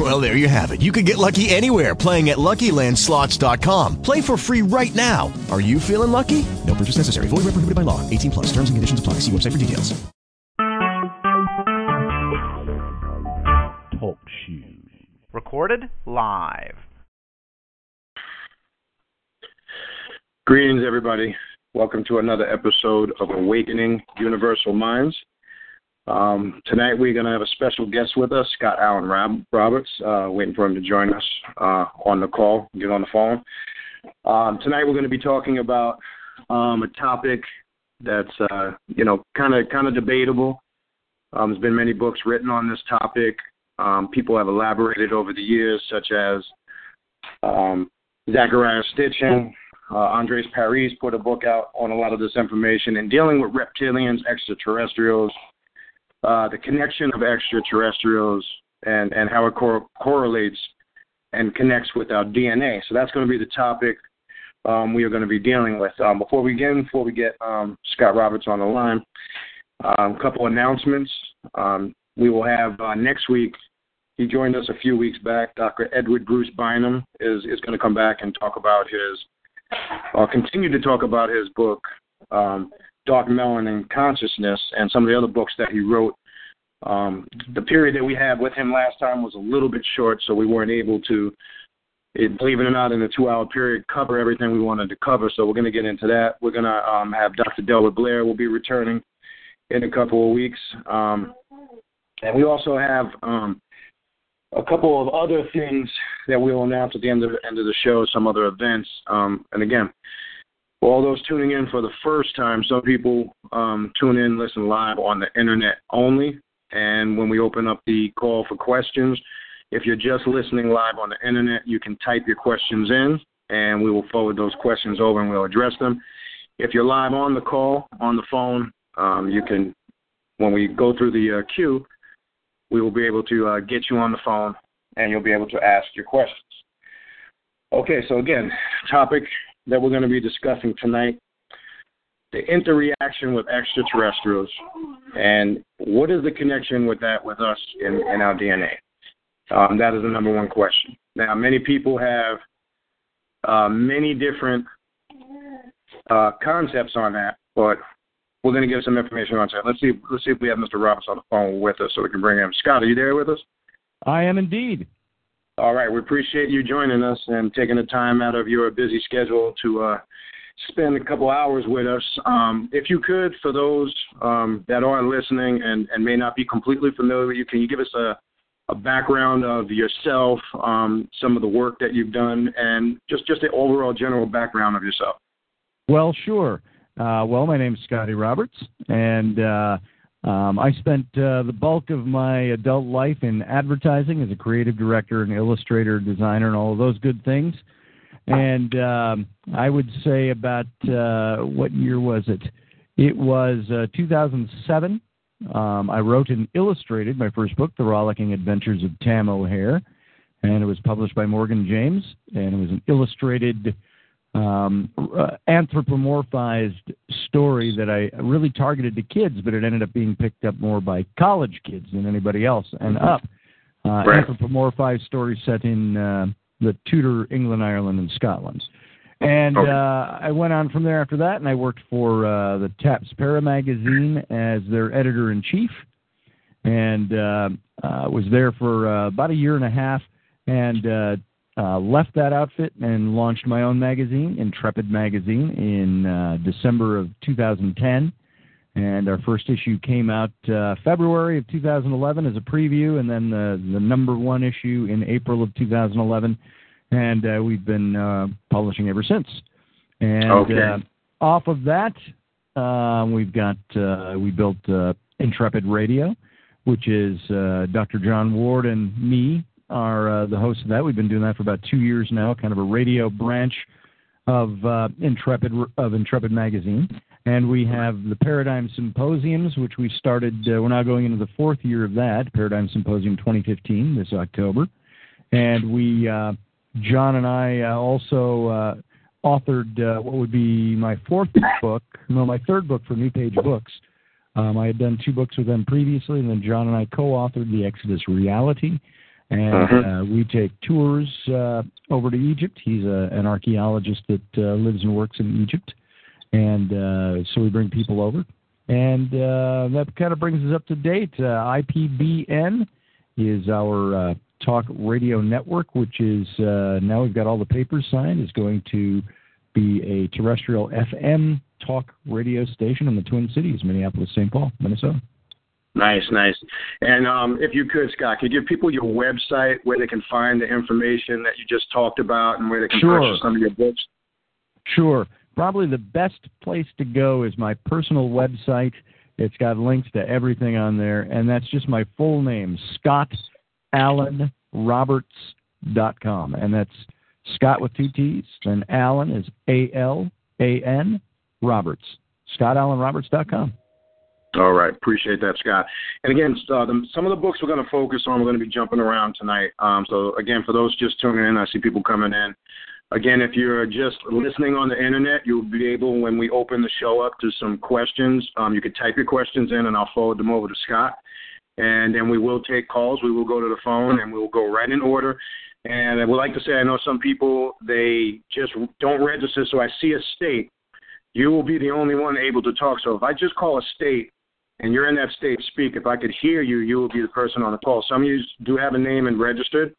Well, there you have it. You can get lucky anywhere playing at LuckyLandSlots.com. Play for free right now. Are you feeling lucky? No purchase necessary. Void where prohibited by law. 18 plus. Terms and conditions apply. See website for details. Talk shoes. Recorded live. Greetings, everybody. Welcome to another episode of Awakening Universal Minds. Um, tonight, we're going to have a special guest with us, Scott Alan Rob- Roberts, uh, waiting for him to join us uh, on the call, get on the phone. Um, tonight, we're going to be talking about um, a topic that's, uh, you know, kind of kind of debatable. Um, there's been many books written on this topic. Um, people have elaborated over the years, such as um, Zecharia Sitchin, uh, Andres Paris put a book out on a lot of this information and dealing with reptilians, extraterrestrials, uh, the connection of extraterrestrials, and, and how it cor- correlates and connects with our DNA. So that's going to be the topic um, we are going to be dealing with. Um, before we begin, before we get um, Scott Roberts on the line, um, a couple announcements. Um, we will have uh, next week. He joined us a few weeks back. Dr. Edward Bruce Bynum is is going to come back and talk about his I'll continue to talk about his book, Dark Melanin Consciousness, and some of the other books that he wrote. Um, the period that we had with him last time was a little bit short, so we weren't able to, believe it or not, in the two-hour period, cover everything we wanted to cover. So we're going to get into that. We're going to um, have Dr. Delbert Blair will be returning in a couple of weeks, um, and we also have um, a couple of other things that we'll announce at the end of, end of the show, some other events. Um, and again, for all those tuning in for the first time, some people um, tune in, listen live on the internet only. And when we open up the call for questions, if you're just listening live on the internet, you can type your questions in, and we will forward those questions over and we'll address them. If you're live on the call, on the phone, um, you can, when we go through the uh, queue, we will be able to uh, get you on the phone and you'll be able to ask your questions. Okay, so again, topic that we're going to be discussing tonight the interreaction with extraterrestrials and what is the connection with that with us in, in our DNA? Um, that is the number one question. Now, many people have uh, many different uh, concepts on that, but we're going to give some information on that. Let's see. Let's see if we have Mr. Roberts on the phone with us, so we can bring him. Scott, are you there with us? I am indeed. All right. We appreciate you joining us and taking the time out of your busy schedule to uh, spend a couple hours with us. Um, if you could, for those um, that are listening and, and may not be completely familiar with you, can you give us a, a background of yourself, um, some of the work that you've done, and just just the overall general background of yourself? Well, sure. Uh, well, my name's Scotty Roberts, and uh, um, I spent uh, the bulk of my adult life in advertising as a creative director and illustrator, designer, and all of those good things. And um, I would say about uh, what year was it? It was uh, 2007. Um, I wrote and illustrated my first book, The Rollicking Adventures of Tam O'Hare, and it was published by Morgan James, and it was an illustrated um, uh, anthropomorphized story that I really targeted to kids, but it ended up being picked up more by college kids than anybody else and up. Uh, Right. Anthropomorphized story set in uh, the Tudor England, Ireland, and Scotland. And Okay. uh, I went on from there after that, and I worked for uh, the TAPS ParaMagazine as their editor in chief, and uh, uh, was there for uh, about a year and a half, and uh, uh, left that outfit and launched my own magazine, Intrepid Magazine, in uh, December of 2010. And our first issue came out uh, February of 2011 as a preview, and then the, the number one issue in April of 2011. And uh, we've been uh, publishing ever since. And Okay. uh, off of that, uh, we've got uh, we built uh, Intrepid Radio, which is uh, Dr. John Ward and me are uh, the hosts of that. We've been doing that for about two years now, kind of a radio branch of uh, Intrepid of Intrepid magazine, and we have the Paradigm Symposiums, which we started. Uh, we're now going into the fourth year of that Paradigm Symposium 2015 this October, and we uh, John and I uh, also uh, authored what would be my fourth book, no, my third book for New Page Books. Um, I had done two books with them previously, and then John and I co-authored the Exodus Reality, and Uh-huh. uh, we take tours uh, over to Egypt. He's a, an archaeologist that uh, lives and works in Egypt, and uh, so we bring people over, and uh, that kind of brings us up to date. Uh, IPBN is our uh, talk radio network, which is uh, now we've got all the papers signed. is going to be a terrestrial FM talk radio station in the Twin Cities, Minneapolis, St. Paul, Minnesota. Nice, nice. And um, if you could, Scott, could you give people your website where they can find the information that you just talked about and where they can Sure. purchase some of your books? Sure. Probably the best place to go is my personal website. It's got links to everything on there, and that's just my full name, Scott Alan Roberts dot com, And that's Scott with two T's, and Alan is A L A N Roberts. ScottAlanRoberts.com. All right, appreciate that, Scott. And again, uh, the, some of the books we're going to focus on, we're going to be jumping around tonight. Um, so again, for those just tuning in, I see people coming in. Again, if you're just listening on the internet, you'll be able, when we open the show up to some questions, um, you could type your questions in, and I'll forward them over to Scott. And then we will take calls. We will go to the phone, and we'll go right in order. And I would like to say, I know some people they just don't register. So I see a state, you will be the only one able to talk. So if I just call a state and you're in that state, speak. If I could hear you, you will be the person on the call. Some of you do have a name and registered.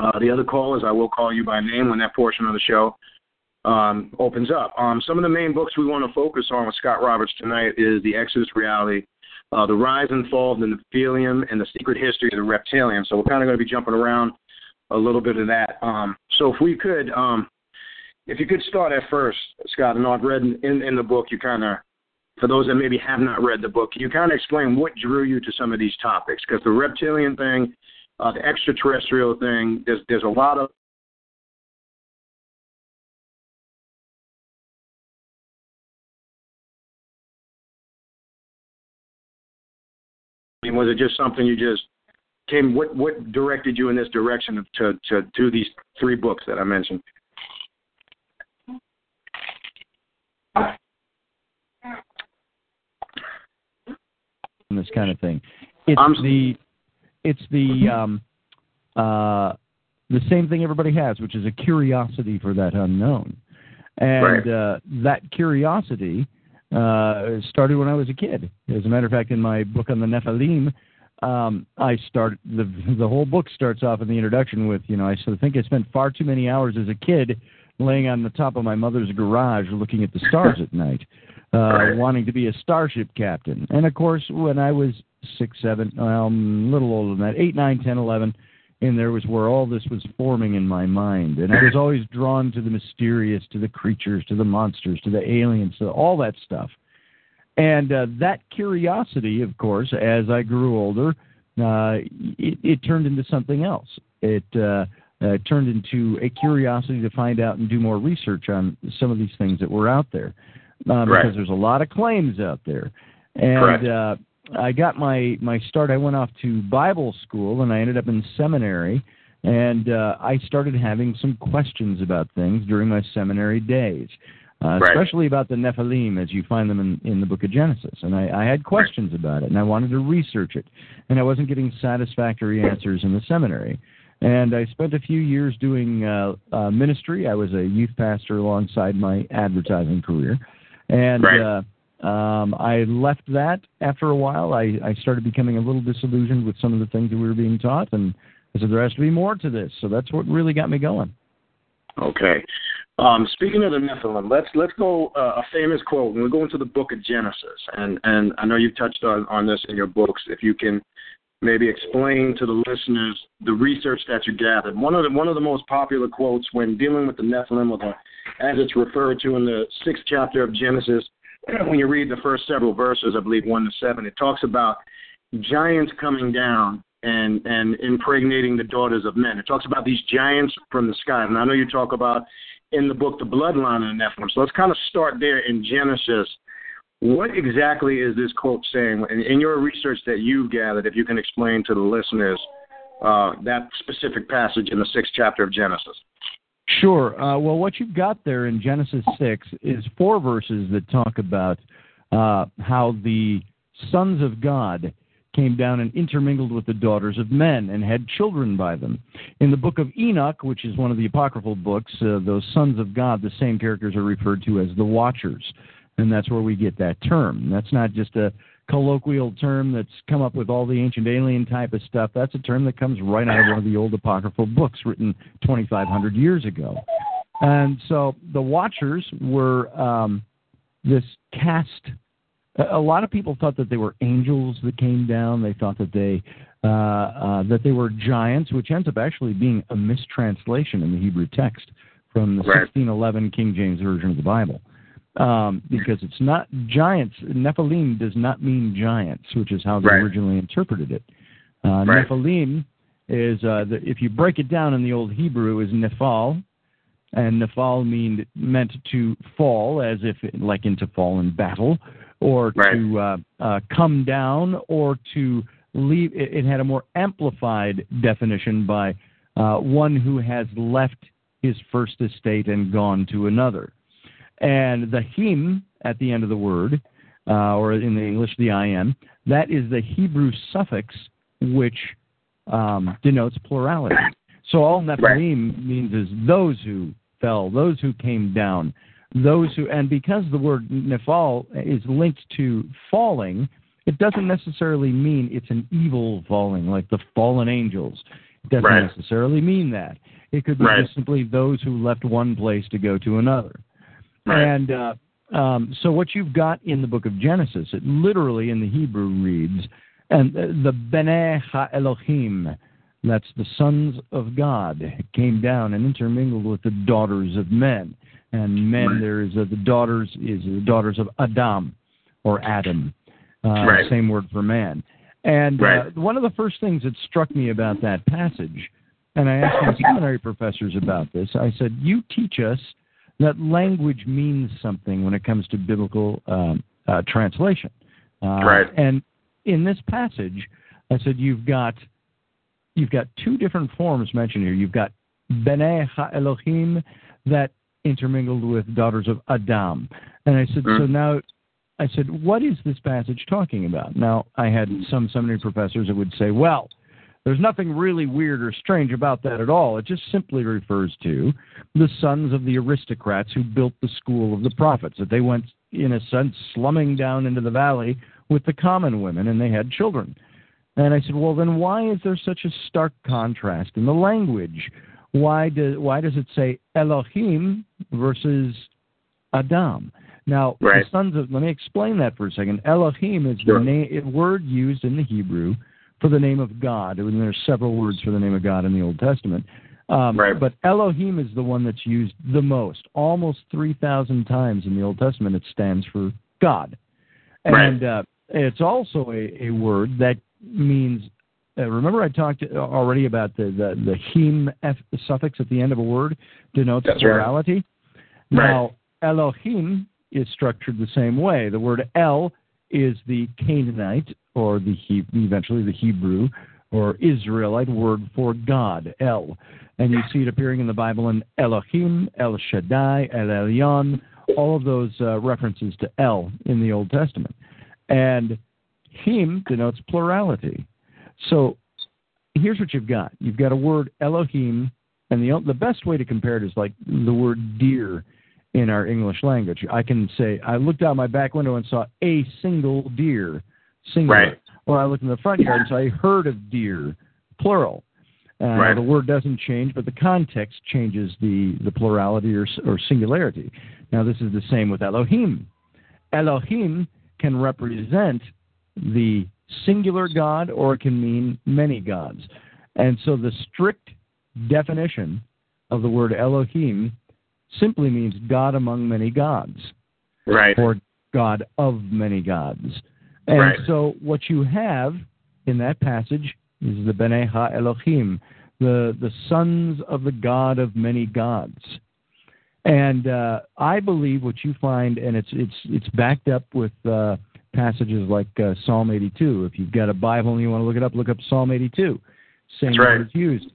Uh, the other call callers, I will call you by name when that portion of the show um, opens up. Um, some of the main books we want to focus on with Scott Roberts tonight is The Exodus Reality, uh, The Rise and Fall of the Nephilim, and The Secret History of the Reptilian. So we're kind of going to be jumping around a little bit of that. Um, so if we could, um, if you could start at first, Scott, and I've read in, in, in the book, you kind of for those that maybe have not read the book, can you kind of explain what drew you to some of these topics? Because the reptilian thing, uh, the extraterrestrial thing, there's there's a lot of I mean, was it just something you just came? What what directed you in this direction to to do these three books that I mentioned? And this kind of thing. It's I'm- the it's the um, uh, the same thing everybody has, which is a curiosity for that unknown, and Right. uh, that curiosity uh, started when I was a kid. As a matter of fact, in my book on the Nephilim, um, I start the the whole book starts off in the introduction with you know I sort of think I spent far too many hours as a kid laying on the top of my mother's garage looking at the stars at night, uh, Right. wanting to be a starship captain. And of course, when I was six, seven, well, I'm a little older than that, eight, nine, ten, eleven, and there was where all this was forming in my mind. And I was always drawn to the mysterious, to the creatures, to the monsters, to the aliens, to all that stuff. And uh, that curiosity, of course, as I grew older, uh, it, it turned into something else. It uh, uh, turned into a curiosity to find out and do more research on some of these things that were out there, Right. because there's a lot of claims out there. And Correct. uh, I got my my start. I went off to Bible school, and I ended up in seminary. And uh, I started having some questions about things during my seminary days, uh, Right. especially about the Nephilim as you find them in, in the book of Genesis. And I, I had questions about it, and I wanted to research it. And I wasn't getting satisfactory answers in the seminary. And I spent a few years doing uh, uh, ministry. I was a youth pastor alongside my advertising career. And Right. uh, um, I left that after a while. I, I started becoming a little disillusioned with some of the things that we were being taught. And I said, there has to be more to this. So that's what really got me going. Okay. Um, speaking of the Nephilim, let's let's go uh, a famous quote. When we go into the Book of Genesis, and and I know you've touched on on this in your books. If you can maybe explain to the listeners the research that you gathered. One of the one of the most popular quotes when dealing with the Nephilim, or the, as it's referred to in the sixth chapter of Genesis, when you read the first several verses, I believe one to seven, it talks about giants coming down and and impregnating the daughters of men. It talks about these giants from the sky. And I know you talk about in the book, The Bloodline of the Nephilim. So let's kind of start there in Genesis. What exactly is this quote saying? In, in your research that you've gathered, if you can explain to the listeners uh, that specific passage in the sixth chapter of Genesis. Sure. Uh, well, what you've got there in Genesis 6 is four verses that talk about uh, how the sons of God came down and intermingled with the daughters of men and had children by them. In the book of Enoch, which is one of the apocryphal books, uh, those sons of God, the same characters are referred to as the Watchers. And that's where we get that term. That's not just a colloquial term that's come up with all the ancient alien type of stuff. That's a term that comes right out of one of the old apocryphal books written 2,500 years ago. And so the Watchers were um, this cast. A lot of people thought that they were angels that came down. They thought that they uh, uh, that they were giants, which ends up actually being a mistranslation in the Hebrew text from the right. 1611 King James version of the Bible um, because it's not giants. Nephilim does not mean giants, which is how they right. originally interpreted it. Uh, right. Nephilim is, uh, the, if you break it down in the old Hebrew, is Nephal, and Nephal mean, meant to fall, as if like into fall in battle, or right. to uh, uh, come down, or to leave. It, it, had a more amplified definition by uh, one who has left his first estate and gone to another. And the him at the end of the word, uh, or in the English, the im, that is the Hebrew suffix which um, denotes plurality. So all Nephilim right. means is those who fell, those who came down, those who, and because the word Nephal is linked to falling, it doesn't necessarily mean it's an evil falling, like the fallen angels. It doesn't right. necessarily mean that. It could be right. just simply those who left one place to go to another. Right. And uh, um, so what you've got in the book of Genesis, it literally in the Hebrew reads, and the Bnei Ha-Elohim, that's the sons of God, came down and intermingled with the daughters of men. And men, right. there is uh, the daughters is the daughters of Adam or Adam, uh, right. same word for man. And right. uh, one of the first things that struck me about that passage, and I asked my seminary professors about this, I said, "You teach us that language means something when it comes to biblical um, uh, translation. Uh, right. And in this passage, I said you've got you've got two different forms mentioned here. You've got Bnei Ha Elohim that intermingled with daughters of Adam, and I said mm-hmm. so now. I said, what is this passage talking about? Now, I had some seminary professors that would say, well, there's nothing really weird or strange about that at all. It just simply refers to the sons of the aristocrats who built the school of the prophets, that they went, in a sense, slumming down into the valley with the common women and they had children. And I said, well, then why is there such a stark contrast in the language? Why, do, why does it say Elohim versus Adam? Now, right. the sons of, let me explain that for a second. Elohim is sure. the na- word used in the Hebrew for the name of God. And are several words for the name of God in the Old Testament. Um, right. But Elohim is the one that's used the most. Almost 3,000 times in the Old Testament it stands for God. And right. uh, it's also a, a, word that means. Uh, remember, I talked already about the the, the him f, suffix at the end of a word denotes That's plurality. Right. Now, Elohim is structured the same way. The word El is the Canaanite or the he- eventually the Hebrew or Israelite word for God, El. And you see it appearing in the Bible in Elohim, El Shaddai, El Elyon, all of those uh, references to El in the Old Testament. And Him denotes plurality. So here's what you've got you've got a word Elohim, and the, the best way to compare it is like the word deer in our English language. I can say, I looked out my back window and saw a single deer, singular. Right. Or I looked in the front yard and saw a herd of deer, plural. Uh, right. The word doesn't change, but the context changes the, the plurality or, or singularity. Now, this is the same with Elohim. Elohim can represent the singular God or it can mean many gods. And so the strict definition of the word Elohim simply means God among many gods. Right. Or God of many gods. And right. so what you have in that passage is the Bnei Ha Elohim, the, the sons of the God of many gods. And uh, I believe what you find, and it's it's it's backed up with uh, passages like uh, Psalm 82. If you've got a Bible and you want to look it up, look up Psalm 82. Same That's right. word is used.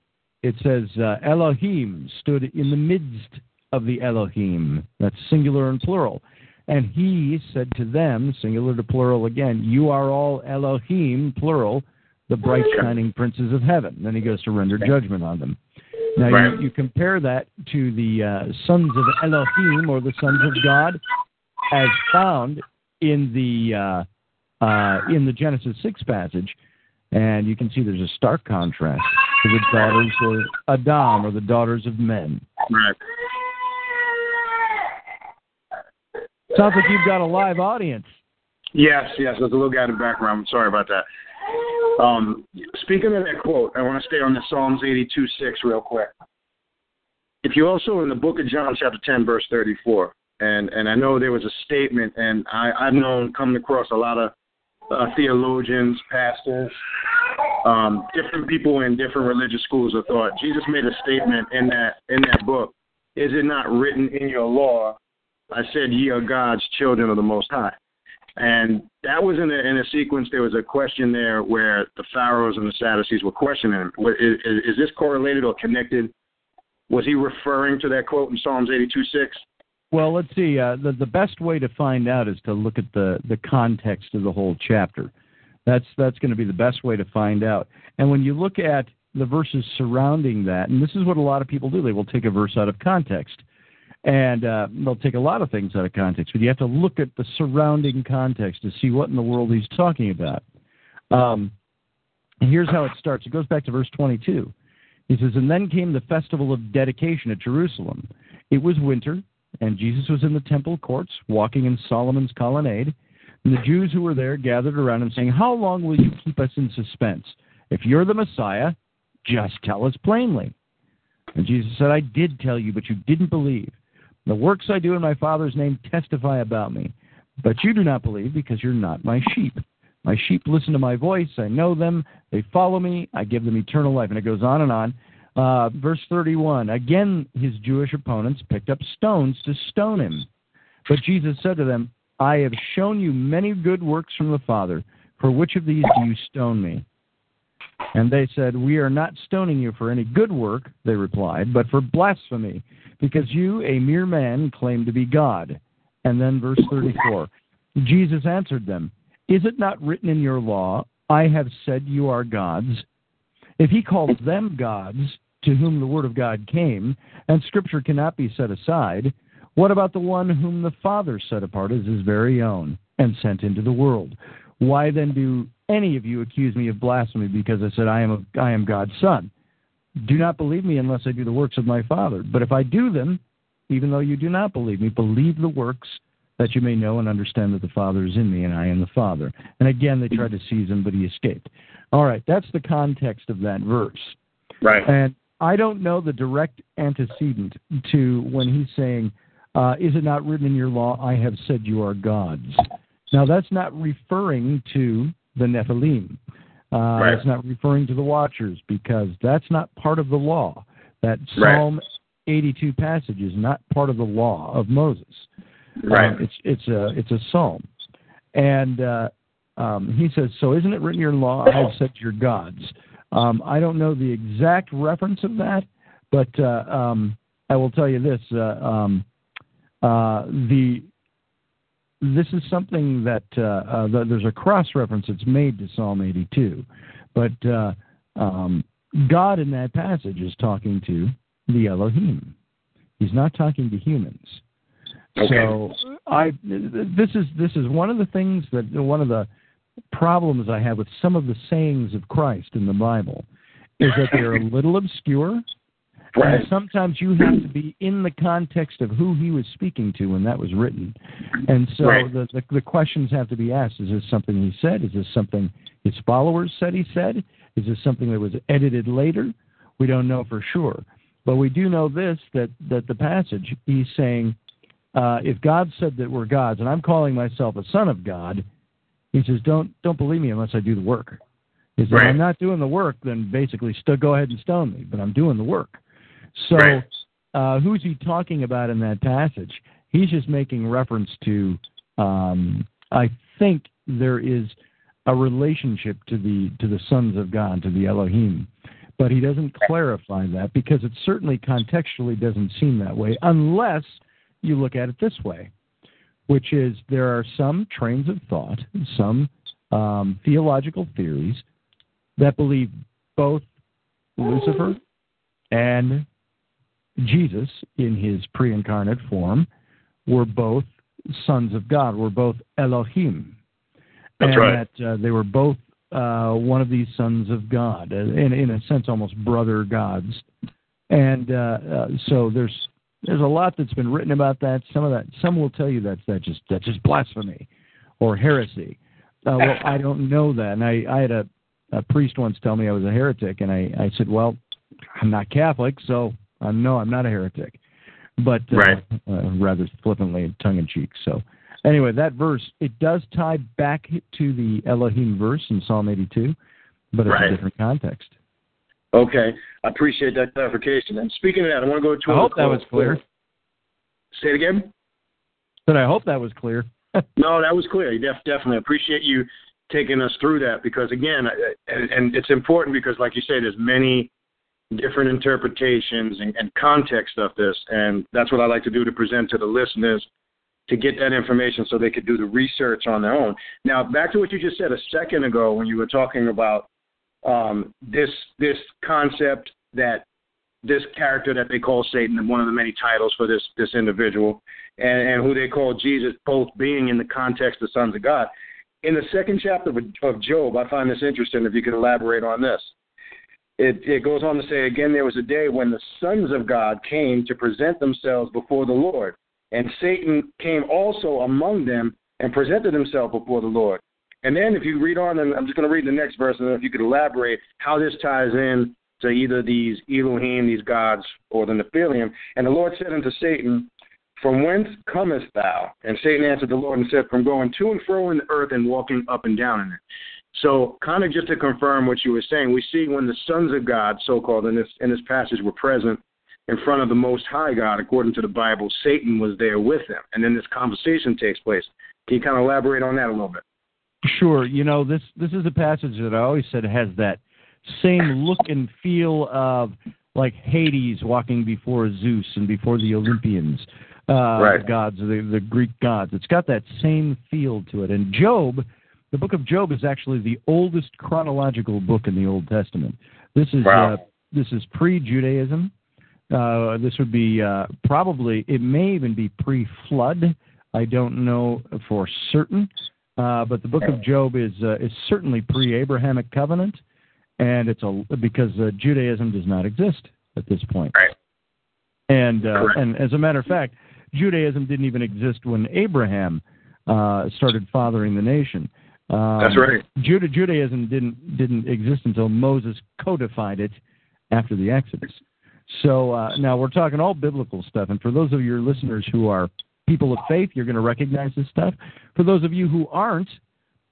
It says uh, Elohim stood in the midst of the Elohim. That's singular and plural. And he said to them, singular to plural again, You are all Elohim, plural, the bright shining princes of heaven. Then he goes to render judgment on them. Now Right. you, you compare that to the uh, sons of Elohim or the sons of God, as found in the uh, uh, in the Genesis six passage, and you can see there's a stark contrast to the daughters of Adam or the daughters of men. Right. Sounds like you've got a live audience. Yes, yes. There's a little guy in the background. I'm sorry about that. Um, speaking of that quote, I want to stay on the Psalms 82 6 real quick. If you also in the book of John, chapter 10, verse 34, and, and I know there was a statement, and I, I've known, coming across a lot of uh, theologians, pastors, um, different people in different religious schools of thought. Jesus made a statement in that in that book. Is it not written in your law? I said, "Ye are God's children of the Most High." And that was in a, in a sequence. There was a question there where the Pharisees and the Sadducees were questioning him. Is, is, is this correlated or connected? Was he referring to that quote in Psalms 82 6? Well, let's see. Uh, the the best way to find out is to look at the the context of the whole chapter. That's that's going to be the best way to find out. And when you look at the verses surrounding that, and this is what a lot of people do, they will take a verse out of context, and uh, they'll take a lot of things out of context. But you have to look at the surrounding context to see what in the world he's talking about. Um, here's how it starts. It goes back to verse 22. He says, And then came the festival of dedication at Jerusalem. It was winter, and Jesus was in the temple courts, walking in Solomon's colonnade. And the Jews who were there gathered around him, saying, How long will you keep us in suspense? If you're the Messiah, just tell us plainly. And Jesus said, I did tell you, but you didn't believe. The works I do in my Father's name testify about me. But you do not believe because you're not my sheep. My sheep listen to my voice. I know them. They follow me. I give them eternal life. And it goes on and on. Uh, verse 31 Again, his Jewish opponents picked up stones to stone him. But Jesus said to them, I have shown you many good works from the Father. For which of these do you stone me? And they said, We are not stoning you for any good work, they replied, but for blasphemy, because you, a mere man, claim to be God. And then verse 34 Jesus answered them, Is it not written in your law, I have said you are gods? If he calls them gods, to whom the word of God came, and scripture cannot be set aside, what about the one whom the Father set apart as his very own and sent into the world? Why then do any of you accuse me of blasphemy because I said I am a, I am God's son? Do not believe me unless I do the works of my Father. But if I do them, even though you do not believe me, believe the works that you may know and understand that the Father is in me and I in the Father. And again, they tried to seize him, but he escaped. All right, that's the context of that verse. Right. And I don't know the direct antecedent to when he's saying, uh, Is it not written in your law, I have said you are gods? Now, that's not referring to the Nephilim. Uh, Right. It's not referring to the Watchers because that's not part of the law. That Right. Psalm 82 passage is not part of the law of Moses. Right. Um, it's it's a it's a psalm, and uh, um, he says, "So isn't it written in your law? I have said you're gods." Um, I don't know the exact reference of that, but uh, um, I will tell you this: uh, um, uh, the this is something that uh, uh, there's a cross reference that's made to Psalm 82, but uh, um, God in that passage is talking to the Elohim. He's not talking to humans. Okay. So I this is this is one of the things that one of the problems I have with some of the sayings of Christ in the Bible is that they're a little obscure. Right. And sometimes you have to be in the context of who he was speaking to when that was written. And so Right. the, the the questions have to be asked. Is this something he said? Is this something his followers said he said? Is this something that was edited later? We don't know for sure. But we do know this that, that the passage he's saying uh, if God said that we're gods, and I'm calling myself a son of God, he says, don't don't believe me unless I do the work. He says, Right. I'm not doing the work, then basically still go ahead and stone me, but I'm doing the work. So Right. uh, who's he talking about in that passage? He's just making reference to. Um, I think there is a relationship to the to the sons of God, to the Elohim, but he doesn't clarify that because it certainly contextually doesn't seem that way, unless you look at it this way, which is there are some trains of thought, some um, theological theories that believe both Lucifer and Jesus in his pre incarnate form were both sons of God, were both Elohim. That's and right. that uh, they were both uh, one of these sons of God, uh, in, in a sense, almost brother gods. And uh, uh, so there's there's a lot that's been written about that. Some of that, some will tell you that's that just that's just blasphemy or heresy. Uh, well, I don't know that, and I I had a, a priest once tell me I was a heretic, and I I said, well, I'm not Catholic, so uh, no, I'm not a heretic, but uh, Right. uh, rather flippantly, tongue in cheek. So anyway, that verse it does tie back to the Elohim verse in Psalm 82, but it's Right. a different context. Okay, I appreciate that clarification. And speaking of that, I want to go to. I hope that was clear. Say it again. But I hope that was clear. No, that was clear. Def- definitely appreciate you taking us through that because again, and, and it's important because, like you say, there's many different interpretations and, and context of this, and that's what I like to do to present to the listeners to get that information so they could do the research on their own. Now, back to what you just said a second ago when you were talking about um, this this concept that this character that they call Satan, one of the many titles for this this individual, and, and who they call Jesus, both being in the context of sons of God. In the second chapter of, of Job, I find this interesting. If you could elaborate on this, it, it goes on to say again, there was a day when the sons of God came to present themselves before the Lord, and Satan came also among them and presented himself before the Lord. And then, if you read on, and I'm just going to read the next verse, and if you could elaborate how this ties in to either these Elohim, these gods, or the Nephilim. And the Lord said unto Satan, From whence comest thou? And Satan answered the Lord and said, From going to and fro in the earth and walking up and down in it. So, kind of just to confirm what you were saying, we see when the sons of God, so called in this in this passage, were present in front of the Most High God, according to the Bible, Satan was there with them, and then this conversation takes place. Can you kind of elaborate on that a little bit? Sure. You know, this this is a passage that I always said has that same look and feel of like Hades walking before Zeus and before the Olympians, uh, Right. the gods, the, the Greek gods. It's got that same feel to it. And Job, the book of Job, is actually the oldest chronological book in the Old Testament. This is Wow. uh, this is pre-Judaism. Uh, this would be uh, probably it may even be pre-flood. I don't know for certain. Uh, but the book of Job is uh, is certainly pre-Abrahamic covenant, and it's a because uh, Judaism does not exist at this point. Right. And uh, and as a matter of fact, Judaism didn't even exist when Abraham uh, started fathering the nation. Um, That's right. Juda- Judaism didn't didn't exist until Moses codified it after the Exodus. So uh, now we're talking all biblical stuff, and for those of your listeners who are people of faith, you're going to recognize this stuff. For those of you who aren't,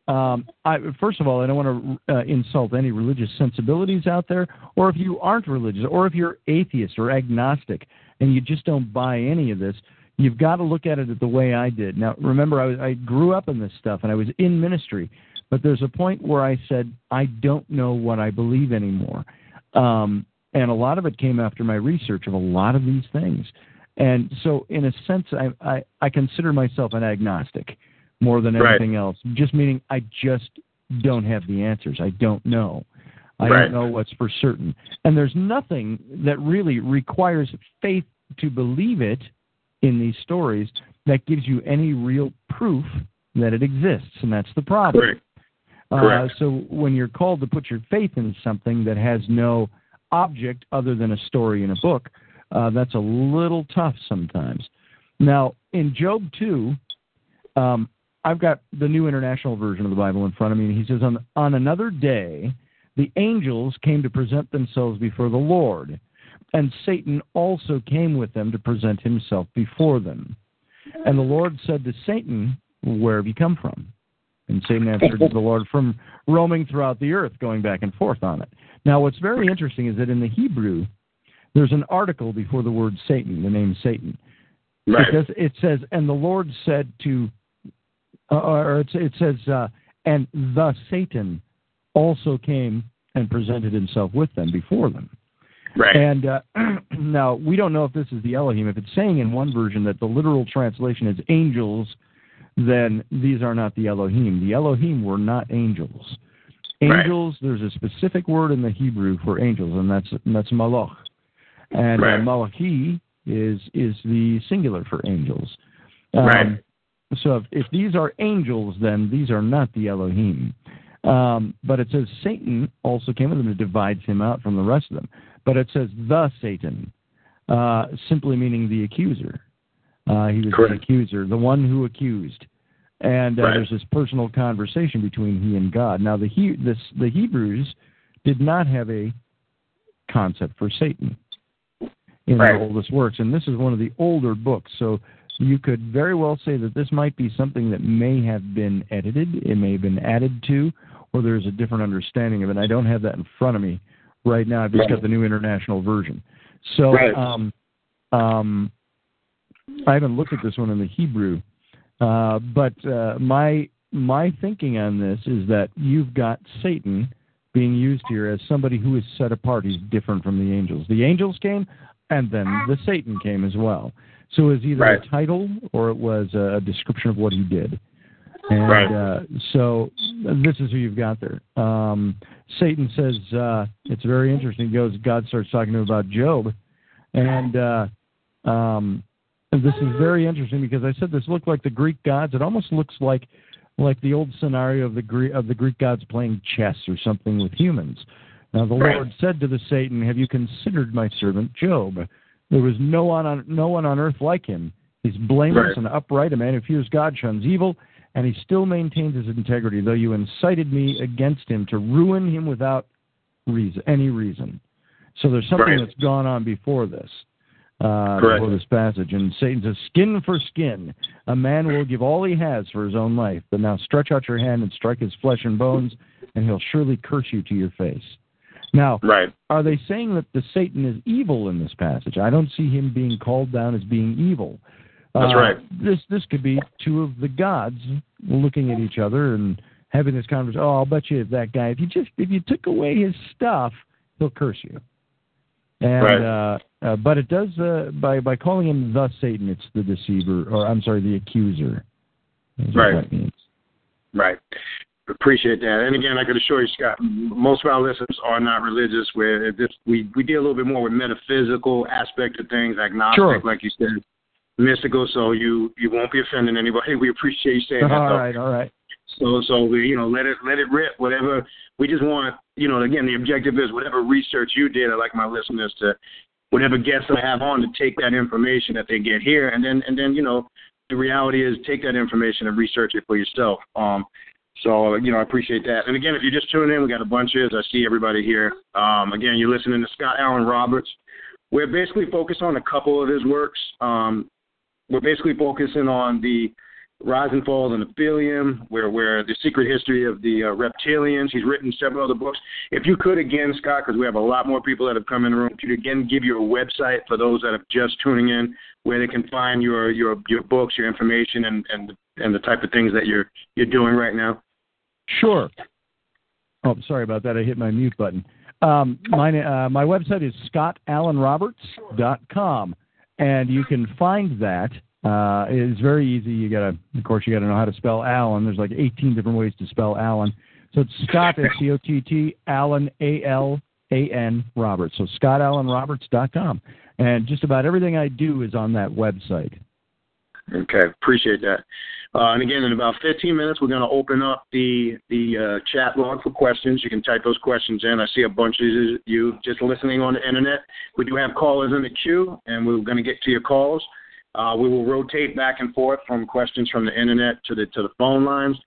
um, I, first of all, I don't want to uh, insult any religious sensibilities out there, or if you aren't religious, or if you're atheist or agnostic and you just don't buy any of this, you've got to look at it the way I did. Now, remember, I, was, I grew up in this stuff and I was in ministry, but there's a point where I said, I don't know what I believe anymore. Um, and a lot of it came after my research of a lot of these things. And so, in a sense, I, I, I consider myself an agnostic more than Right. anything else, just meaning I just don't have the answers. I don't know. I Right. don't know what's for certain. And there's nothing that really requires faith to believe it in these stories that gives you any real proof that it exists, and that's the problem. Correct. Uh, Correct. so when you're called to put your faith in something that has no object other than a story in a book, uh, that's a little tough sometimes. Now, in Job 2, um, I've got the New International Version of the Bible in front of me, and he says, on, on another day, the angels came to present themselves before the Lord, and Satan also came with them to present himself before them. And the Lord said to Satan, Where have you come from? And Satan answered the Lord, From roaming throughout the earth, going back and forth on it. Now, what's very interesting is that in the Hebrew, there's an article before the word Satan, the name Satan. Right. It, does, it says, and the Lord said to, uh, or it, it says, uh, and the Satan also came and presented himself with them before them. Right. And uh, now we don't know if this is the Elohim. If it's saying in one version that the literal translation is angels, then these are not the Elohim. The Elohim were not angels. Right. Angels, there's a specific word in the Hebrew for angels, and that's and that's malach. And Right. uh, malachi is is the singular for angels. Um, Right. So if, if these are angels, then these are not the Elohim. Um, but it says Satan also came with them and divides him out from the rest of them. But it says the Satan, uh, simply meaning the accuser. Uh, he was Correct. the accuser, the one who accused. And uh, Right. there's this personal conversation between he and God. Now the he, this, the Hebrews did not have a concept for Satan in Right. the oldest works, and this is one of the older books. So you could very well say that this might be something that may have been edited, it may have been added to, or there's a different understanding of it. And I don't have that in front of me right now. I've just got the new international version. So Right. um, um, I haven't looked at this one in the Hebrew, uh, but uh, my my thinking on this is that you've got Satan being used here as somebody who is set apart. He's different from the angels. The angels came, and then the Satan came as well. So it was either Right. a title or it was a description of what he did. And Right. uh, so this is who you've got there. Um, Satan says uh, it's very interesting. He goes, God starts talking to him about Job, and uh, um, this is very interesting because I said this looked like the Greek gods. It almost looks like like the old scenario of the Greek of the Greek gods playing chess or something with humans. Now the Right. Lord said to the Satan, "Have you considered my servant Job? There was no one on no one on earth like him. He's blameless Right. and upright, a man who fears God, shuns evil, and he still maintains his integrity. Though you incited me against him to ruin him without reason, any reason. So there's something Right. that's gone on before this, uh, Correct. before this passage. And Satan says, "Skin for skin, a man will give all he has for his own life. But now stretch out your hand and strike his flesh and bones, and he'll surely curse you to your face." Now, Right. are they saying that the Satan is evil in this passage? I don't see him being called down as being evil. That's Uh, right. This this could be two of the gods looking at each other and having this conversation. Oh, I'll bet you if that guy, if you just if you took away his stuff, he'll curse you. And Right. uh, uh, but it does uh, by by calling him the Satan, it's the deceiver, or I'm sorry, the accuser. Right. that means. Right. Appreciate that. And again, I can assure you, Scott, most of our listeners are not religious. Where this, we we deal a little bit more with metaphysical aspect of things, agnostic, Sure. like you said, mystical. So you you won't be offending anybody. We appreciate you saying that. All right, all right. So so we, you know let it let it rip. Whatever we just want you know again the objective is whatever research you did. I like my listeners to whatever guests I have on to take that information that they get here and then and then you know the reality is take that information and research it for yourself. Um, so you know I appreciate that. And again, if you're just tuning in, we got a bunch of I see everybody here. Um, again, you're listening to Scott Alan Roberts. We're basically focused on a couple of his works. Um, we're basically focusing on the Rise and Fall of the Nephilim, where where the secret history of the uh, reptilians. He's written several other books. If you could again, Scott, because we have a lot more people that have come in the room, could you again give your website for those that are just tuning in, where they can find your your your books, your information, and and and the type of things that you're you're doing right now. Sure. Oh, sorry about that. I hit my mute button. Um, my uh, my website is scottalanroberts.com, and you can find that. Uh, it's very easy. You gotta, of course, you gotta know how to spell Alan. There's like 18 different ways to spell Alan. So it's Scott S C O T T Alan A L A N Roberts. So scottalanroberts.com, and just about everything I do is on that website. Okay, appreciate that. Uh, and again, in about 15 minutes, we're going to open up the the uh, chat log for questions. You can type those questions in. I see a bunch of you just listening on the internet. We do have callers in the queue, and we're going to get to your calls. Uh, we will rotate back and forth from questions from the internet to the to the phone lines.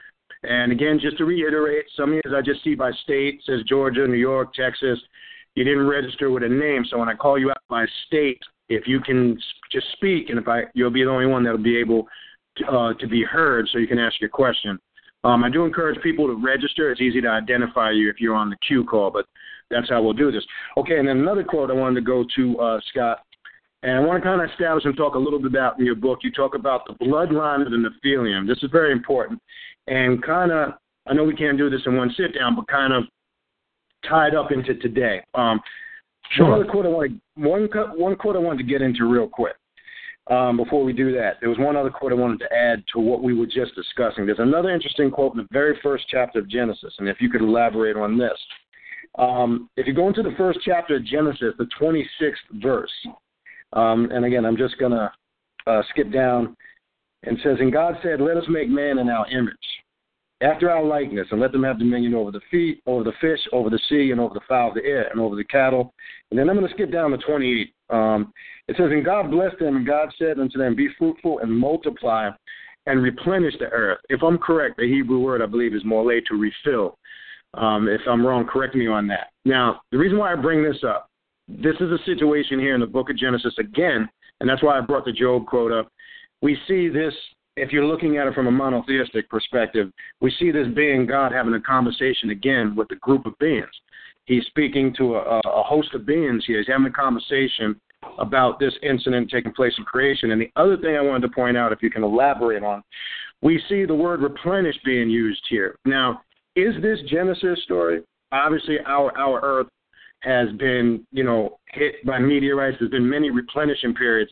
And again, just to reiterate, some of you I just see by state says Georgia, New York, Texas. You didn't register with a name, so when I call you out by state, if you can just speak, and if I, you'll be the only one that'll be able uh, to be heard, so you can ask your question. Um, I do encourage people to register. It's easy to identify you if you're on the queue call, but that's how we'll do this. Okay, and then another quote I wanted to go to, uh, Scott, and I want to kind of establish and talk a little bit about in your book. You talk about the bloodline of the Nephilim. This is very important, and kind of I know we can't do this in one sit down, but kind of tied up into today. Um, Sure. One other quote I wanted, one one quote I wanted to get into real quick. Um, before we do that, there was one other quote I wanted to add to what we were just discussing. There's another interesting quote in the very first chapter of Genesis, and if you could elaborate on this. Um, if you go into the first chapter of Genesis, the 26th verse, um, and again, I'm just going to uh, skip down, and says, And God said, Let us make man in our image, after our likeness, and let them have dominion over the feet, over the fish, over the sea, and over the fowl of the air, and over the cattle. And then I'm going to skip down to 28. Um, it says, And God blessed them, and God said unto them, Be fruitful and multiply and replenish the earth. If I'm correct, the Hebrew word I believe is more to refill. Um, if I'm wrong, correct me on that. Now, the reason why I bring this up, this is a situation here in the book of Genesis again, and that's why I brought the Job quote up. We see this, if you're looking at it from a monotheistic perspective, we see this being God having a conversation again with a group of beings. He's speaking to a, a host of beings here. He's having a conversation about this incident taking place in creation. And the other thing I wanted to point out, if you can elaborate on, we see the word replenish being used here. Now, is this Genesis story? Obviously, our our Earth has been, you know, hit by meteorites. There's been many replenishing periods.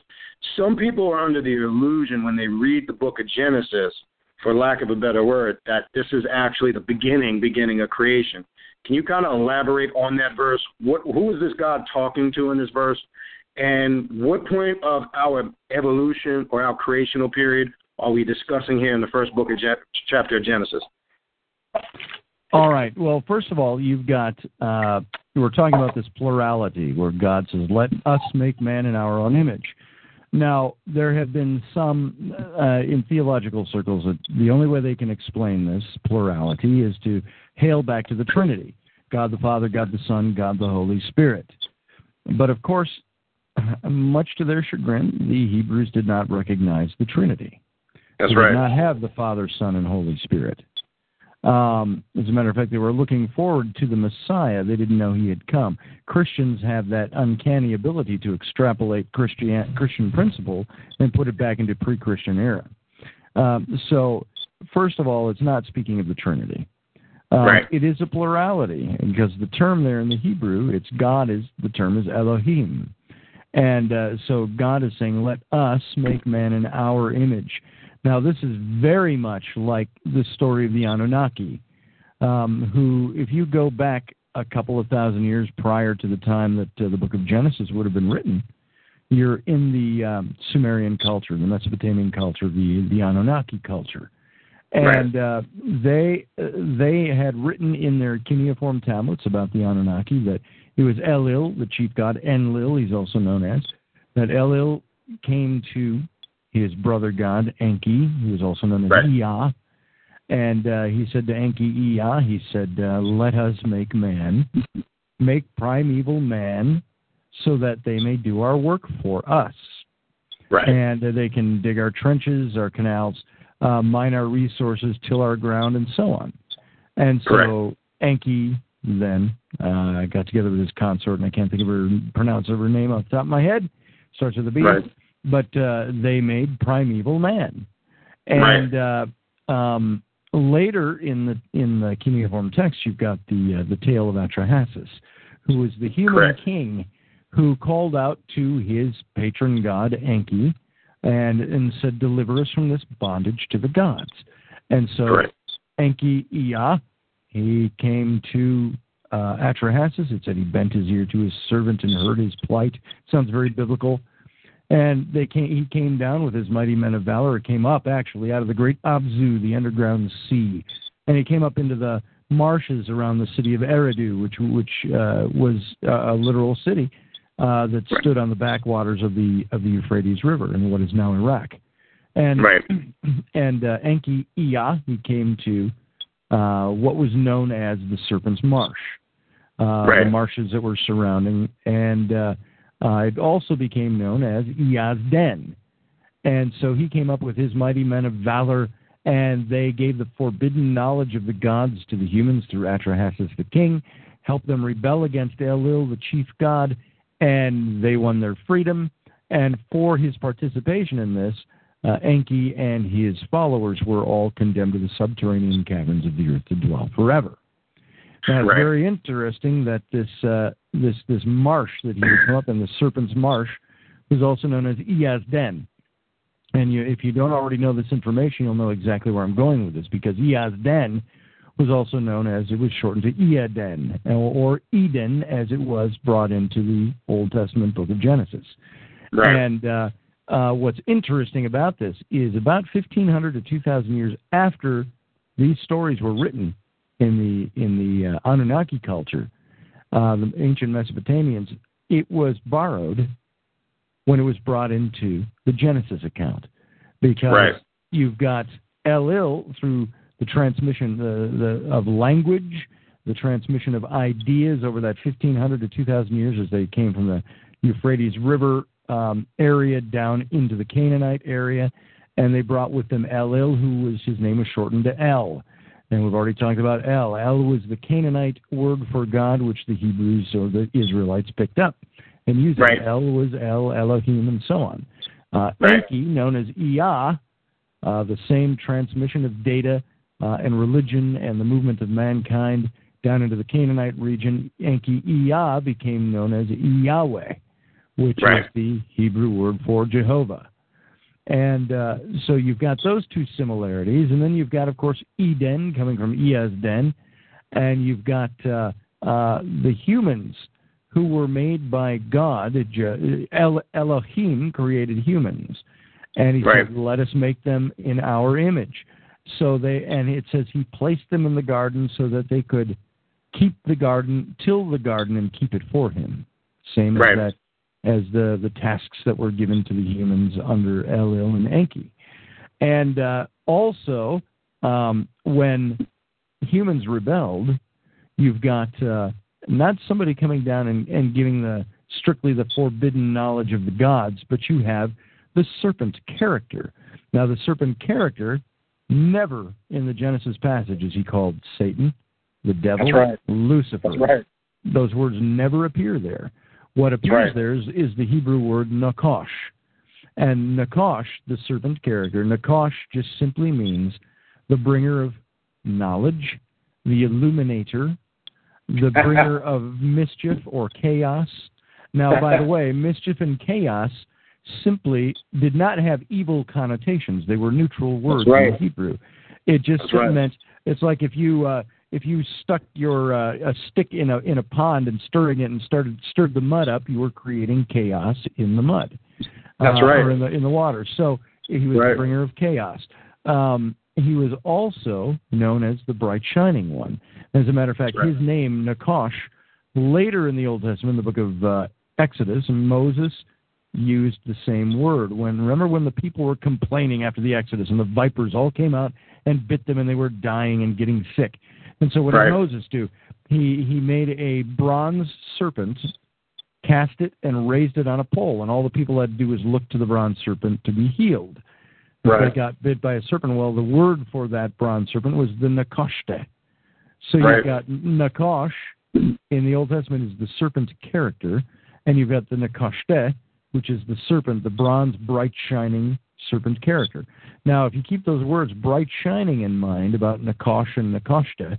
Some people are under the illusion when they read the book of Genesis, for lack of a better word, that this is actually the beginning, beginning of creation. Can you kind of elaborate on that verse? What, who is this God talking to in this verse? And what point of our evolution or our creational period are we discussing here in the first book of Je- chapter of Genesis? All right. Well, first of all, you've got uh, we're talking about this plurality where God says, "Let us make man in our own image." Now, there have been some uh, in theological circles that the only way they can explain this plurality is to hail back to the Trinity: God the Father, God the Son, God the Holy Spirit. But of course, much to their chagrin, the Hebrews did not recognize the Trinity. That's they right. did not have the Father, Son, and Holy Spirit. Um, as a matter of fact, they were looking forward to the Messiah. They didn't know he had come. Christians have that uncanny ability to extrapolate Christian Christian principle and put it back into pre-Christian era. Um, so, first of all, it's not speaking of the Trinity. Uh, Right. It is a plurality because the term there in the Hebrew, it's God is the term is Elohim, and uh, so God is saying, "Let us make man in our image." Now, this is very much like the story of the Anunnaki, um, who, if you go back a couple of thousand years prior to the time that uh, the book of Genesis would have been written, you're in the um, Sumerian culture, the Mesopotamian culture, the, the Anunnaki culture. And uh, they uh, they had written in their cuneiform tablets about the Anunnaki that it was Elil, the chief god, Enlil, he's also known as, that Elil came to his brother god Enki, who is also known as Right. Ea, and uh, he said to Enki Ea, he said, uh, "Let us make man, make primeval man, so that they may do our work for us, Right. and uh, they can dig our trenches, our canals, uh, mine our resources, till our ground, and so on." And so Enki then uh, got together with his consort, and I can't think of her pronounce of her name off the top of my head. Starts with a B Right. But uh, they made primeval man. And uh, um, later in the in the cuneiform text, you've got the uh, the tale of Atrahasis, who was the human Correct. king who called out to his patron god Enki, and and said, "Deliver us from this bondage to the gods." And so Correct. Enki Ea, he came to uh, Atrahasis. It said he bent his ear to his servant and heard his plight. Sounds very biblical. And they came, he came down with his mighty men of valor. It came up actually out of the great Abzu, the underground sea, and he came up into the marshes around the city of Eridu, which which uh, was uh, a literal city uh, that stood on the backwaters of the of the Euphrates River in what is now Iraq. And Right. and uh, Enki Ea, he came to uh, what was known as the Serpent's Marsh, uh, Right. the marshes that were surrounding, and uh, it also became known as Ea's Den. And so he came up with his mighty men of valor, and they gave the forbidden knowledge of the gods to the humans through Atrahasis the king, helped them rebel against Elil, the chief god, and they won their freedom. And for his participation in this, uh, Enki and his followers were all condemned to the subterranean caverns of the earth to dwell forever. Now, it's Right. very interesting that this uh, this this marsh that he would come up in, the Serpent's Marsh, was also known as Ea's Den. And you, if you don't already know this information, you'll know exactly where I'm going with this because Ea's Den was also known as it was shortened to Eden or, or Eden as it was brought into the Old Testament book of Genesis. Right. And uh, uh, what's interesting about this is about 1,500 to 2,000 years after these stories were written in the in the uh, Anunnaki culture, uh, the ancient Mesopotamians, it was borrowed when it was brought into the Genesis account, because Right. you've got Elil through the transmission the, the, of language, the transmission of ideas over that 1,500 to 2,000 years as they came from the Euphrates River um, area down into the Canaanite area, and they brought with them Elil, who was his name was shortened to El. And we've already talked about El. El was the Canaanite word for God, which the Hebrews or the Israelites picked up and used. Right. El was El, Elohim, and so on. Uh, Right. Enki, known as Ea, uh, the same transmission of data uh, and religion and the movement of mankind down into the Canaanite region, Enki Ea became known as Yahweh, which Right. is the Hebrew word for Jehovah. And uh, so you've got those two similarities, and then you've got, of course, Eden coming from Ea's Den, and you've got uh, uh, the humans who were made by God. El- Elohim created humans, and He Right. said, "Let us make them in our image." So they, and it says He placed them in the garden so that they could keep the garden, till the garden, and keep it for Him. Same Right. as that as the the tasks that were given to the humans under Elil and Enki. And uh, also, um, when humans rebelled, you've got uh, not somebody coming down and, and giving the strictly the forbidden knowledge of the gods, but you have the serpent character. Now, the serpent character never in the Genesis passage is he called Satan, the devil, right. Lucifer right. those words never appear there. What appears right. there is, is the Hebrew word nakosh. And nakosh, the serpent character, nakosh just simply means the bringer of knowledge, the illuminator, the bringer of mischief or chaos. Now, by the way, mischief and chaos simply did not have evil connotations. They were neutral words right. in Hebrew. It just right. meant it's like if you uh, if you stuck your uh, a stick in a in a pond and stirring it and started stirred the mud up, you were creating chaos in the mud. That's uh, right. Or in the in the water. So he was Right. the bringer of chaos. Um, he was also known as the bright shining one. As a matter of fact, Right. his name Nakash later in the Old Testament, in the book of uh, Exodus, Moses used the same word. When remember when the people were complaining after the Exodus and the vipers all came out and bit them and they were dying and getting sick. And so what Right. did Moses do? He he made a bronze serpent, cast it and raised it on a pole, and all the people had to do was look to the bronze serpent to be healed. Right. They got bit by a serpent. Well, the word for that bronze serpent was the Nakoshte. So Right. you've got Nakosh in the Old Testament is the serpent character, and you've got the Nakoshte, which is the serpent, the bronze, bright, shining serpent character. Now, if you keep those words bright, shining in mind about Nakosh and Nakoshte,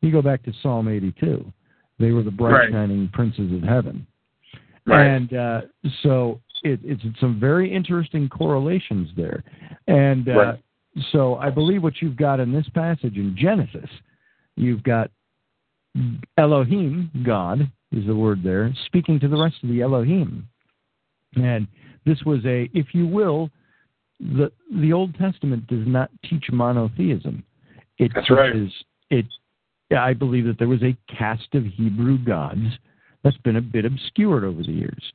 you go back to Psalm 82. They were the bright, Right. shining princes of heaven. Right. And uh, so it, it's some very interesting correlations there. And uh, Right. so I believe what you've got in this passage in Genesis, you've got Elohim, God is the word there, speaking to the rest of the Elohim. And this was a, if you will, the the Old Testament does not teach monotheism. It That's right. teaches it. I believe that there was a caste of Hebrew gods that's been a bit obscured over the years.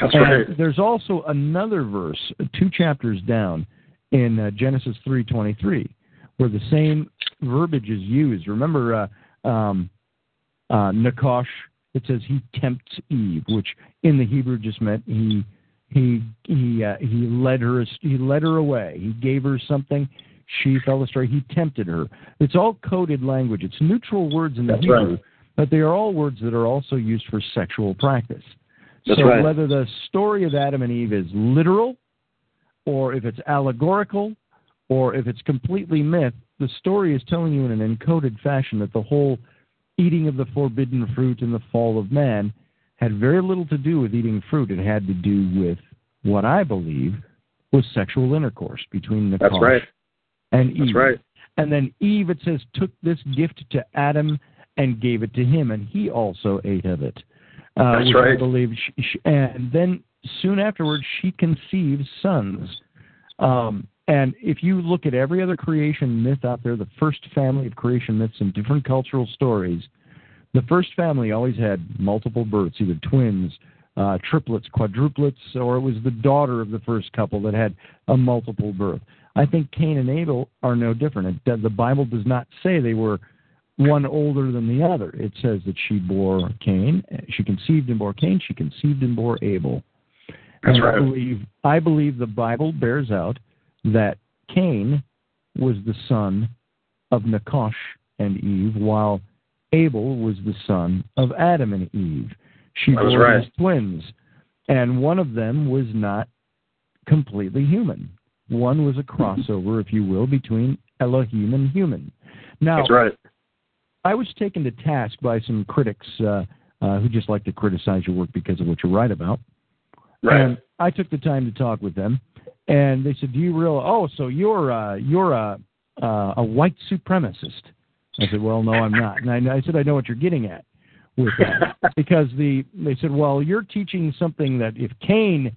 That's And right. There's also another verse, two chapters down, in uh, Genesis 3:23, where the same verbiage is used. Remember, uh, um, uh, Nakash. It says he tempts Eve, which in the Hebrew just meant he he he uh, he led her he led her away. He gave her something. She fell astray. He tempted her. It's all coded language. It's neutral words in the That's Hebrew. right. but they are all words that are also used for sexual practice. That's so right. whether the story of Adam and Eve is literal, or if it's allegorical, or if it's completely myth, the story is telling you in an encoded fashion that the whole eating of the forbidden fruit and the fall of man had very little to do with eating fruit. It had to do with what I believe was sexual intercourse between the That's right. and Eve. That's right. And then Eve, it says, took this gift to Adam and gave it to him, and he also ate of it. Uh, That's right. I believe. She, she, and then soon afterwards, she conceives sons. Um, and if you look at every other creation myth out there, the first family of creation myths in different cultural stories, the first family always had multiple births, either twins, uh, triplets, quadruplets, or it was the daughter of the first couple that had a multiple birth. I think Cain and Abel are no different. It, the Bible does not say they were one older than the other. It says that she bore Cain, she conceived and bore Cain, she conceived and bore Abel. That's and I right. believe I believe the Bible bears out that Cain was the son of Nakash and Eve, while Abel was the son of Adam and Eve. She was bore right. his twins, and one of them was not completely human. One was a crossover, if you will, between Elohim and human. Now, That's right. I was taken to task by some critics uh, uh, who just like to criticize your work because of what you write about. Right. And I took the time to talk with them, and they said, "Do you realize? Oh, so you're uh, you're a uh, a white supremacist?" I said, "Well, no, I'm not." And I, I said, "I know what you're getting at with that because the they said, well, you're teaching something that if Cain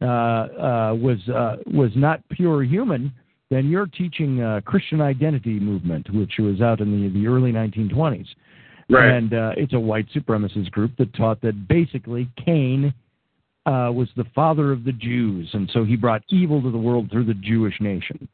uh, uh, was uh, was not pure human." Then you're teaching uh, Christian identity movement, which was out in the, the early 1920s. Right. And uh, it's a white supremacist group that taught that basically Cain uh, was the father of the Jews, and so he brought evil to the world through the Jewish nation.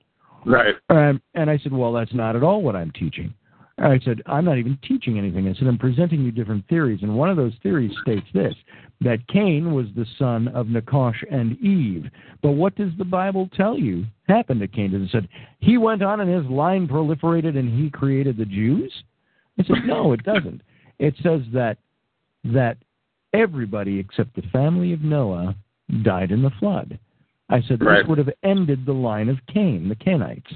right. Um, and I said, well, that's not at all what I'm teaching. I said, I'm not even teaching anything. I said, I'm presenting you different theories. And one of those theories states this that Cain was the son of Nakash and Eve. But what does the Bible tell you happened to Cain? It said he went on and his line proliferated and he created the Jews? I said, no, it doesn't. It says that that everybody except the family of Noah died in the flood. I said this Right. would have ended the line of Cain, the Canaanites.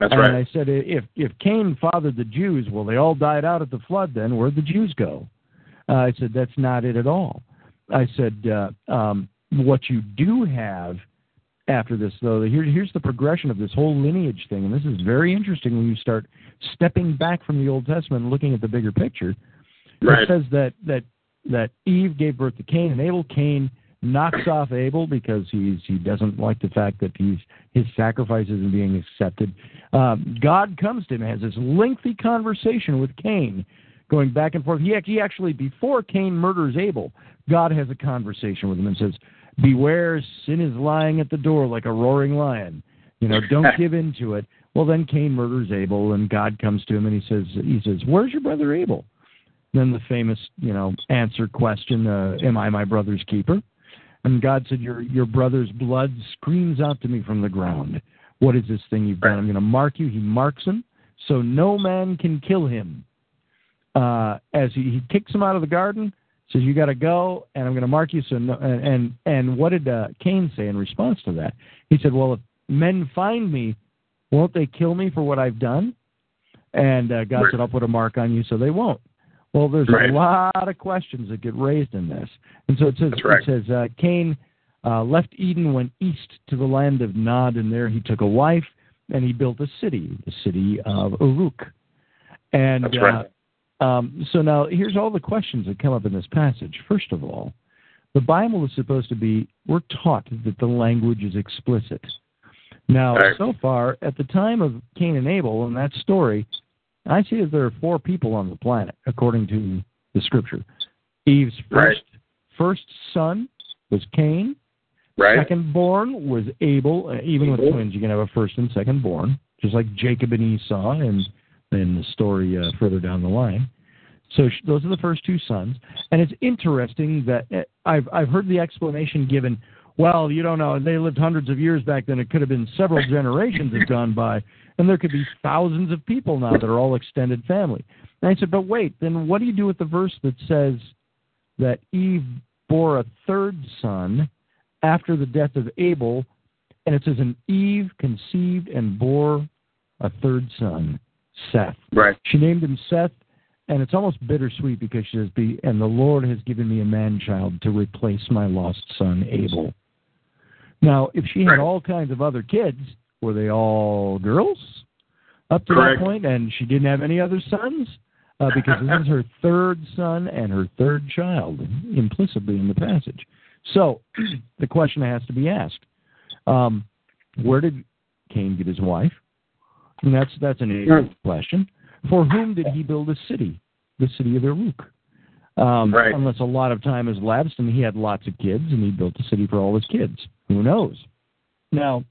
That's and right. I said, if if Cain fathered the Jews, well, they all died out at the flood. Then where'd the Jews go? Uh, I said that's not it at all. I said uh, um, what you do have after this, though. Here, here's the progression of this whole lineage thing, and this is very interesting when you start stepping back from the Old Testament and looking at the bigger picture. Right. It says that that that Eve gave birth to Cain, and Abel. Cain knocks off Abel because he's he doesn't like the fact that he's his sacrifice isn't being accepted. Um, God comes to him, has this lengthy conversation with Cain, going back and forth. He actually, he actually before Cain murders Abel, God has a conversation with him and says, "Beware, sin is lying at the door like a roaring lion. You know, don't give in to it." Well, then Cain murders Abel, and God comes to him and he says, "He says, where's your brother Abel?" Then the famous, you know, answer question, uh, "Am I my brother's keeper?" And God said, "Your your brother's blood screams out to me from the ground. What is this thing you've done? I'm going to mark you." He marks him, so no man can kill him. Uh, as he, he kicks him out of the garden, says, "You got to go, and I'm going to mark you." So, no, and and, and what did uh, Cain say in response to that? He said, "Well, if men find me, won't they kill me for what I've done?" And uh, God Right. said, "I'll put a mark on you, so they won't." Well, there's Right. a lot of questions that get raised in this, and so it says right. it says uh, Cain uh, left Eden, went east to the land of Nod, and there he took a wife, and he built a city, the city of Uruk. And That's right. uh, um, so now here's all the questions that come up in this passage. First of all, the Bible is supposed to be, we're taught that the language is explicit. Now, Right. so far, at the time of Cain and Abel in that story, I see that there are four people on the planet, according to the scripture. Eve's Right. first first son was Cain. Right. Second born was Abel. Uh, even with twins, you can have a first and second born, just like Jacob and Esau, and in the story uh, further down the line. So sh- those are the first two sons, and it's interesting that uh, I've I've heard the explanation given. well, you don't know, they lived hundreds of years back then. It could have been several generations have gone by, and there could be thousands of people now that are all extended family. And I said, but wait, then what do you do with the verse that says that Eve bore a third son after the death of Abel, and it says, and Eve conceived and bore a third son, Seth. Right. She named him Seth, and it's almost bittersweet because she says, "Be and the Lord has given me a man child to replace my lost son Abel." Now, if she had all kinds of other kids, were they all girls up to Correct. that point, and she didn't have any other sons? Uh, because this is her third son and her third child, implicitly in the passage. So, the question has to be asked: um, Where did Cain get his wife? And that's that's an easy question. For whom did he build a city? The city of Uruk. Um, Right. Unless a lot of time has lapsed and he had lots of kids and he built a city for all his kids. Who knows? Now,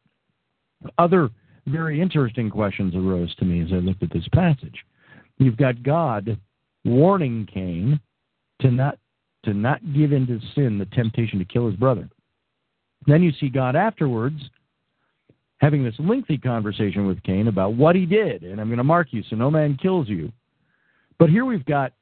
other very interesting questions arose to me as I looked at this passage. You've got God warning Cain to not to not give in to sin, the temptation to kill his brother. Then you see God afterwards having this lengthy conversation with Cain about what he did, and I'm going to mark you so no man kills you. But here we've got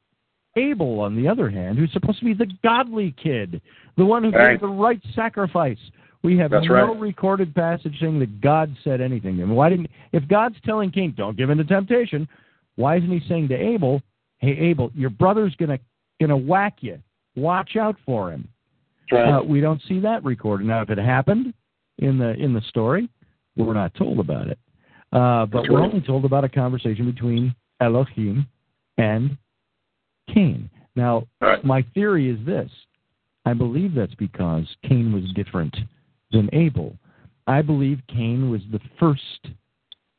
Abel, on the other hand, who's supposed to be the godly kid, the one who Right. gave the right sacrifice. We have That's no right. recorded passage saying that God said anything. And why didn't? If God's telling Cain, "Don't give in to temptation," why isn't He saying to Abel, "Hey, Abel, your brother's gonna gonna whack you. Watch out for him." Right. Uh, we don't see that recorded. Now, if it happened in the in the story, we're not told about it. Uh, but That's we're right. only told about a conversation between Elohim and Cain. Now, Right. my theory is this: I believe that's because Cain was different than Abel. I believe Cain was the first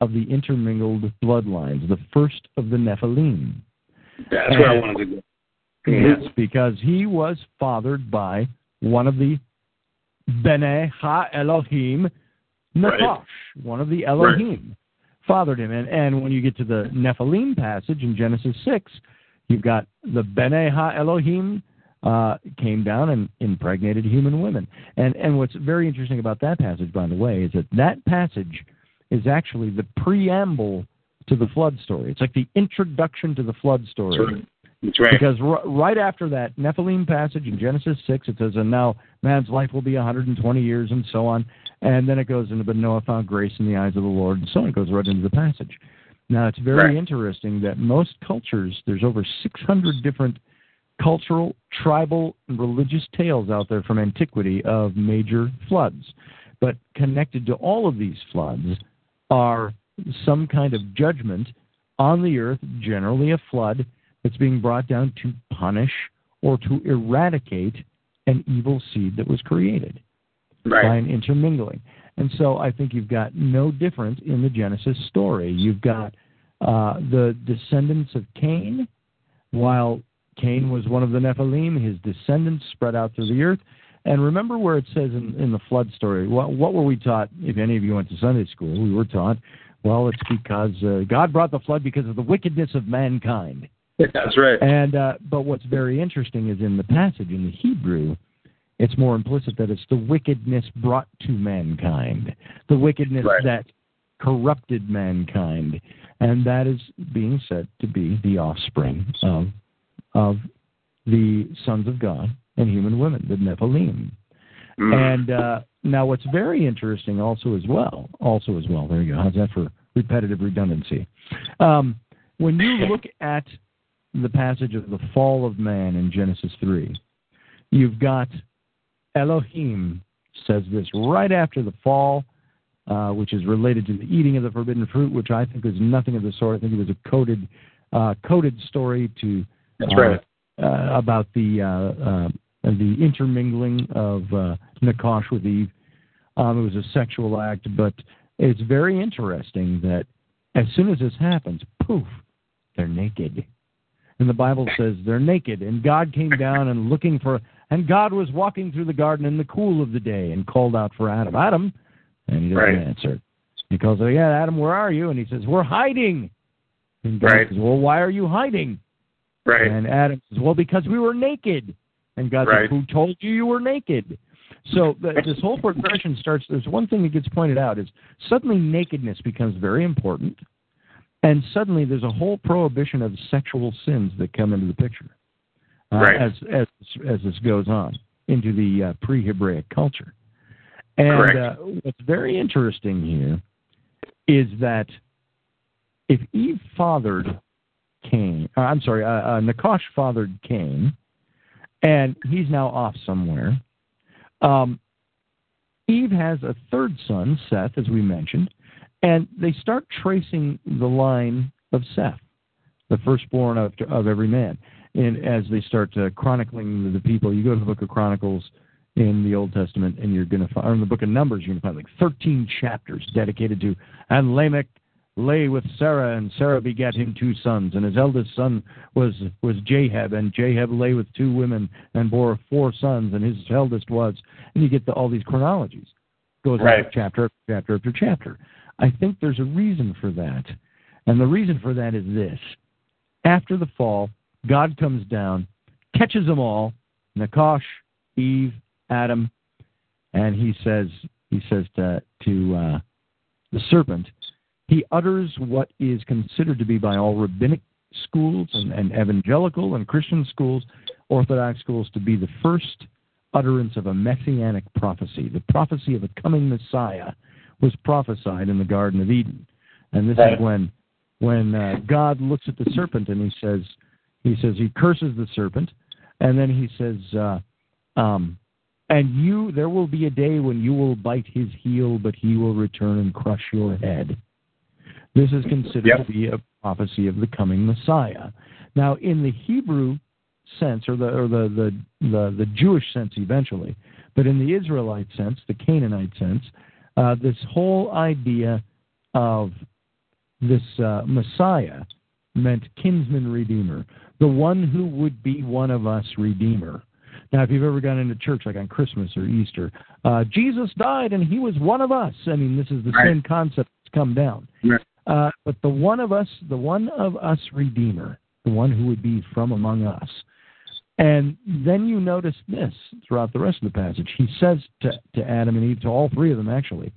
of the intermingled bloodlines, the first of the Nephilim. That's where I wanted to go. Yes, because he was fathered by one of the Bene Ha Elohim, Nakash, one of the Elohim, fathered him. And, and when you get to the Nephilim passage in Genesis 6, you've got the Bene Ha Elohim uh, came down and impregnated human women. And, and what's very interesting about that passage, by the way, is that that passage is actually the preamble to the flood story. It's like the introduction to the flood story. That's right. That's right. Because r- right after that Nephilim passage in Genesis 6, it says, And now man's life will be 120 years, and so on. And then it goes into, But Noah found grace in the eyes of the Lord, and so on. It goes right into the passage. Now, it's very Right. interesting that most cultures, there's over 600 different cultural, tribal, and religious tales out there from antiquity of major floods. But connected to all of these floods are some kind of judgment on the earth, generally a flood, that's being brought down to punish or to eradicate an evil seed that was created by an intermingling. And so I think you've got no difference in the Genesis story. You've got uh, the descendants of Cain, while Cain was one of the Nephilim, his descendants spread out through the earth. And remember where it says in, in the flood story, what, what were we taught? If any of you went to Sunday school, we were taught, well, it's because uh, God brought the flood because of the wickedness of mankind. That's right. And uh, but what's very interesting is in the passage in the Hebrew, it's more implicit that it's the wickedness brought to mankind, the wickedness Right. that corrupted mankind, and that is being said to be the offspring of of the sons of God and human women, the Nephilim. Mm. And uh, now, what's very interesting, also as well, also as well. There you go. How's that for repetitive redundancy? Um, when you look at the passage of the fall of man in Genesis three, you've got Elohim says this right after the fall, uh, which is related to the eating of the forbidden fruit, which I think is nothing of the sort. I think it was a coded, uh, coded story to That's uh, right. uh, about the uh, uh, the intermingling of uh, Nakash with Eve. Um, it was a sexual act, but it's very interesting that as soon as this happens, poof, they're naked. And the Bible says they're naked, and God came down and looking for, and God was walking through the garden in the cool of the day and called out for Adam. Adam, and he doesn't Right. answer. He calls "Yeah, Adam, where are you?" And he says, "We're hiding." And God Right. says, "Well, why are you hiding?" Right. And Adam says, Well, because we were naked. And God Right. says, Who told you you were naked? So the, this whole progression starts. There's one thing that gets pointed out is suddenly nakedness becomes very important, and suddenly there's a whole prohibition of sexual sins that come into the picture uh, Right. as as as this goes on into the uh, pre-Hebraic culture. And uh, what's very interesting here is that if Eve fathered Cain, uh, I'm sorry, uh, uh, Nakash fathered Cain, and he's now off somewhere. Um, Eve has a third son, Seth, as we mentioned, and they start tracing the line of Seth, the firstborn of, of every man. And as they start uh, chronicling the people, you go to the book of Chronicles in the Old Testament, and you're going to find, or in the book of Numbers, you're going to find like 13 chapters dedicated to, and Lamech lay with Sarah, and Sarah begat him two sons, and his eldest son was was Jahab, and Jahab lay with two women and bore four sons, and his eldest was, and you get the, all these chronologies, goes Right. on chapter after chapter after chapter. I think there's a reason for that, and the reason for that is this: after the fall, God comes down, catches them all, Nakash, Eve, Adam, and he says he says to to uh, the serpent, he utters what is considered to be by all rabbinic schools and, and evangelical and Christian schools, Orthodox schools, to be the first utterance of a messianic prophecy. The prophecy of a coming Messiah was prophesied in the Garden of Eden, and this Right. is when when uh, God looks at the serpent and he says he says he curses the serpent, and then he says. Uh, um, and you, there will be a day when you will bite his heel, but he will return and crush your head. This is considered Yep. to be a prophecy of the coming Messiah. Now, in the Hebrew sense, or the or the the the, the Jewish sense, eventually, but in the Israelite sense, the Canaanite sense, uh, this whole idea of this uh, Messiah meant kinsman redeemer, the one who would be one of us redeemer. Now, if you've ever gone into church, like on Christmas or Easter, uh, Jesus died and he was one of us. I mean, this is the Right. same concept come down. Right. Uh, but the one of us, the one of us Redeemer, the one who would be from among us. And then you notice this throughout the rest of the passage. He says to, to Adam and Eve, to all three of them actually,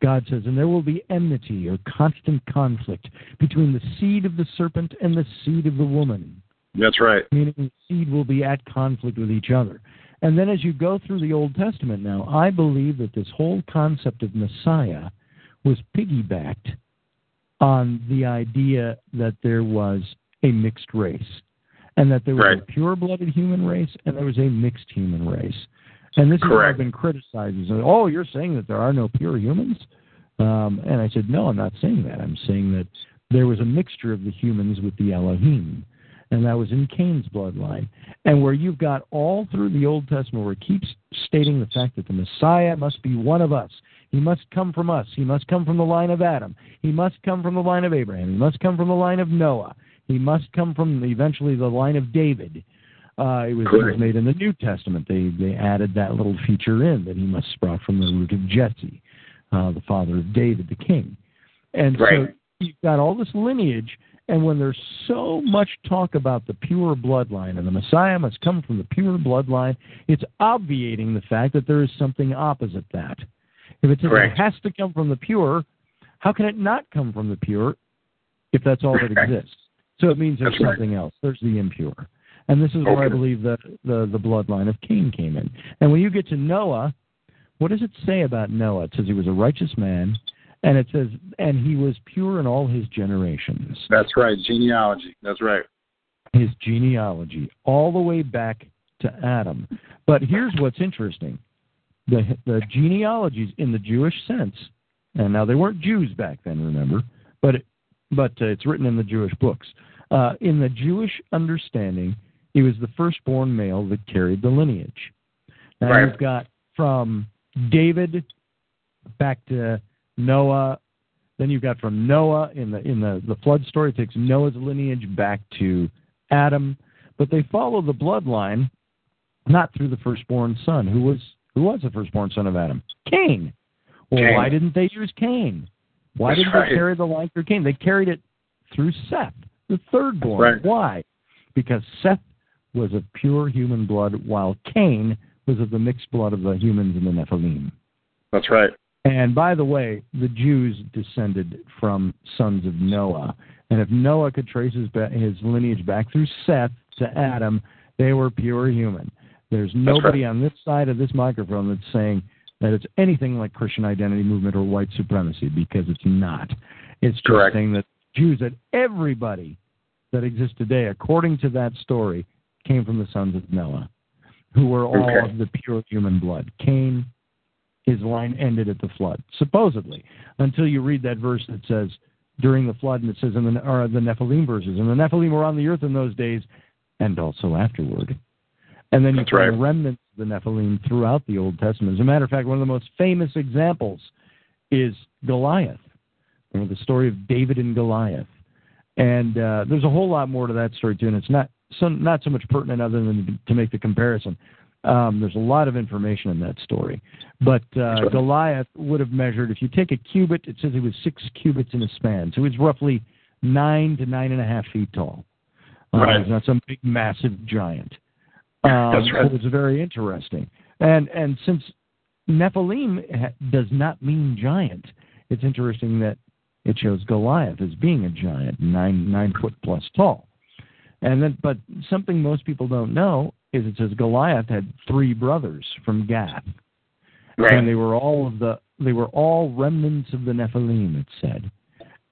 God says, and there will be enmity or constant conflict between the seed of the serpent and the seed of the woman That's right. meaning the seed will be at conflict with each other. And then as you go through the Old Testament now, I believe that this whole concept of Messiah was piggybacked on the idea that there was a mixed race, and that there was Right. a pure blooded human race and there was a mixed human race. And this is what I've been criticized. Is, oh, you're saying that there are no pure humans? Um, and I said, no, I'm not saying that. I'm saying that there was a mixture of the humans with the Elohim and that was in Cain's bloodline. And where you've got all through the Old Testament where it keeps stating the fact that the Messiah must be one of us. He must come from us. He must come from the line of Adam. He must come from the line of Abraham. He must come from the line of Noah. He must come from eventually the line of David. Uh, it, was, it was made in the New Testament. They they added that little feature in that he must sprout from the root of Jesse, uh, the father of David, the king. And Right. so you've got all this lineage, and when there's so much talk about the pure bloodline and the Messiah must come from the pure bloodline, it's obviating the fact that there is something opposite that. If it says Correct. it has to come from the pure, how can it not come from the pure if that's all that exists? So it means there's That's right. something else. There's the impure. And this is where I believe the, the, the bloodline of Cain came in. And when you get to Noah, what does it say about Noah? It says he was a righteous man, and it says, and he was pure in all his generations. That's right. Genealogy. That's right. His genealogy, all the way back to Adam. But here's what's interesting the, the genealogies in the Jewish sense, and now they weren't Jews back then, remember, but, it, but uh, it's written in the Jewish books. Uh, in the Jewish understanding, he was the firstborn male that carried the lineage. Now Right. you've got from David back to Noah. Then you've got from Noah in the in the, the flood story, it takes Noah's lineage back to Adam. But they follow the bloodline not through the firstborn son. Who was who was the firstborn son of Adam? Cain. Well, Cain. why didn't they use Cain? Why That's didn't right. they carry the line through Cain? They carried it through Seth, the third born. Right. Why? Because Seth was of pure human blood, while Cain was of the mixed blood of the humans and the Nephilim. That's right. And by the way, the Jews descended from sons of Noah. And if Noah could trace his, his lineage back through Seth to Adam, they were pure human. There's nobody right. on this side of this microphone that's saying that it's anything like Christian identity movement or white supremacy because it's not. It's just Correct. saying that Jews, that everybody that exists today, according to that story, came from the sons of Noah, who were all Okay. of the pure human blood. Cain, his line ended at the flood, supposedly, until you read that verse that says during the flood, and it says in the or the Nephilim verses, and the Nephilim were on the earth in those days, and also afterward. And then you That's find right. remnants of the Nephilim throughout the Old Testament. As a matter of fact, one of the most famous examples is Goliath, you know, the story of David and Goliath. And uh, there's a whole lot more to that story too, and it's not so not so much pertinent other than to make the comparison. Um, there's a lot of information in that story, but uh, Sure. Goliath would have measured. If you take a cubit, it says he was six cubits in a span, so he's roughly nine to nine and a half feet tall. Uh, Right. He's not some big, massive giant. Um, That's right. So it's very interesting. And and since Nephilim ha- does not mean giant, it's interesting that it shows Goliath as being a giant, nine nine foot plus tall. And then, but something most people don't know is it says Goliath had three brothers from Gath, Right. and they were all of the they were all remnants of the Nephilim. It said,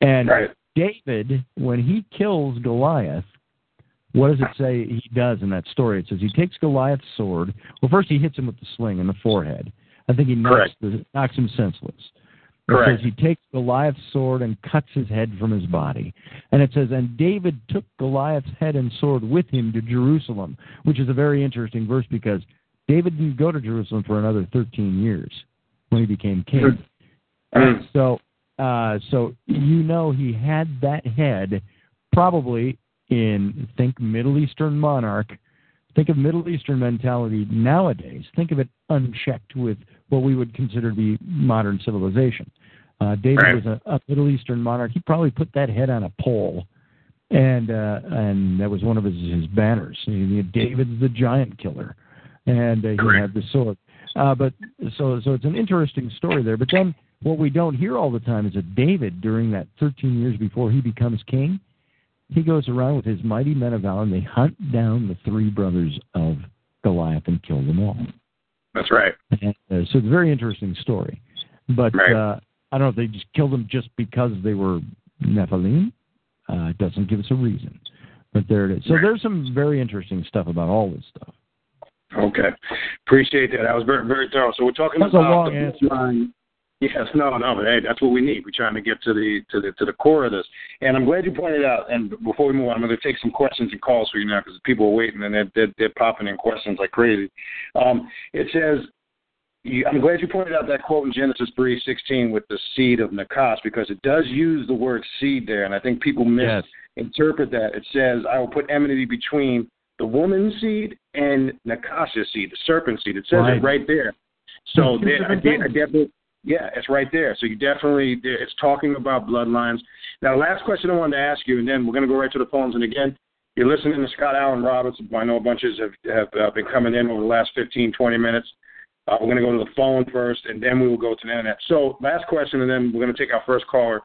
and right. David, when he kills Goliath, what does it say he does in that story? It says he takes Goliath's sword. Well, first he hits him with the sling in the forehead. I think he knocks, the, knocks him senseless. It Correct. says he takes Goliath's sword and cuts his head from his body. And it says, and David took Goliath's head and sword with him to Jerusalem, which is a very interesting verse because David didn't go to Jerusalem for another 13 years when he became king. Mm. So, uh, so you know he had that head probably in think Middle Eastern monarch. Think of Middle Eastern mentality nowadays. Think of it unchecked with what we would consider to be modern civilization. Uh, David Right. was a, a Middle Eastern monarch. He probably put that head on a pole, and uh, and that was one of his his banners. He- David's the giant killer, and uh, he Correct. had the sword. Uh, but so so it's an interesting story there. But then what we don't hear all the time is that David, during that 13 years before he becomes king, he goes around with his mighty men of valor and they hunt down the three brothers of Goliath and kill them all. That's right. And, uh, so it's a very interesting story. But Right. uh, I don't know if they just killed them just because they were Nephilim. Uh, it doesn't give us a reason. But there it is. So Right. there's some very interesting stuff about all this stuff. Okay. Appreciate that. That was very, very thorough. So we're talking That's a about long the answer. Yes, no, no, but hey, that's what we need. We're trying to get to the to the to the core of this. And I'm glad you pointed out. And before we move on, I'm going to take some questions and calls for you now because people are waiting and they're, they're they're popping in questions like crazy. Um, it says, I'm glad you pointed out that quote in Genesis 3:16 with the seed of Nakas because it does use the word seed there, and I think people Yes. misinterpret that. It says, "I will put enmity between the woman's seed and Nakasha's seed, the serpent seed." It says Right. it right there. So there, I, I definitely, yeah, it's right there. So you definitely, it's talking about bloodlines. Now, last question I wanted to ask you, and then we're going to go right to the phones. And again, you're listening to Scott Alan Roberts. I know a bunches have, have uh, been coming in over the last 15, 20 minutes. Uh, we're going to go to the phone first, and then we will go to the internet. So, last question, and then we're going to take our first caller.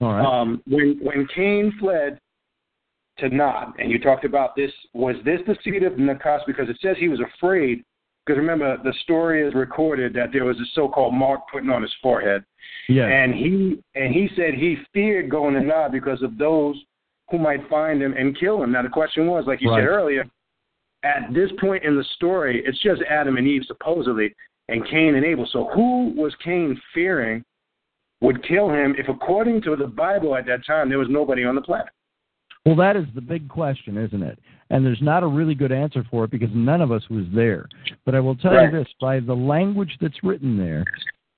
All right. Um, when when Cain fled to Nod, and you talked about this, was this the seed of Nakas? Because it says he was afraid. Because remember, the story is recorded that there was a so-called mark putting on his forehead, yes. and he and he said he feared going to Nod because of those who might find him and kill him. Now the question was, like you Right. said earlier, at this point in the story, it's just Adam and Eve supposedly, and Cain and Abel. So who was Cain fearing would kill him if, according to the Bible at that time, there was nobody on the planet? Well, that is the big question, isn't it? And there's not a really good answer for it because none of us was there. But I will tell Right. you this: by the language that's written there,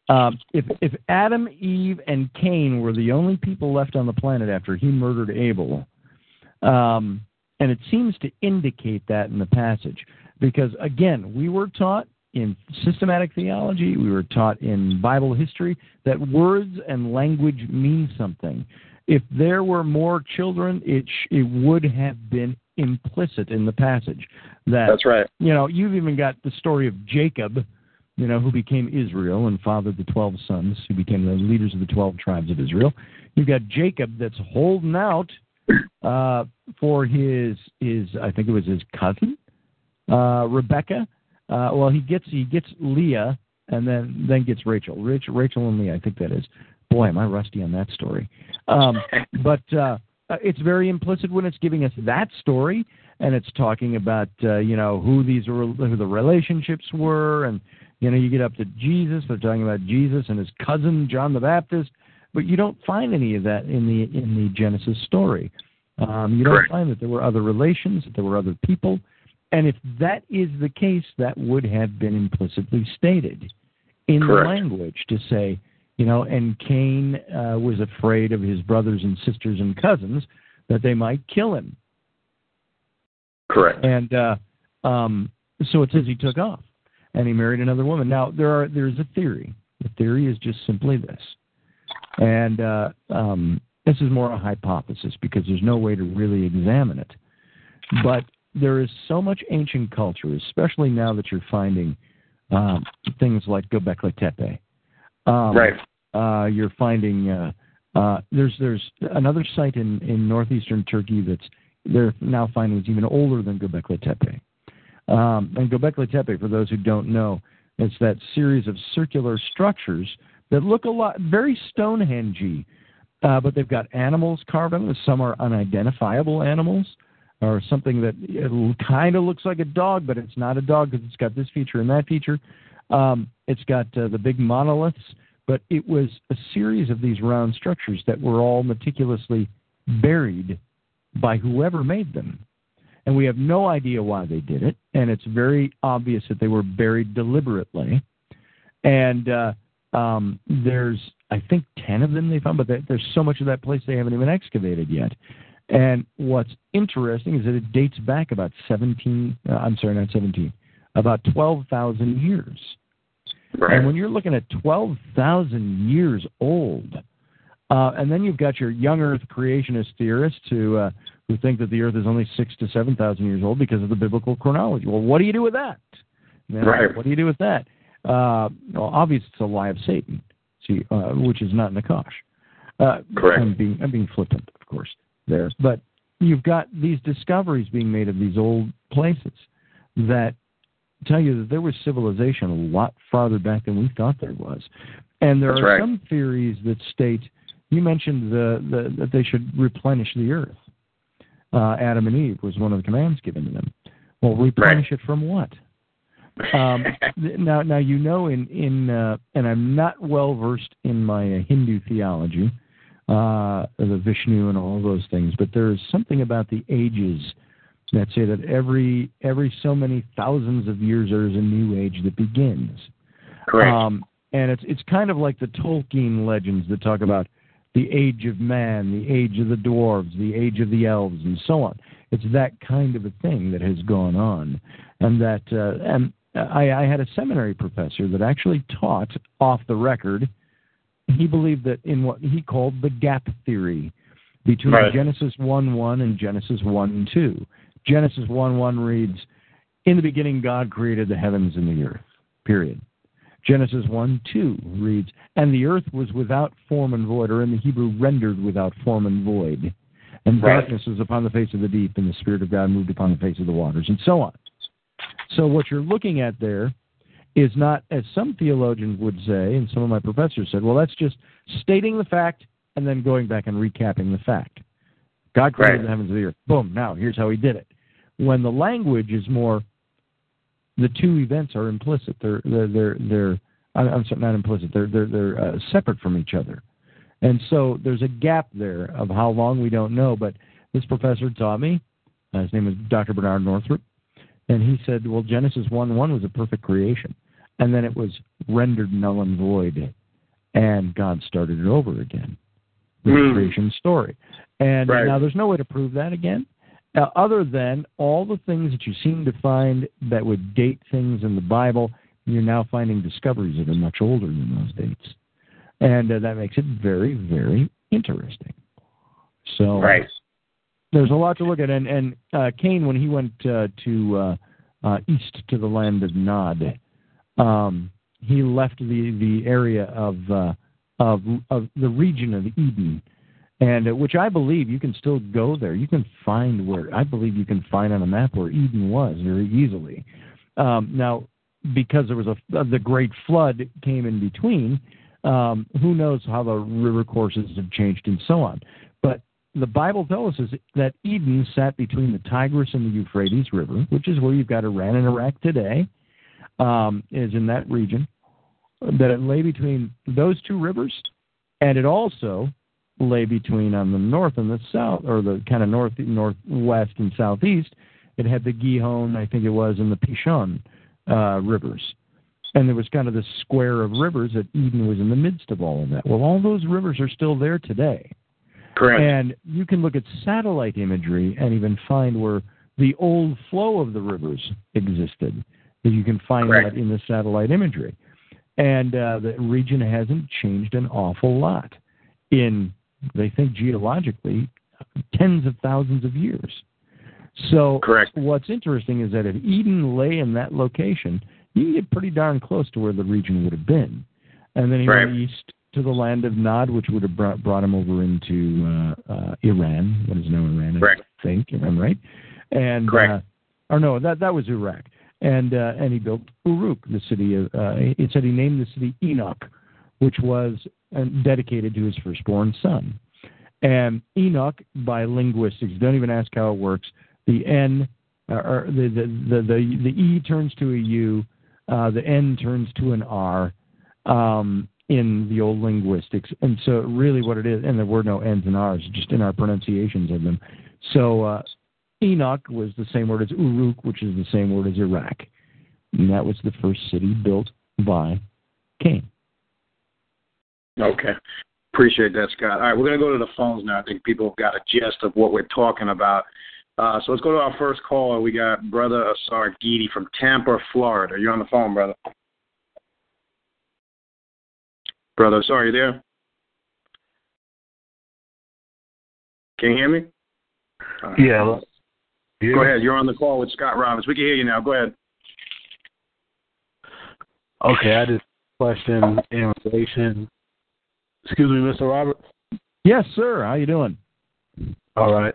um, if if Adam, Eve, and Cain were the only people left on the planet after he murdered Abel, um, and it seems to indicate that in the passage, because again, we were taught in systematic theology, we were taught in Bible history that words and language mean something if there were more children, it sh- it would have been implicit in the passage. That That's right. you know, you've even got the story of Jacob, you know, who became Israel and fathered the 12 sons who became the leaders of the 12 tribes of Israel. You've got Jacob that's holding out uh, for his, his, I think it was his cousin, uh, Rebecca. Uh, well, he gets, he gets Leah and then, then gets Rachel. Rachel, Rachel and Leah, I think that is. Boy, am I rusty on that story. Um, but, uh, it's very implicit when it's giving us that story and it's talking about uh, you know who these who the relationships were and you know you get up to Jesus they're talking about Jesus and his cousin John the Baptist but you don't find any of that in the in the Genesis story um, you don't Correct. find that there were other relations that there were other people and if that is the case that would have been implicitly stated in Correct. the language to say you know, and Cain uh, was afraid of his brothers and sisters and cousins that they might kill him. Correct. And uh, um, so it says he took off and he married another woman. Now there are there's a theory. The theory is just simply this, and uh, um, this is more a hypothesis because there's no way to really examine it. But there is so much ancient culture, especially now that you're finding um, things like Göbekli Tepe. Um, right. uh, you're finding uh, uh, there's there's another site in, in northeastern Turkey that's they're now finding is even older than Göbekli Tepe. Um, and Göbekli Tepe, for those who don't know, it's that series of circular structures that look a lot very Stonehenge-y, uh, but they've got animals carved on them. Some are unidentifiable animals, or something that kind of looks like a dog, but it's not a dog because it's got this feature and that feature. Um, it's got uh, the big monoliths, but it was a series of these round structures that were all meticulously buried by whoever made them. And we have no idea why they did it, and it's very obvious that they were buried deliberately. And uh, um, there's, I think, 10 of them they found, but there's so much of that place they haven't even excavated yet. And what's interesting is that it dates back about 17, uh, I'm sorry, not 17, about 12,000 years. Right. And when you're looking at 12,000 years old, uh, and then you've got your young Earth creationist theorists who uh, who think that the Earth is only six to seven thousand years old because of the biblical chronology. Well, what do you do with that? Know, Right. What do you do with that? Uh, well, obviously, it's a lie of Satan, see, uh, which is not Nakash. Uh, Correct. I'm being I'm being flippant, of course, there. But you've got these discoveries being made of these old places that tell you that there was civilization a lot farther back than we thought there was. And there That's are right. some theories that state you mentioned the, the that they should replenish the earth. Uh, Adam and Eve was one of the commands given to them. Well, replenish it from what? Um, now, now you know in in uh, and I'm not well versed in my uh, Hindu theology, uh, the Vishnu and all those things, but there is something about the ages that say that every every so many thousands of years there is a new age that begins. Correct. Um, and it's it's kind of like the Tolkien legends that talk about the age of man, the age of the dwarves, the age of the elves, and so on. It's that kind of a thing that has gone on, and that uh, and I, I had a seminary professor that actually taught off the record. He believed that in what he called the gap theory between Right. Genesis one one and Genesis one two. Genesis one one reads, "In the beginning, God created the heavens and the earth." Period. Genesis 1 2 reads, And the earth was without form and void, or in the Hebrew, rendered without form and void. And Right. darkness was upon the face of the deep, and the Spirit of God moved upon the face of the waters, and so on. So, what you're looking at there is not, as some theologians would say, and some of my professors said, well, that's just stating the fact and then going back and recapping the fact. God created Right. the heavens and the earth. Boom, now here's how he did it. When the language is more the two events are implicit. They're they're they're, they're I'm sorry, not implicit. They're they're they're uh, separate from each other, and so there's a gap there of how long we don't know. But this professor taught me. Uh, his name is Dr. Bernard Northrup, and he said, well, Genesis one one was a perfect creation, and then it was rendered null and void, and God started it over again. The Hmm. creation story, and Right. now there's no way to prove that again. Uh, other than all the things that you seem to find that would date things in the Bible, you're now finding discoveries that are much older than those dates. And uh, that makes it very, very interesting. So, right. there's a lot to look at. And and uh, Cain, when he went uh, to uh, uh, east to the land of Nod, um, he left the the area of uh, of of the region of Eden, and uh, which I believe you can still go there. You can find where I believe you can find on a map where Eden was very easily. Um, now, because there was a the great flood came in between, um, who knows how the river courses have changed and so on. But the Bible tells us that Eden sat between the Tigris and the Euphrates River, which is where you've got Iran and Iraq today, um, is in that region that it lay between those two rivers, and it also lay between on the north and the south, or the kind of north, northwest and southeast. It had the Gihon, I think it was, and the Pishon uh, rivers. And there was kind of this square of rivers that Eden was in the midst of all of that. Well, all those rivers are still there today. Correct. And you can look at satellite imagery and even find where the old flow of the rivers existed. You can find Correct. that in the satellite imagery and uh, the region hasn't changed an awful lot in they think geologically tens of thousands of years. So Correct. what's interesting is that if Eden lay in that location, you get pretty darn close to where the region would have been. And then he Right. went east to the land of Nod, which would have brought, brought him over into uh, uh, Iran, what is now Iran, Correct. I think. Am I right? And Correct. Uh, or no, that that was Iraq and uh, and he built Uruk, the city of. Uh, it said he named the city Enoch, which was uh, dedicated to his firstborn son. And Enoch, by linguistics, don't even ask how it works. The N, uh, or the, the the the E turns to a U, uh, the N turns to an R. Um, in the old linguistics, and so really what it is, and there were no N's and R's, just in our pronunciations of them. So Enoch was the same word as Uruk, which is the same word as Iraq. And that was the first city built by Cain. Okay. Appreciate that, Scott. All right, we're going to go to the phones now. I think people have got a gist of what we're talking about. Uh, so let's go to our first caller. We got Brother Asar Geedy from Tampa, Florida. Are You're on the phone, brother. Brother Asar, are you there? Can you hear me? Right. Yeah. Go ahead. You're on the call with Scott Robbins. We can hear you now. Go ahead. Okay, I just question in relation. Excuse me, Mr. Robert. Yes, sir. How you doing? All right.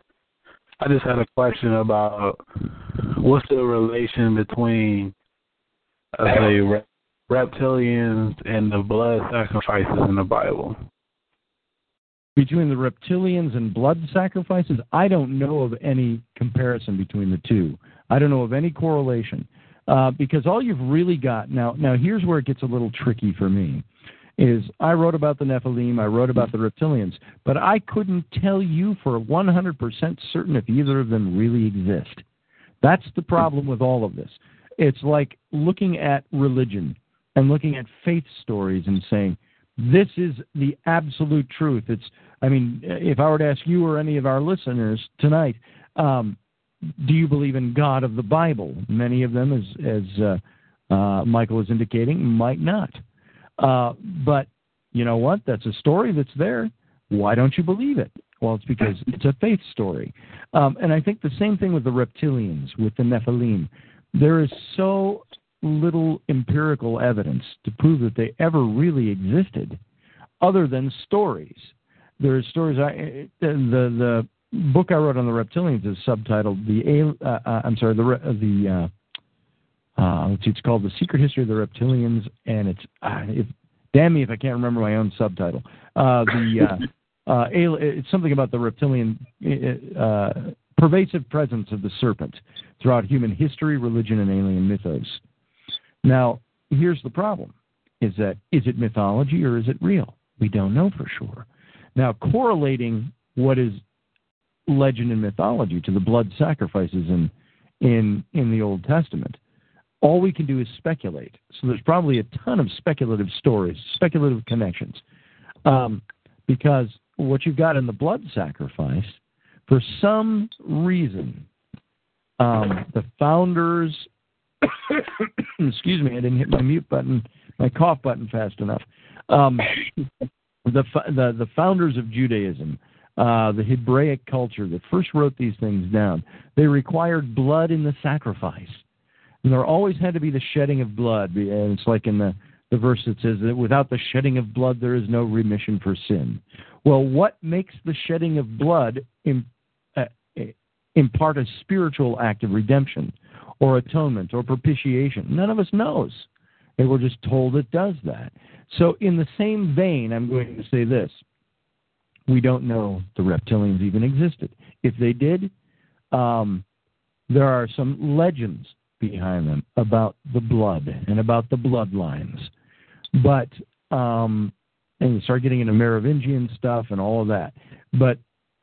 I just had a question about what's the relation between, uh, say, re- reptilians and the blood sacrifices in the Bible. Between the reptilians and blood sacrifices, I don't know of any comparison between the two. I don't know of any correlation. Uh, because all you've really got now, now here's where it gets a little tricky for me. Is I wrote about the Nephilim, I wrote about the reptilians, but I couldn't tell you for 100% certain if either of them really exist. That's the problem with all of this. It's like looking at religion and looking at faith stories and saying, this is the absolute truth. It's, I mean, if I were to ask you or any of our listeners tonight, um, do you believe in God of the Bible? Many of them, as as uh, uh, Michael is indicating, might not. Uh, but you know what? That's a story that's there. Why don't you believe it? Well, it's because it's a faith story. Um, and I think the same thing with the reptilians, with the Nephilim. There is so little empirical evidence to prove that they ever really existed, other than stories. There are stories. I, the the book I wrote on the reptilians is subtitled "The uh, uh, I'm sorry the the uh, uh, let's see, it's called The Secret History of the Reptilians, and it's uh, if, damn me if I can't remember my own subtitle. Uh, the uh, uh, it's something about the reptilian uh, pervasive presence of the serpent throughout human history, religion, and alien mythos. Now, here's the problem: is that is it mythology or is it real? We don't know for sure. Now, correlating what is legend and mythology to the blood sacrifices in in in the Old Testament, all we can do is speculate. So there's probably a ton of speculative stories, speculative connections, um, because what you've got in the blood sacrifice, for some reason, um, the founders. excuse me, I didn't hit my mute button, my cough button fast enough. Um, the, the the founders of Judaism uh, the Hebraic culture that first wrote these things down, they required blood in the sacrifice. And there always had to be the shedding of blood. And it's like in the, the verse that says that without the shedding of blood, there is no remission for sin. Well, what makes the shedding of blood uh, impart a spiritual act of redemption or atonement or propitiation? None of us knows. We're just told it does that. So, in the same vein, I'm going to say this we don't know the reptilians even existed. If they did, um, there are some legends behind them about the blood and about the bloodlines. But um, and you start getting into Merovingian stuff and all of that. But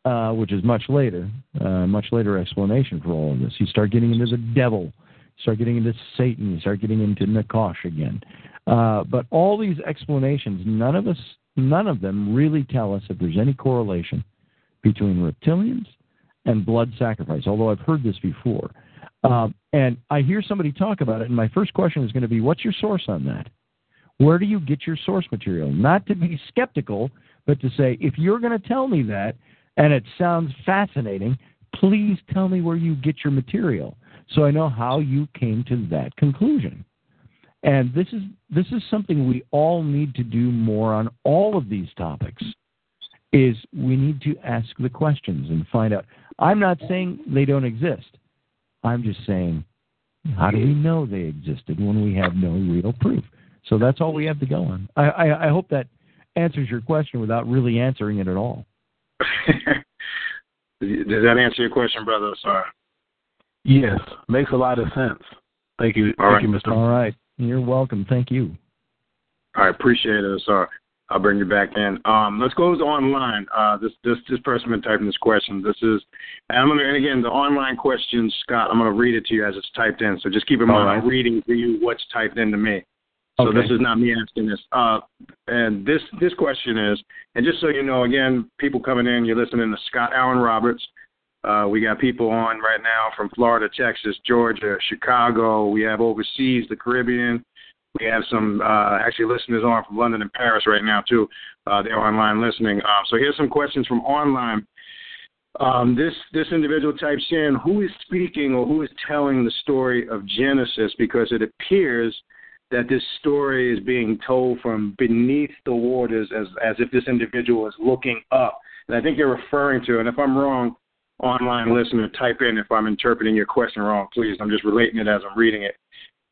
uh, which is much later, uh, much later explanation for all of this. You start getting into the devil, you start getting into Satan, you start getting into Nakash again. Uh, but all these explanations, none of us, none of them really tell us if there's any correlation between reptilians and blood sacrifice. Although I've heard this before, um, and I hear somebody talk about it, and my first question is going to be, "What's your source on that? Where do you get your source material?" Not to be skeptical, but to say, if you're going to tell me that, and it sounds fascinating, please tell me where you get your material so I know how you came to that conclusion. And this is this is something we all need to do more on all of these topics. Is we need to ask the questions and find out. I'm not saying they don't exist. I'm just saying, mm-hmm. how do we know they existed when we have no real proof? So that's all we have to go on. I, I, I hope that answers your question without really answering it at all. Does that answer your question, brother? Sorry. Yes, makes a lot of sense. Thank you, All thank right. you, Mr. All right. You're welcome. Thank you. I appreciate it. Sorry. I'll bring you back in. Um, let's go to online. Uh, this this this person been typing this question. This is, and I'm gonna and again the online question, Scott. I'm gonna read it to you as it's typed in. So just keep in mind right. I'm reading to you what's typed into me. So Okay. this is not me asking this. Uh, and this this question is, and just so you know, again, people coming in, you're listening to Scott Alan Roberts. Uh, we got people on right now from Florida, Texas, Georgia, Chicago. We have overseas, the Caribbean. We have some uh, actually listeners on from London and Paris right now too. Uh, they're online listening. Uh, so here's some questions from online. Um, this this individual types in who is speaking or who is telling the story of Genesis because it appears that this story is being told from beneath the waters as as if this individual is looking up. And I think you're referring to, and if I'm wrong, online listener, type in if I'm interpreting your question wrong, please. I'm just relating it as I'm reading it.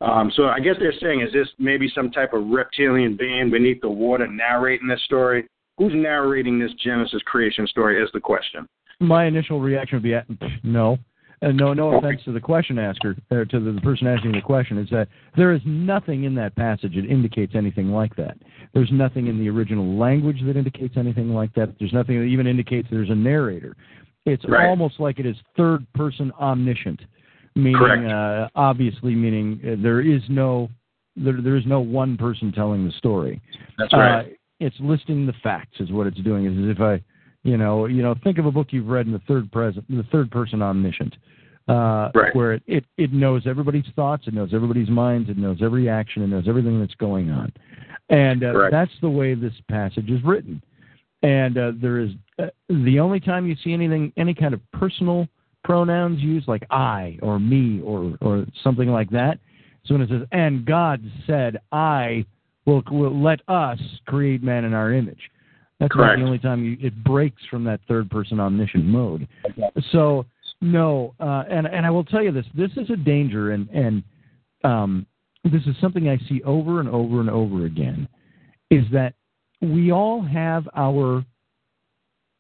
Um, so I guess they're saying, is this maybe some type of reptilian being beneath the water narrating this story? Who's narrating this Genesis creation story is the question. My initial reaction would be no. And no, no offense to the question asker, or to the, the person asking the question, is that there is nothing in that passage that indicates anything like that. There's nothing in the original language that indicates anything like that. There's nothing that even indicates there's a narrator. It's Right. almost like it is third person omniscient, meaning Correct. uh, obviously meaning uh, there is no there, there is no one person telling the story. That's right. Uh, it's listing the facts is what it's doing. Is if I, you know, you know, think of a book you've read in the third present, the third person omniscient, uh, Right. where it, it it knows everybody's thoughts, it knows everybody's minds, it knows every action, it knows everything that's going on, and uh, that's the way this passage is written. And uh, there is uh, the only time you see anything, any kind of personal pronouns used, like I or me or or something like that. So when it says, "And God said, I will, will let us create man in our image," that's Correct. the only time you, it breaks from that third person omniscient mode. So no, uh, and and I will tell you this: this is a danger, and and um, this is something I see over and over and over again, is that we all have our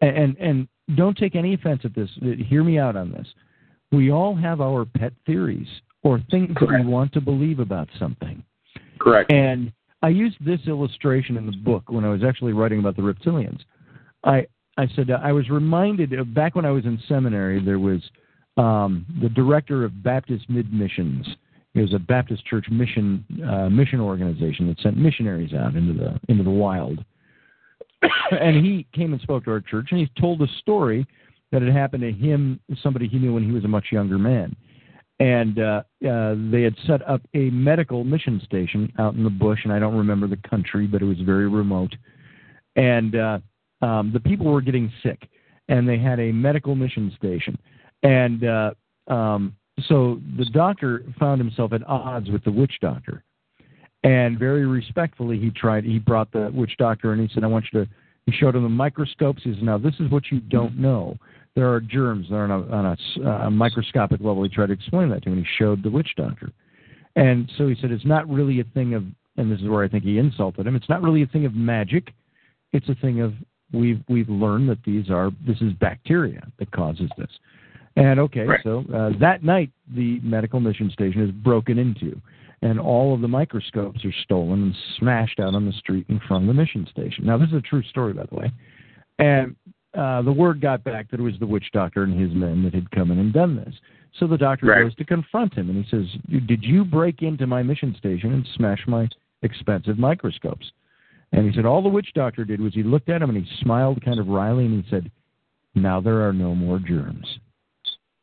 and and don't take any offense at this. Hear me out on this. We all have our pet theories or things that Correct. we want to believe about something. Correct. And I used this illustration in the book when I was actually writing about the reptilians. I I said I was reminded of back when I was in seminary. There was um, the director of Baptist Mid Missions. It was a Baptist church mission uh, mission organization that sent missionaries out into the into the wild. and he came and spoke to our church, and he told a story that had happened to him, somebody he knew when he was a much younger man. And uh, uh, they had set up a medical mission station out in the bush, and I don't remember the country, but it was very remote. And uh, um, the people were getting sick, and they had a medical mission station, and uh, um, so the doctor found himself at odds with the witch doctor, and very respectfully he tried. He brought the witch doctor and he said, "I want you to." He showed him the microscopes. He said, "Now this is what you don't know." There are germs that are on a, on a, uh, microscopic level. He tried to explain that to him, and he showed the witch doctor. And so he said, it's not really a thing of, and this is where I think he insulted him. It's not really a thing of magic. It's a thing of we've we've learned that these are this is bacteria that causes this. And okay, Right. so uh, that night the medical mission station is broken into, and all of the microscopes are stolen and smashed out on the street in front of the mission station. Now this is a true story, by the way. And uh, the word got back that it was the witch doctor and his men that had come in and done this. So the doctor Right. goes to confront him, and he says, "Did you break into my mission station and smash my expensive microscopes?" And he said, "All the witch doctor did was he looked at him and he smiled kind of wryly, and he said, "Now there are no more germs."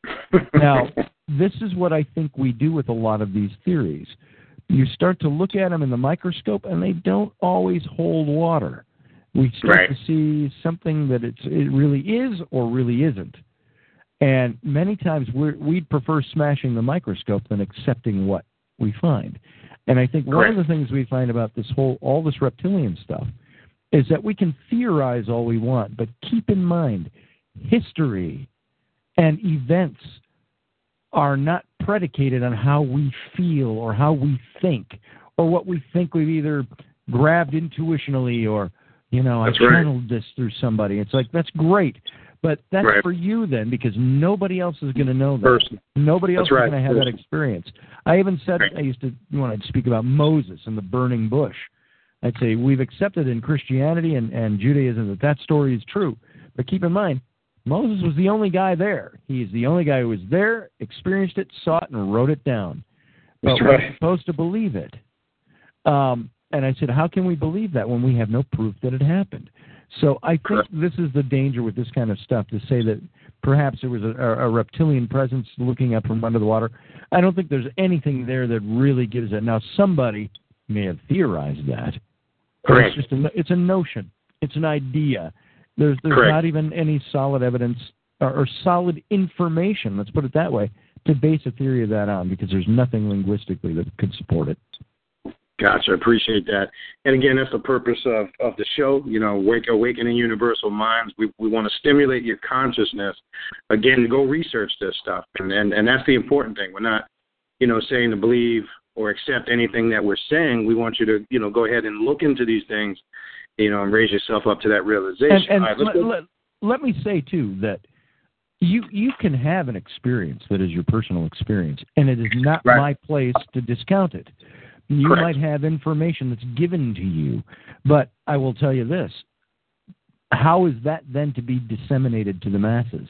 now, this is what I think we do with a lot of these theories. You start to look at them in the microscope, and they don't always hold water. We start Right. to see something that it's, it really is or really isn't. And many times we're, we'd prefer smashing the microscope than accepting what we find. And I think one of the things we find about this whole all this reptilian stuff is that we can theorize all we want, but keep in mind history and events are not predicated on how we feel or how we think or what we think we've either grabbed intuitionally or you know That's I right. channeled this through somebody. It's like that's great, but that's Right. for you then because nobody else is going to know that. Person. Nobody else That's right. is going to have that experience. I even said Right. I used to when I'd speak about Moses and the burning bush. I'd say we've accepted in Christianity and, and Judaism that that story is true, but keep in mind Moses was the only guy there. He's the only guy who was there, experienced it, saw it, and wrote it down. But That's we're right. supposed to believe it. Um, and I said, how can we believe that when we have no proof that it happened? So I think Correct. this is the danger with this kind of stuff to say that perhaps there was a, a reptilian presence looking up from under the water. I don't think there's anything there that really gives it. Now somebody may have theorized that. Correct. It's just a, it's a notion. It's an idea. There's there's Correct. not even any solid evidence or, or solid information. Let's put it that way to base a theory of that on because there's nothing linguistically that could support it. Gotcha. I appreciate that. And again, that's the purpose of, of the show. You know, Wake Awakening Universal Minds. We we want to stimulate your consciousness. Again, go research this stuff, and, and and that's the important thing. We're not, you know, saying to believe or accept anything that we're saying. We want you to, you know, go ahead and look into these things, you know, and raise yourself up to that realization. And, and right, let, let, let me say too that you you can have an experience that is your personal experience, and it is not Right. my place to discount it. You Correct. might have information that's given to you, but I will tell you this: how is that then to be disseminated to the masses?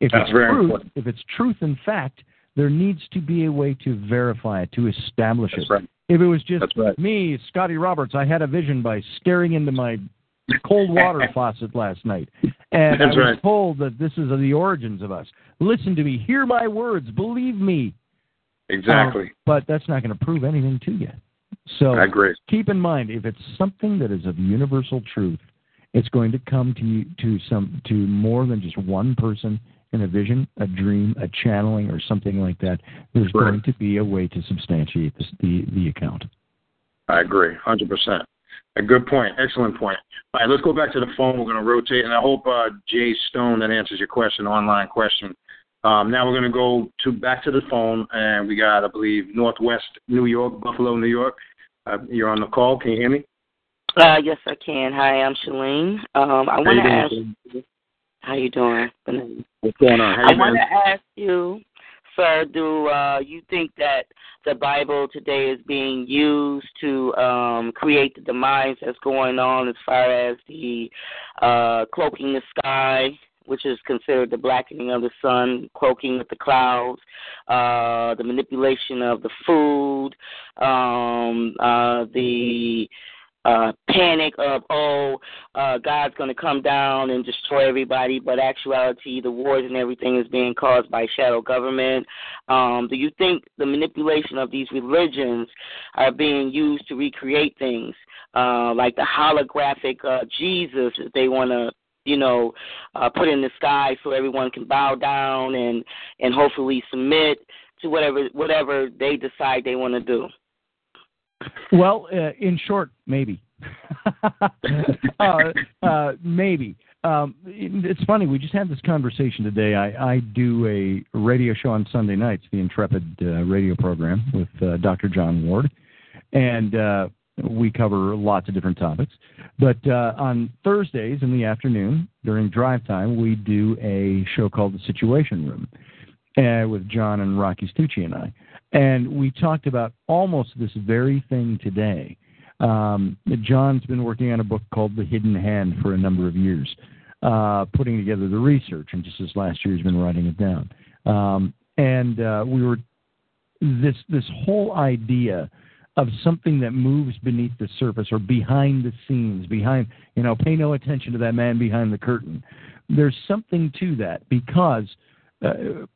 If That's it's very truth, important. if it's truth and fact, there needs to be a way to verify it, to establish That's it. right. If it was just right. me, Scotty Roberts, I had a vision by staring into my cold water faucet last night, and That's I was right. told that this is the origins of us. Listen to me, hear my words, believe me. Exactly. Um, but that's not going to prove anything to you. So I agree. keep in mind, if it's something that is of universal truth, it's going to come to you, to some to more than just one person in a vision, a dream, a channeling, or something like that. There's Right. going to be a way to substantiate this, the the account. I agree, hundred percent. A good point, excellent point. All right, let's go back to the phone. We're going to rotate, and I hope uh, Jay Stone that answers your question, online question. Um, now we're going to go to back to the phone, and we got, I believe, Northwest New York, Buffalo, New York. Uh, you're on the call. Can you hear me? Uh, yes, I can. Hi, I'm Shalene. Um, I How want to ask. Shalene? How you doing? What's going on? How I want to ask you, sir. Do uh, you think that the Bible today is being used to um, create the demise that's going on as far as the uh, cloaking the sky? Which is considered the blackening of the sun, cloaking with the clouds, uh, the manipulation of the food, um, uh, the uh, panic of oh uh, God's going to come down and destroy everybody, but actuality the wars and everything is being caused by shadow government. Um, do you think the manipulation of these religions are being used to recreate things uh, like the holographic uh, Jesus that they want to you know, uh, put in the sky so everyone can bow down and and hopefully submit to whatever whatever they decide they want to do. Well, uh, in short, maybe. uh, uh, maybe. Um, it's funny. We just had this conversation today. I, I do a radio show on Sunday nights, the Intrepid uh, radio program with uh, Dr. John Ward, and uh, we cover lots of different topics. But uh, on Thursdays in the afternoon during drive time, we do a show called The Situation Room uh, with John and Rocky Stucci and I. And we talked about almost this very thing today. Um, John's been working on a book called The Hidden Hand for a number of years, uh, putting together the research, and just this last year he's been writing it down. Um, and uh, we were this this whole idea of something that moves beneath the surface or behind the scenes, behind you know, pay no attention to that man behind the curtain. There's something to that because uh,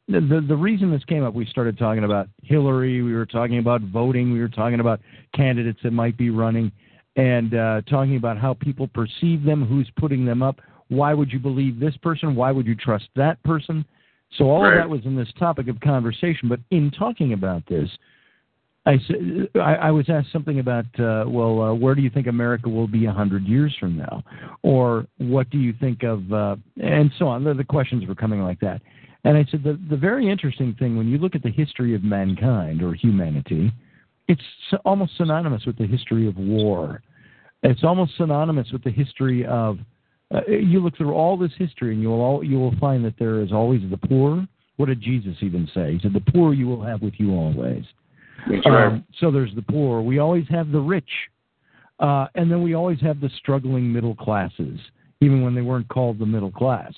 the the reason this came up, we started talking about Hillary, we were talking about voting, we were talking about candidates that might be running, and uh, talking about how people perceive them, who's putting them up. Why would you believe this person? Why would you trust that person? So all right. of that was in this topic of conversation. But in talking about this, I, I, I was asked something about, uh, well, uh, where do you think America will be a hundred years from now, or what do you think of, uh, and so on. The, the questions were coming like that. And I said the, the very interesting thing when you look at the history of mankind or humanity, it's almost synonymous with the history of war. It's almost synonymous with the history of. Uh, you look through all this history, and you will all, you will find that there is always the poor. What did Jesus even say? He said, "The poor you will have with you always." That's right. Um, so there's the poor. We always have the rich, uh, and then we always have the struggling middle classes, even when they weren't called the middle class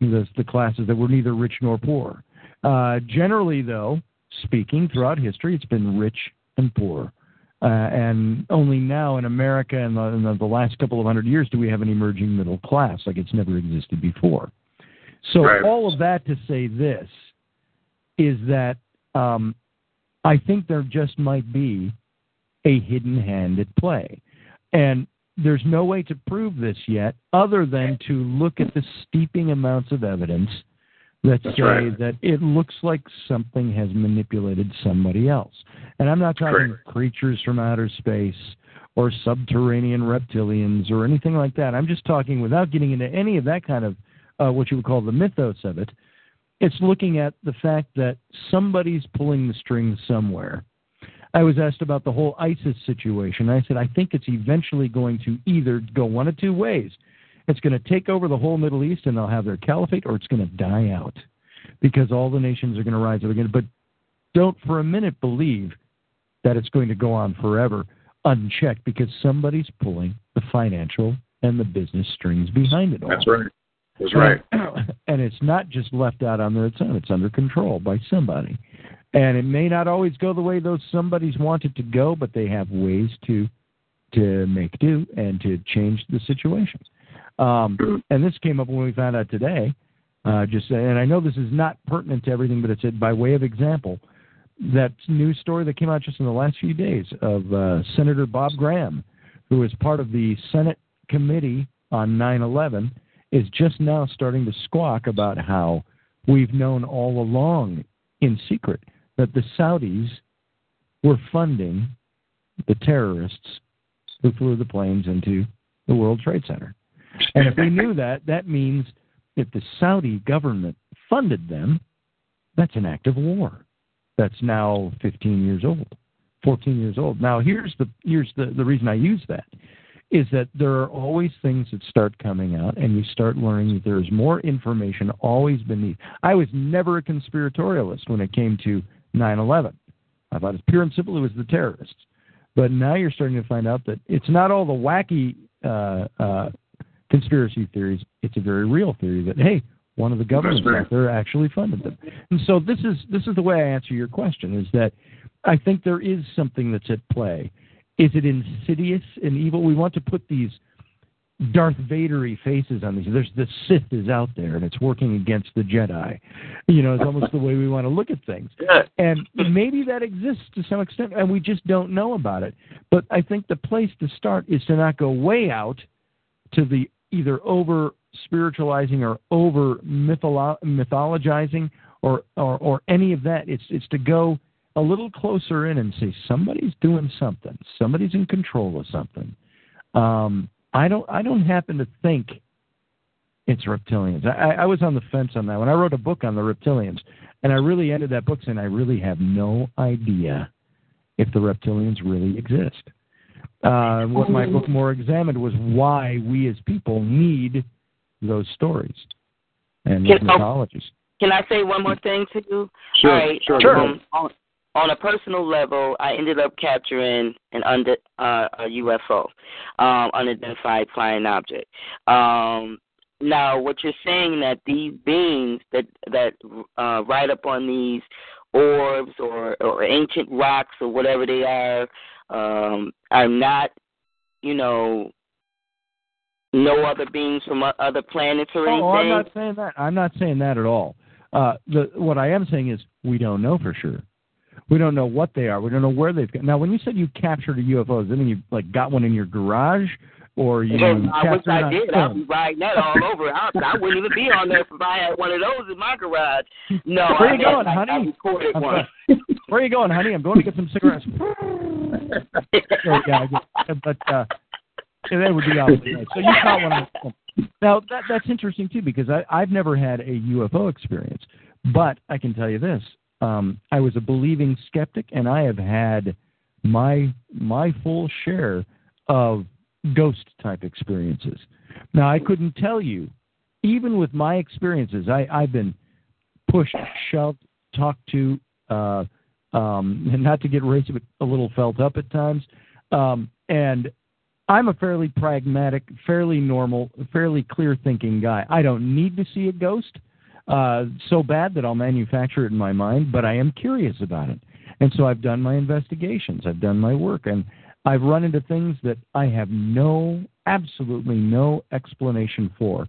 the, the classes that were neither rich nor poor. Uh, generally, though, speaking, throughout history, it's been rich and poor. Uh, and only now in America, in, the, in the, the, last couple of hundred years, do we have an emerging middle class like it's never existed before. So, right. all of that to say this is that um, I think there just might be a hidden hand at play. And there's no way to prove this yet other than to look at the steeping amounts of evidence that That's say right. that it looks like something has manipulated somebody else. And I'm not talking Correct. creatures from outer space or subterranean reptilians or anything like that. I'm just talking without getting into any of that kind of uh, what you would call the mythos of it. It's looking at the fact that somebody's pulling the strings somewhere I was asked about the whole ISIS situation. I said, I think it's eventually going to either go one of two ways. It's going to take over the whole Middle East and they'll have their caliphate, or it's going to die out because all the nations are going to rise up again. But don't for a minute believe that it's going to go on forever unchecked because somebody's pulling the financial and the business strings behind it all. That's right. That's right. And it's not just left out on their own, it's under control by somebody. And it may not always go the way those somebody's wanted to go, but they have ways to to make do and to change the situation. Um, and this came up when we found out today. Uh, just and I know this is not pertinent to everything, but it's by way of example. That news story that came out just in the last few days of uh, Senator Bob Graham, who is part of the Senate committee on 9/11, is just now starting to squawk about how we've known all along in secret that the Saudis were funding the terrorists who flew the planes into the World Trade Center. And if we knew that, that means if the Saudi government funded them, that's an act of war. That's now 15 years old, 14 years old. Now here's the here's the, the reason I use that is that there are always things that start coming out and you start learning that there is more information always beneath. I was never a conspiratorialist when it came to 9 11. I thought it's pure and simple it was the terrorists. But now you're starting to find out that it's not all the wacky uh, uh, conspiracy theories. It's a very real theory that hey, one of the governments out there actually funded them. And so this is this is the way I answer your question: is that I think there is something that's at play. Is it insidious and evil? We want to put these Darth Vadery faces on these. There's the Sith is out there and it's working against the Jedi. You know, it's almost the way we want to look at things. And maybe that exists to some extent, and we just don't know about it. But I think the place to start is to not go way out to the either over spiritualizing or over mytholo- mythologizing or, or or any of that. It's it's to go a little closer in and say somebody's doing something. Somebody's in control of something. Um, I don't I don't happen to think it's reptilians. I, I was on the fence on that when I wrote a book on the reptilians, and I really ended that book saying I really have no idea if the reptilians really exist. Uh, what my book more examined was why we as people need those stories and those Can- oh, mythologies. Can I say one more thing to you? Sure, All right. sure, go Um, on, a personal level, I ended up capturing an under uh, a UFO, um, unidentified flying object. Um, now, what you're saying that these beings that that uh, ride up on these orbs or, or ancient rocks or whatever they are um, are not, you know, no other beings from other planets or anything. Oh, I'm not saying that. I'm not saying that at all. Uh, the what I am saying is we don't know for sure. We don't know what they are. We don't know where they've got. Now, when you said you captured a UFO, does that mean you like got one in your garage, or you Well, I wish I did. I'd be riding that all over. I, I wouldn't even be on there if I had one of those in my garage. No, Where I you going, I, I honey? I'm one. Where are you going, honey? I'm going to get some cigarettes. yeah, I but uh, yeah, that would be awesome. So you caught one. Now that that's interesting too because I I've never had a UFO experience, but I can tell you this: um, I was a believing skeptic, and I have had my my full share of ghost type experiences. Now I couldn't tell you, even with my experiences, I I've been pushed, shoved, talked to, uh, um, and not to get racist, but a little felt up at times. Um, and I'm a fairly pragmatic, fairly normal, fairly clear thinking guy. I don't need to see a ghost uh, so bad that I'll manufacture it in my mind, but I am curious about it. And so I've done my investigations, I've done my work, and I've run into things that I have no, absolutely no explanation for.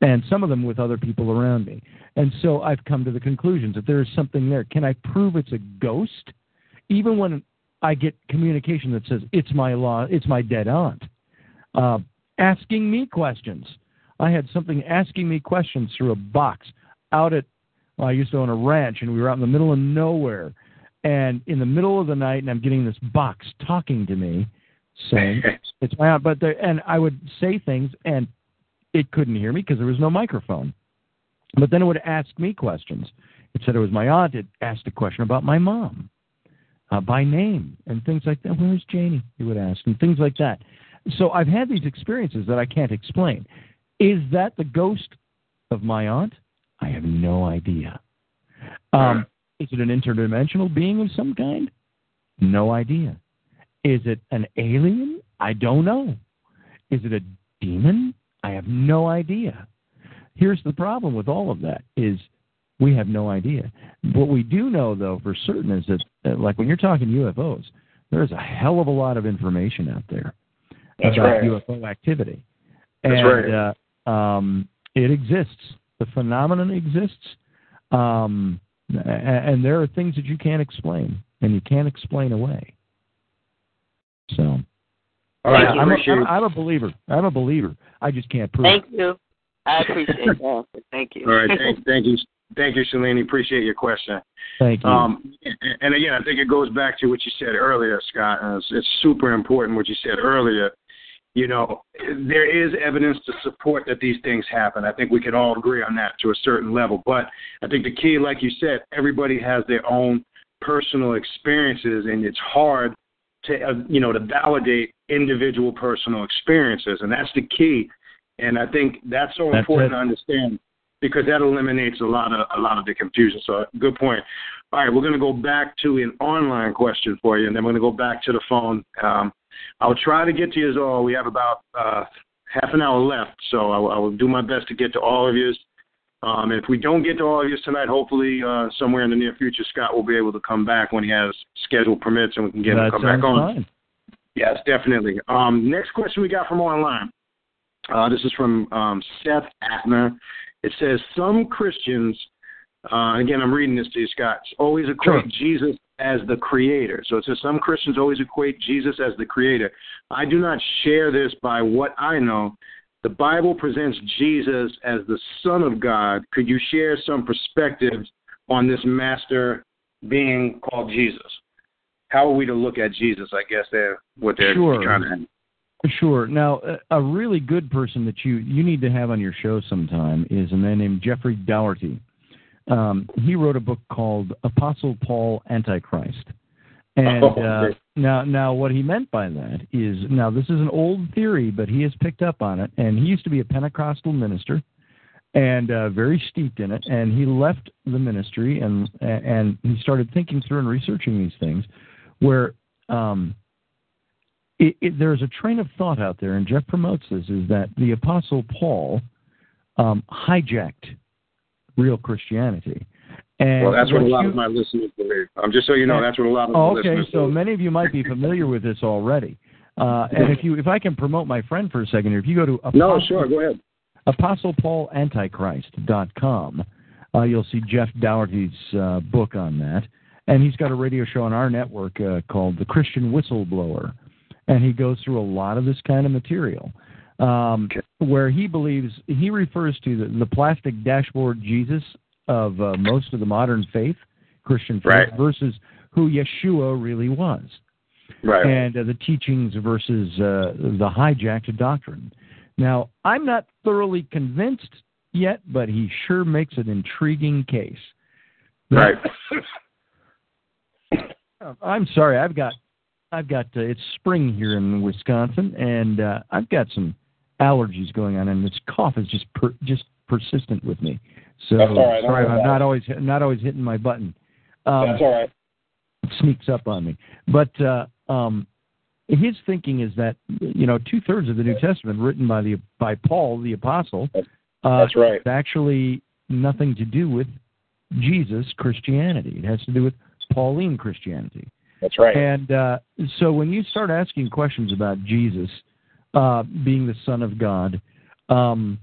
And some of them with other people around me. And so I've come to the conclusions that there is something there. Can I prove it's a ghost? Even when I get communication that says it's my law, it's my dead aunt, uh, asking me questions. I had something asking me questions through a box out at. Well, I used to own a ranch, and we were out in the middle of nowhere. And in the middle of the night, and I'm getting this box talking to me, saying it's my aunt. But there, and I would say things, and it couldn't hear me because there was no microphone. But then it would ask me questions. It said it was my aunt. It asked a question about my mom uh, by name and things like that. Where's Janie? He would ask, and things like that. So I've had these experiences that I can't explain. Is that the ghost of my aunt? I have no idea. Um, is it an interdimensional being of some kind? No idea. Is it an alien? I don't know. Is it a demon? I have no idea. Here's the problem with all of that is we have no idea. What we do know though for certain is that uh, like when you're talking UFOs, there's a hell of a lot of information out there That's about right. UFO activity. That's and right. uh, um, it exists. The phenomenon exists. Um, and there are things that you can't explain and you can't explain away. So All right, yeah, I'm, a, appreciate I'm, I'm a believer. I'm a believer. I just can't prove Thank it. you. I appreciate that. Thank you. All right, thank, thank you, thank you, Shalini. Appreciate your question. Thank you. Um, and, and again, I think it goes back to what you said earlier, Scott. It's, it's super important what you said earlier. You know, there is evidence to support that these things happen. I think we can all agree on that to a certain level. But I think the key, like you said, everybody has their own personal experiences, and it's hard to uh, you know to validate individual personal experiences, and that's the key. And I think that's so That's important it. to understand because that eliminates a lot of a lot of the confusion. So good point. All right, we're going to go back to an online question for you, and then we're going to go back to the phone. Um, I'll try to get to you all. We have about uh, half an hour left, so I will, I will do my best to get to all of you. Um, if we don't get to all of you tonight, hopefully uh, somewhere in the near future, Scott will be able to come back when he has schedule permits, and we can get him that to come back on. fine. Yes, definitely. Um, next question we got from online. Uh, this is from um, Seth Atner. It says some Christians, uh, again, I'm reading this to you, Scott, always equate Sure. Jesus as the creator. So it says some Christians always equate Jesus as the creator. I do not share this by what I know. The Bible presents Jesus as the Son of God. Could you share some perspectives on this master being called Jesus? How are we to look at Jesus? I guess they're what they're Sure. trying to. Sure. Now, a- a really good person that you you need to have on your show sometime is a man named Jeffrey Dougherty. Um, he wrote a book called Apostle Paul Antichrist. And Oh, uh, now, now, what he meant by that is now this is an old theory, but he has picked up on it. And he used to be a Pentecostal minister, and uh, very steeped in it. And he left the ministry, and and he started thinking through and researching these things, where um, it, it, there's a train of thought out there, and Jeff promotes this, is that the Apostle Paul um, hijacked real Christianity. And Well, that's what a lot you- of my listeners believe. Um, just so you know, that's what a lot of my Oh, okay, listeners so believe. many of you might be familiar with this already. Uh, and if you, if I can promote my friend for a second here, if you go to Apostle, No, sure, go ahead. ApostlePaulAntichrist.com, uh, you'll see Jeff Dougherty's uh, book on that, and he's got a radio show on our network uh, called The Christian Whistleblower, and he goes through a lot of this kind of material. Um, where he believes he refers to the, the plastic dashboard Jesus of uh, most of the modern faith, Christian faith, Right. versus who Yeshua really was Right. and uh, the teachings versus uh, the hijacked doctrine. Now, I'm not thoroughly convinced yet, but he sure makes an intriguing case. right. I'm sorry, I've got, I've got. Uh, it's spring here in Wisconsin, and uh, I've got some allergies going on, and this cough is just per, just persistent with me. So That's all right, sorry, I'm not always not always hitting my button. Um, That's all right. it sneaks up on me. But uh, um, his thinking is that you know two thirds of the New Testament written by the by Paul the apostle. Uh, That's right. It's actually nothing to do with Jesus Christianity. It has to do with Pauline Christianity. That's right. And uh, so when you start asking questions about Jesus uh, being the Son of God, um,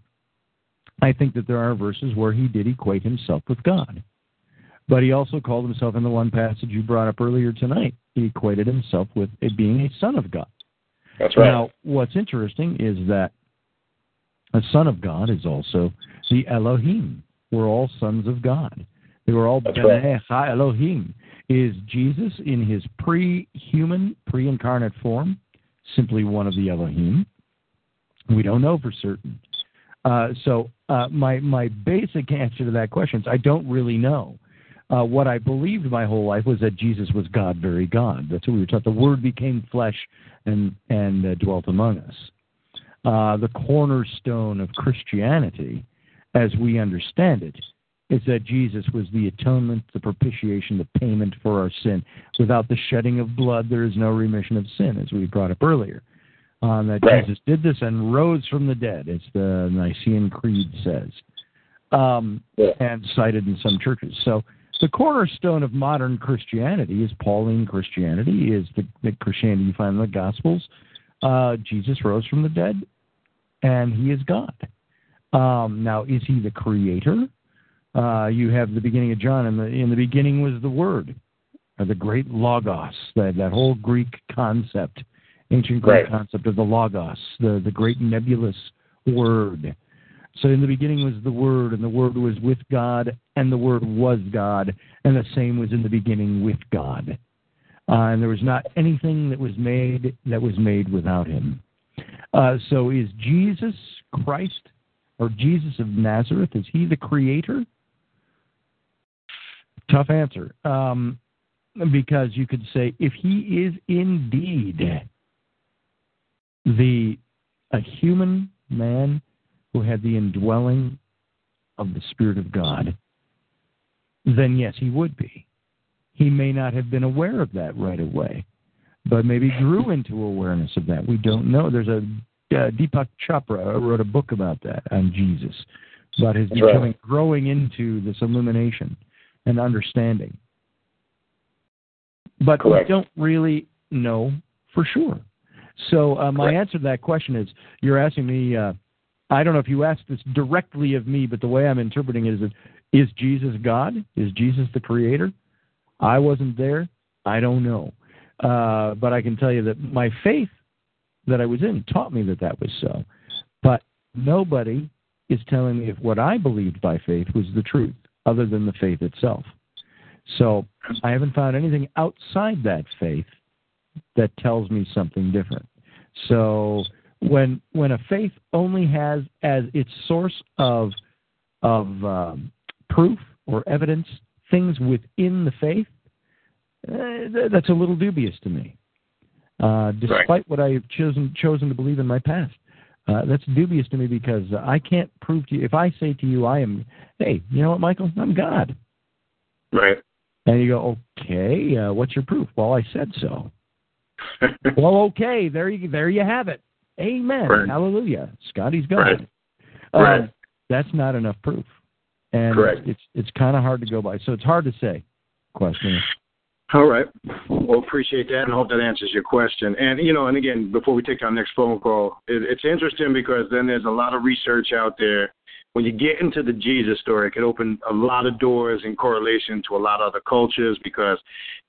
I think that there are verses where he did equate himself with God. But he also called himself in the one passage you brought up earlier tonight. He equated himself with it being a son of God. That's right. Now, what's interesting is that a son of God is also the Elohim. We're all sons of God. They were all That's B'nai Ha Elohim. Is Jesus in his pre-human, pre-incarnate form simply one of the Elohim? We don't know for certain. Uh, so uh, my my basic answer to that question is I don't really know. Uh, what I believed my whole life was that Jesus was God, very God. That's what we were taught. The Word became flesh and and uh, dwelt among us. Uh, the cornerstone of Christianity, as we understand it, is that Jesus was the atonement, the propitiation, the payment for our sin. Without the shedding of blood, there is no remission of sin, as we brought up earlier. Uh, that Right. Jesus did this and rose from the dead, as the Nicene Creed says, um, Yeah. and cited in some churches. So the cornerstone of modern Christianity is Pauline Christianity, is the, the Christianity you find in the Gospels. Uh, Jesus rose from the dead, and he is God. Um, now, is he the creator? Uh, you have the beginning of John, and the, in the beginning was the Word, or the great Logos, that, that whole Greek concept, ancient Greek Right. concept of the Logos, the, the great nebulous Word. So in the beginning was the Word, and the Word was with God, and the Word was God, and the same was in the beginning with God. Uh, and there was not anything that was made that was made without him. Uh, so is Jesus Christ or Jesus of Nazareth, is he the creator? Tough answer. Um, because you could say if he is indeed the a human man who had the indwelling of the Spirit of God, then yes, he would be. He may not have been aware of that right away, but maybe grew into awareness of that. We don't know. There's a uh, Deepak Chopra wrote a book about that on Jesus, about his That's right. becoming, growing into this illumination and understanding. But Correct. we don't really know for sure. So uh, my Correct. answer to that question is: You're asking me. Uh, I don't know if you asked this directly of me, but the way I'm interpreting it is: that, Is Jesus God? Is Jesus the Creator? I wasn't there. I don't know. Uh, but I can tell you that my faith that I was in taught me that that was so. But nobody is telling me if what I believed by faith was the truth, other than the faith itself. So I haven't found anything outside that faith that tells me something different. So when when a faith only has as its source of of um, proof or evidence things within the faith, uh, that's a little dubious to me. Uh, despite right. what I have chosen chosen to believe in my past, uh, that's dubious to me because I can't prove to you. If I say to you, I am, hey, you know what, Michael, I'm God. Right. And you go, okay, uh, what's your proof? Well, I said so. well, okay, there you there you have it. Amen. Right. Hallelujah. Scotty's God. Right. Um, Right. That's not enough proof, and Correct. it's it's kind of hard to go by. So it's hard to say. Question. All right. Well, appreciate that, and hope that answers your question. And you know, and again, before we take our next phone call, it, it's interesting because then there's a lot of research out there. When you get into the Jesus story, it can open a lot of doors in correlation to a lot of other cultures because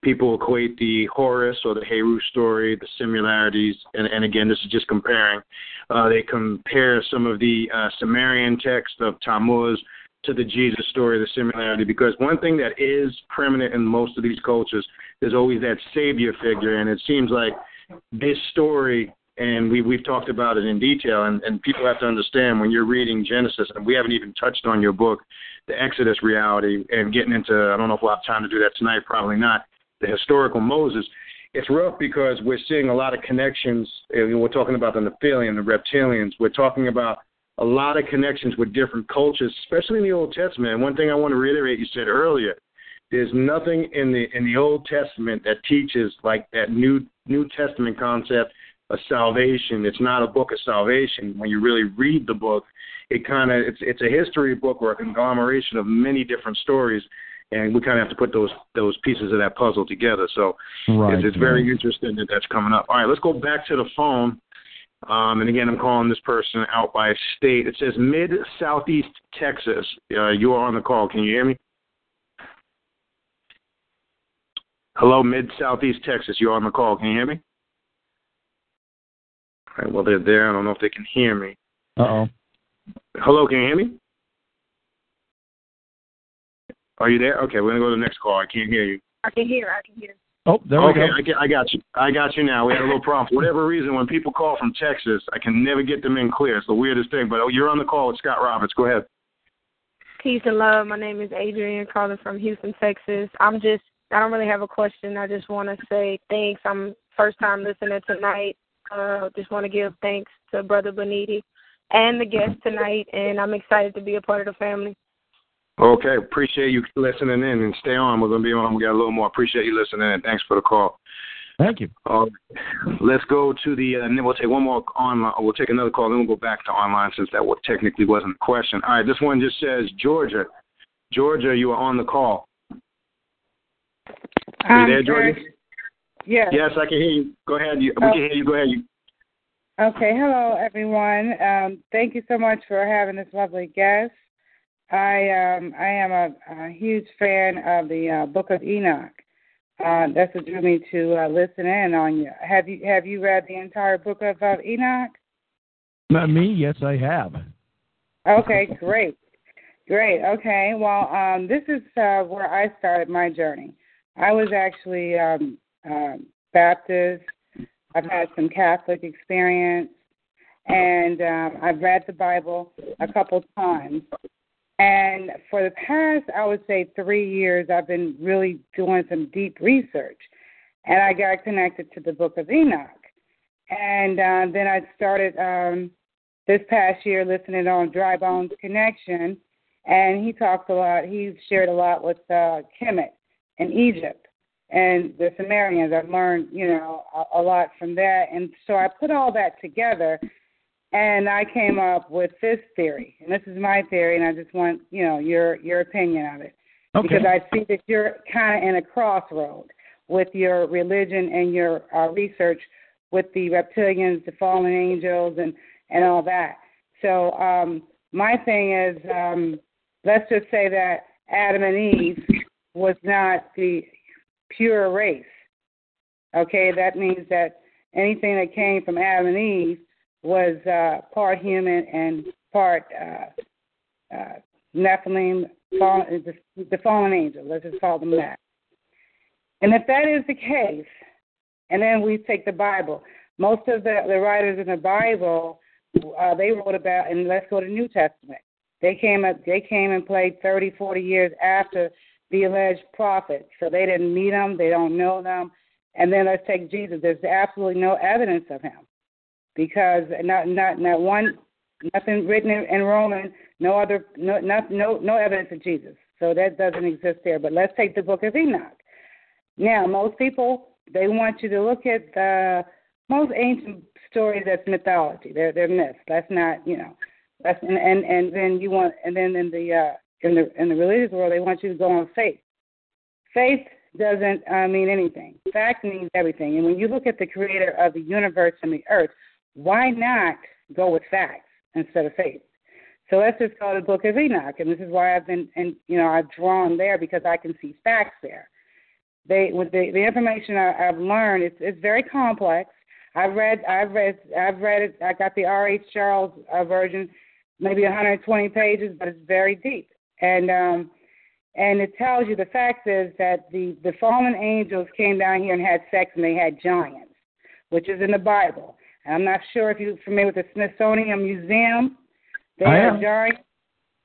people equate the Horus or the Heru story, the similarities, and, and again, this is just comparing. Uh, they compare some of the uh, Sumerian text of Tammuz to the Jesus story, the similarity, because one thing that is permanent in most of these cultures is always that savior figure, and it seems like this story, and we we've talked about it in detail, and, and people have to understand when you're reading Genesis, and we haven't even touched on your book, the Exodus reality, and getting into I don't know if we'll have time to do that tonight, probably not, the historical Moses. It's rough because we're seeing a lot of connections. We're talking about the Nephilim, the reptilians. We're talking about a lot of connections with different cultures, especially in the Old Testament. And one thing I want to reiterate, you said earlier, there's nothing in the in the Old Testament that teaches like that New New Testament concept of salvation. It's not a book of salvation. When you really read the book, it kind of it's it's a history book or a conglomeration of many different stories, and we kind of have to put those those pieces of that puzzle together. So Right. it's, it's very interesting that that's coming up. All right, let's go back to the phone. Um, and again, I'm calling this person out by state. It says mid southeast Texas. Uh, you are on the call. Can you hear me? Hello, mid southeast Texas. You're on the call. Can you hear me? All right. Well, they're there. I don't know if they can hear me. Uh oh. Hello, can you hear me? Are you there? Okay, we're gonna go to the next call. I can't hear you. I can hear. I can hear. Oh, there okay, we go. I, I got you. I got you now. We had a little problem. For whatever reason, when people call from Texas, I can never get them in clear. It's the weirdest thing. But oh, you're on the call with Scott Roberts. Go ahead. Peace and love. My name is Adrian, calling from Houston, Texas. I'm just. I don't really have a question. I just want to say thanks. I'm first time listening tonight. Uh, just want to give thanks to Brother Beniti and the guests tonight, and I'm excited to be a part of the family. Okay, appreciate you listening in and stay on. We're gonna be on. We got a little more. Appreciate you listening in. Thanks for the call. Thank you. Uh, let's go to the. Uh, and then we'll take one more online. We'll take another call. Then we'll go back to online since that what technically wasn't a question. All right, this one just says Georgia. Georgia, you are on the call. Are you there, Georgia? Yes. Yes, I can hear you. Go ahead. You, we Oh. can hear you. Go ahead. You. Okay. Hello, everyone. Um, thank you so much for having this lovely guest. I um, I am a, a huge fan of the uh, Book of Enoch. Uh, that's what drew me to uh, listen in on you. Have you Have you read the entire Book of uh, Enoch? Not me. Yes, I have. Okay, great. Great. Okay. Well, um, this is uh, where I started my journey. I was actually um, um Baptist. I've had some Catholic experience, and um, I've read the Bible a couple times. And for the past, I would say, three years, I've been really doing some deep research. And I got connected to the Book of Enoch. And uh, then I started um, this past year listening on Dry Bones Connection. And he talks a lot, he's shared a lot with uh, Kemet in Egypt and the Sumerians. I've learned, you know, a, a lot from that. And so I put all that together and I came up with this theory. And this is my theory and I just want, you know, your your opinion of it. Okay. Because I see that you're kind of in a crossroad with your religion and your uh, research with the reptilians, the fallen angels, and and all that. So um, my thing is, um, let's just say that Adam and Eve was not the pure race. Okay, that means that anything that came from Adam and Eve was uh, part human and part uh, uh, Nephilim, fallen, the, fallen angel. Let's just call them that. And if that is the case, and then we take the Bible, most of the, the writers in the Bible, uh, they wrote about, and let's go to New Testament. They came up, they came and played 30, 40 years after the alleged prophets. So they didn't meet them, they don't know them. And then let's take Jesus. There's absolutely no evidence of him because not not not one nothing written in, in Roman, no other no, no no no evidence of Jesus. So that doesn't exist there. But let's take the book of Enoch. Now, most people they want you to look at the most ancient stories that's mythology. They're they're myths. That's not you know. That's and and, and then you want and then in the uh, in the in the religious world they want you to go on faith. Faith doesn't uh, mean anything. Fact means everything. And when you look at the creator of the universe and the earth, why not go with facts instead of faith? So let's just to the book of Enoch, and this is why I've been, and you know, I've drawn there because I can see facts there. They, with the, the information I, I've learned, it's, it's very complex. I've read, I've read, I've read it. I got the R. H. Charles uh, version, maybe 120 pages, but it's very deep. And um, and it tells you the fact is that the the fallen angels came down here and had sex, and they had giants, which is in the Bible. I'm not sure if you're familiar with the Smithsonian Museum. They I am. giants.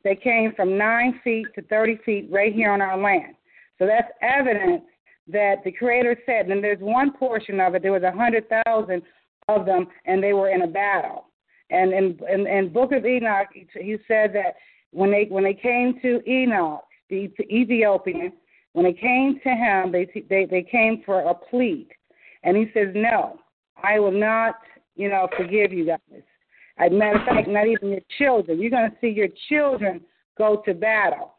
They came from nine feet to 30 feet right here on our land. So that's evidence that the Creator said. And there's one portion of it. There was a hundred thousand of them, and they were in a battle. And in in, in Book of Enoch, he, he said that when they when they came to Enoch, the Ethiopian, when they came to him, they they they came for a plea, and he says, "No, I will not, you know, forgive you guys. As a matter of fact, not even your children. You're going to see your children go to battle."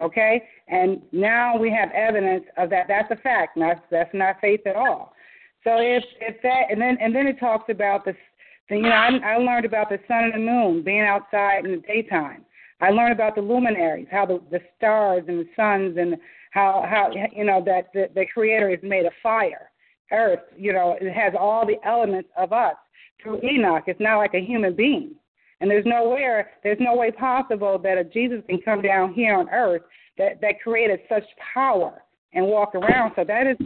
Okay, and now we have evidence of that. That's a fact. That's that's not faith at all. So if if that and then and then it talks about the, the you know I, I learned about the sun and the moon being outside in the daytime. I learned about the luminaries, how the the stars and the suns and how how you know that the, the Creator is made of fire. Earth, you know, it has all the elements of us. Through Enoch, it's not like a human being. And there's nowhere, there's no way possible that a Jesus can come down here on earth that that created such power and walk around. So that is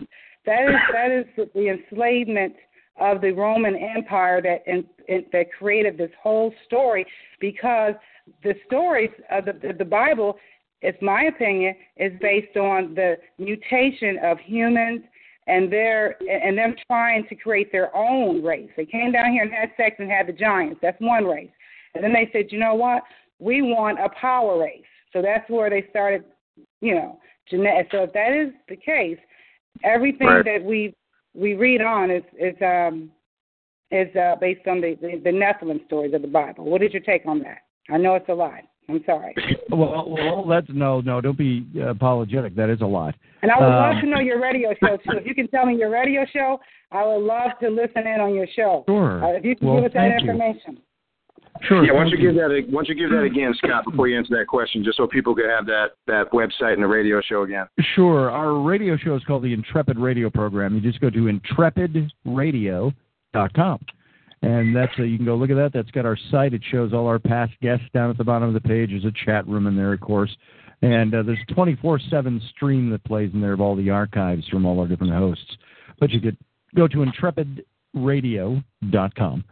that is that is the enslavement of the Roman Empire that in, in, that created this whole story because the stories of the, the, the Bible, it's my opinion, is based on the mutation of humans and they're and them trying to create their own race. They came down here and had sex and had the giants. That's one race. And then they said, you know what? We want a power race. So that's where they started, you know, genetic. So if that is the case, everything Right. that we we read on is is um is uh, based on the, the the Nephilim stories of the Bible. What is your take on that? I know it's a lot. I'm sorry. Well, well, that's no, no. Don't be uh, apologetic. That is a lot. And I would Um, love to know your radio show too. If you can tell me your radio show, I would love to listen in on your show. Sure. Uh, if you can Well, give us that thank you. information. Sure. Yeah, why don't you give that a, why don't you give that again, Scott, before you answer that question, just so people can have that that website and the radio show again. Sure. Our radio show is called the Intrepid Radio Program. You just go to intrepidradio.com. And that's uh, you can go look at that. That's got our site. It shows all our past guests down at the bottom of the page. There's a chat room in there, of course. And uh, there's a 24/7 stream that plays in there of all the archives from all our different hosts. But you could go to intrepidradio.com.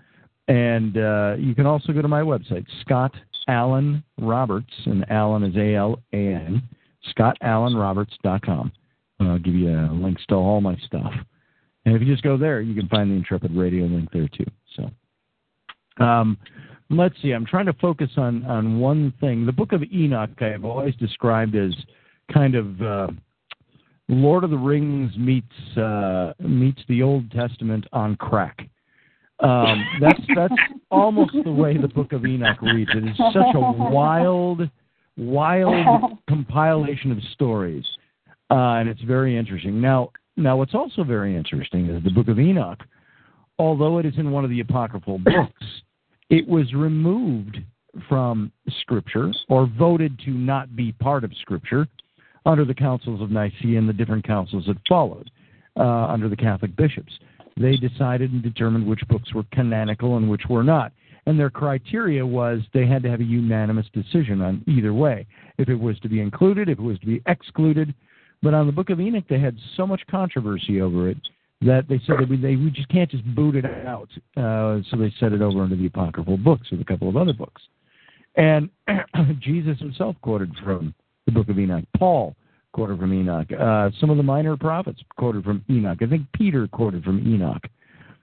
And uh, you can also go to my website, Scott Alan Roberts, and Alan is A L A N, ScottAlanRoberts.com. I'll give you links to all my stuff. And if you just go there, you can find the Intrepid Radio link there too. Um, let's see. I'm trying to focus on on one thing. The Book of Enoch I have always described as kind of uh, Lord of the Rings meets uh, meets the Old Testament on crack. Um, that's that's almost the way the Book of Enoch reads. It is such a wild, wild compilation of stories, uh, and it's very interesting. Now, now, what's also very interesting is the Book of Enoch. Although it is in one of the apocryphal books, it was removed from Scripture or voted to not be part of Scripture under the councils of Nicaea and the different councils that followed uh, under the Catholic bishops. They decided and determined which books were canonical and which were not. And their criteria was they had to have a unanimous decision on either way. If it was to be included, if it was to be excluded. But on the Book of Enoch, they had so much controversy over it that they said that we, they, we just can't just boot it out. Uh, so they set it over into the apocryphal books with a couple of other books. And Jesus himself quoted from the Book of Enoch. Paul quoted from Enoch. Uh, some of the minor prophets quoted from Enoch. I think Peter quoted from Enoch.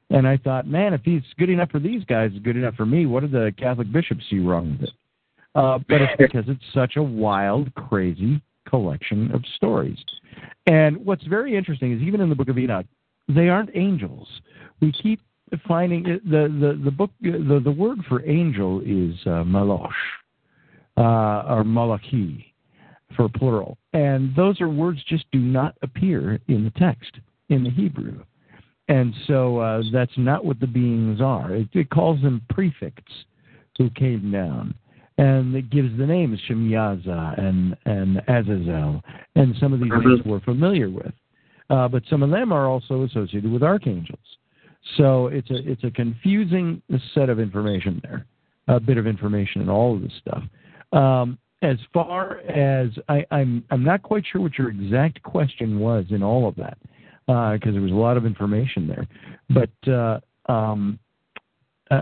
And I thought, man, if he's good enough for these guys, it's good enough for me. What did the Catholic bishops see wrong with it? Uh, but it's because it's such a wild, crazy collection of stories. And what's very interesting is even in the Book of Enoch, they aren't angels. We keep finding the the the book the the word for angel is uh, malosh uh, or malachi for plural, and those are words just do not appear in the text in the Hebrew, and so uh, that's not what the beings are. It, it calls them prefects who came down. And it gives the names Shemyaza and and Azazel, and some of these names we're familiar with, uh, but some of them are also associated with archangels. So it's a it's a confusing set of information there, a bit of information in all of this stuff. Um, as far as I, I'm, I'm not quite sure what your exact question was in all of that because uh, there was a lot of information there, but uh, um,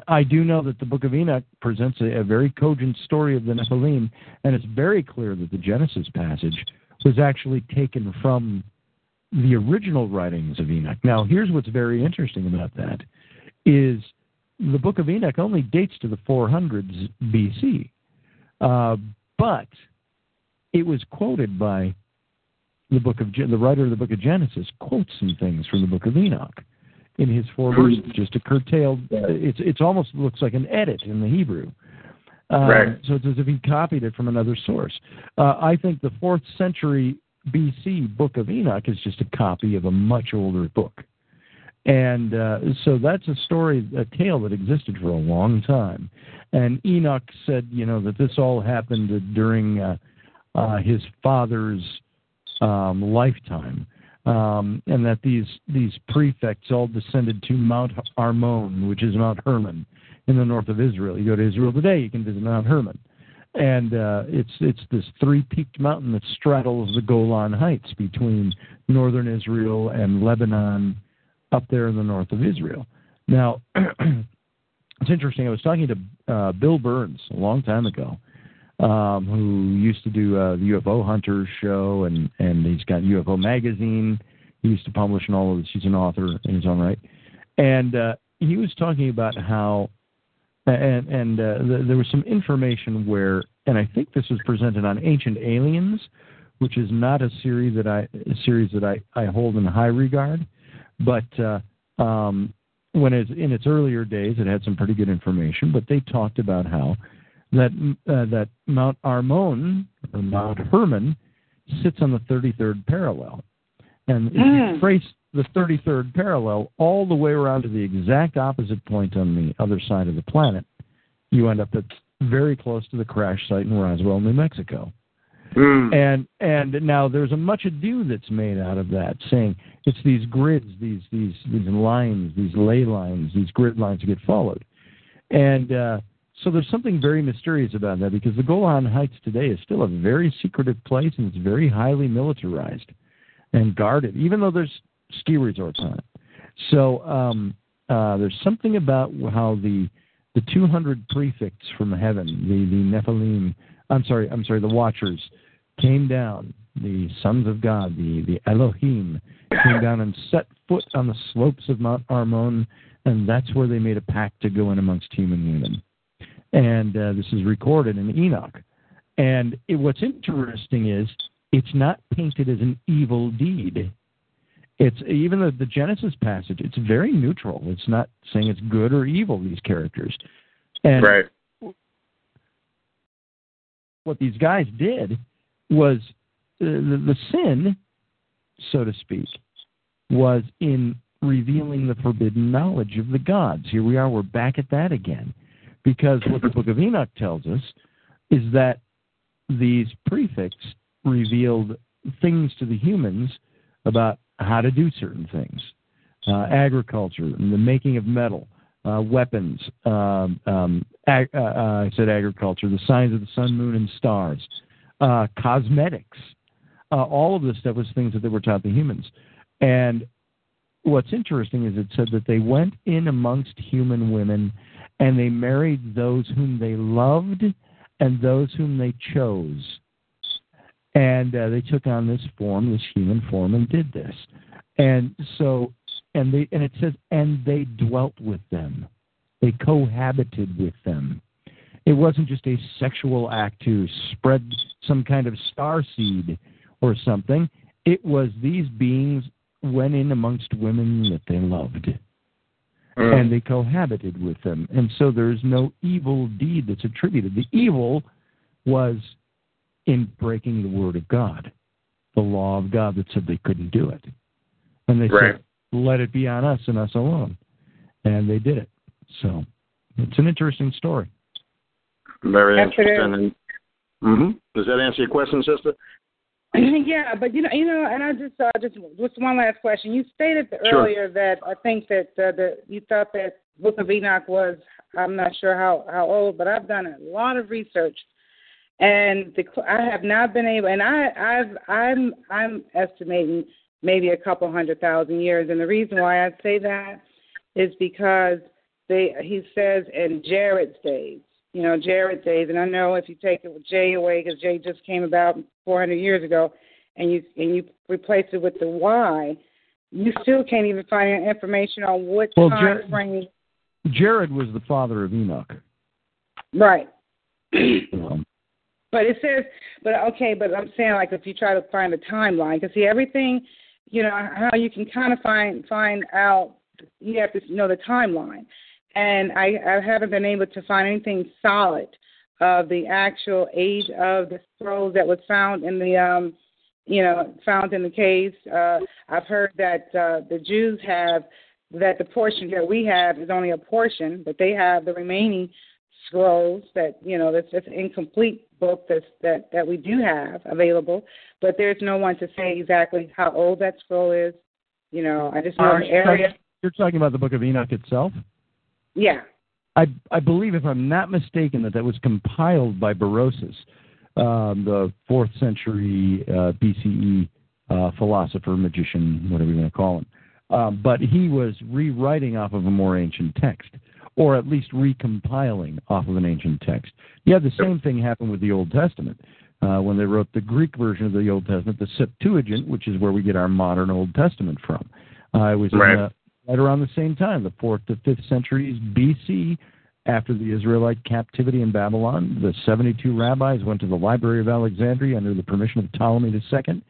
I do know that the Book of Enoch presents a, a very cogent story of the Nephilim, and it's very clear that the Genesis passage was actually taken from the original writings of Enoch. Now, here's what's very interesting about that is the book of Enoch only dates to the 400s BC, uh, but it was quoted by the book of the writer of the book of Genesis quotes some things from the book of Enoch in his four verses, just a curtailed. It's it's almost looks like an edit in the Hebrew. Uh, right. So it's as if he copied it from another source. Uh, I think the fourth century BC Book of Enoch is just a copy of a much older book. And uh, so that's a story, a tale that existed for a long time. And Enoch said, you know, that this all happened during uh, uh, his father's um, lifetime, um, and that these these prefects all descended to Mount Armon, which is Mount Hermon, in the north of Israel. You go to Israel today, you can visit Mount Hermon and uh, it's it's this three-peaked mountain that straddles the Golan Heights between northern Israel and Lebanon, up there in the north of Israel. Now, it's interesting. I was talking to uh, Bill Birnes a long time ago, um, who used to do uh, the UFO Hunters show, and and he's got UFO magazine. He used to publish in all of this. He's an author in his own right, and uh, he was talking about how and and uh, the, there was some information where, and I think this was presented on Ancient Aliens, which is not a series that I a series that I, I hold in high regard, but uh, um, when it's in its earlier days, it had some pretty good information. But they talked about how that uh, that Mount Armon or Mount Hermon sits on the 33rd parallel, and if you hmm. trace the 33rd parallel all the way around to the exact opposite point on the other side of the planet, you end up at very close to the crash site in Roswell, New Mexico. Mm. And and now there's a much ado that's made out of that, saying it's these grids, these these these lines, these ley lines, these grid lines get followed, and uh, so there's something very mysterious about that because the Golan Heights today is still a very secretive place and it's very highly militarized and guarded, even though there's ski resorts on it. So um, uh, there's something about how the the 200 prefects from heaven, the the Nephilim, I'm sorry, I'm sorry, the Watchers came down, the sons of God, the the Elohim came down and set foot on the slopes of Mount Armon, and that's where they made a pact to go in amongst human women. And uh, this is recorded in Enoch. And it, what's interesting is it's not painted as an evil deed. It's even the, the Genesis passage. It's very neutral. It's not saying it's good or evil. These characters, and right. what these guys did was uh, the, the sin, so to speak, was in revealing the forbidden knowledge of the gods. Here we are. We're back at that again, because what the Book of Enoch tells us is that these prefects revealed things to the humans about how to do certain things. uh, agriculture, and the making of metal, uh, weapons. Um, um, ag- uh, uh, I said agriculture, the signs of the sun, moon, and stars, uh, cosmetics. Uh, all of this stuff was things that they were taught the humans. And what's interesting is it said that they went in amongst human women and they married those whom they loved and those whom they chose. And uh, they took on this form, this human form, and did this. And so, and they, and it says, and they dwelt with them. They cohabited with them. It wasn't just a sexual act to spread some kind of star seed or something. It was these beings went in amongst women that they loved. Mm. And they cohabited with them. And so there's no evil deed that's attributed. The evil was in breaking the word of God, the law of God that said they couldn't do it. And they Right. said, let it be on us and us alone. And they did it. So it's an interesting story. Very Yes, it is. interesting. hmm Does that answer your question, sister? yeah, but you know, you know, and I just uh, just just one last question. You stated Sure. earlier that I think that uh, that you thought that Book of Enoch was I'm not sure how how old, but I've done a lot of research, and the, I have not been able. And I I've I'm I'm estimating maybe a couple hundred thousand years, and the reason why I say that is because they he says in Jared's days. You know, Jared's days, and I know if you take it with J away, because J just came about 400 years ago, and you and you replace it with the Y, you still can't even find information on what Well, time Jared- frame. Jared was the father of Enoch. Right. Um, But it says, but okay, but I'm saying like if you try to find a timeline, because see everything, you know how you can kind of find find out. You have to know the timeline, and I I haven't been able to find anything solid of the actual age of the scrolls that was found in the um, you know, found in the caves. Uh, I've heard that uh, the Jews have that the portion that we have is only a portion, but they have the remaining scrolls that you know that's just incomplete book that's that that we do have available but there's no one to say exactly how old that scroll is you know i just know Uh, the area You're talking about the Book of Enoch itself? yeah I, I believe, if I'm not mistaken, that that was compiled by Berosus, um, the fourth century uh, BCE uh, philosopher, magician, whatever you want to call him. Um, but he was rewriting off of a more ancient text, or at least recompiling off of an ancient text. You had the same thing happen with the Old Testament. Uh, when they wrote the Greek version of the Old Testament, the Septuagint, which is where we get our modern Old Testament from. Uh, it was in Right. right around the same time, the fourth to fifth centuries BC, after the Israelite captivity in Babylon. The 72 rabbis went to the Library of Alexandria under the permission of Ptolemy II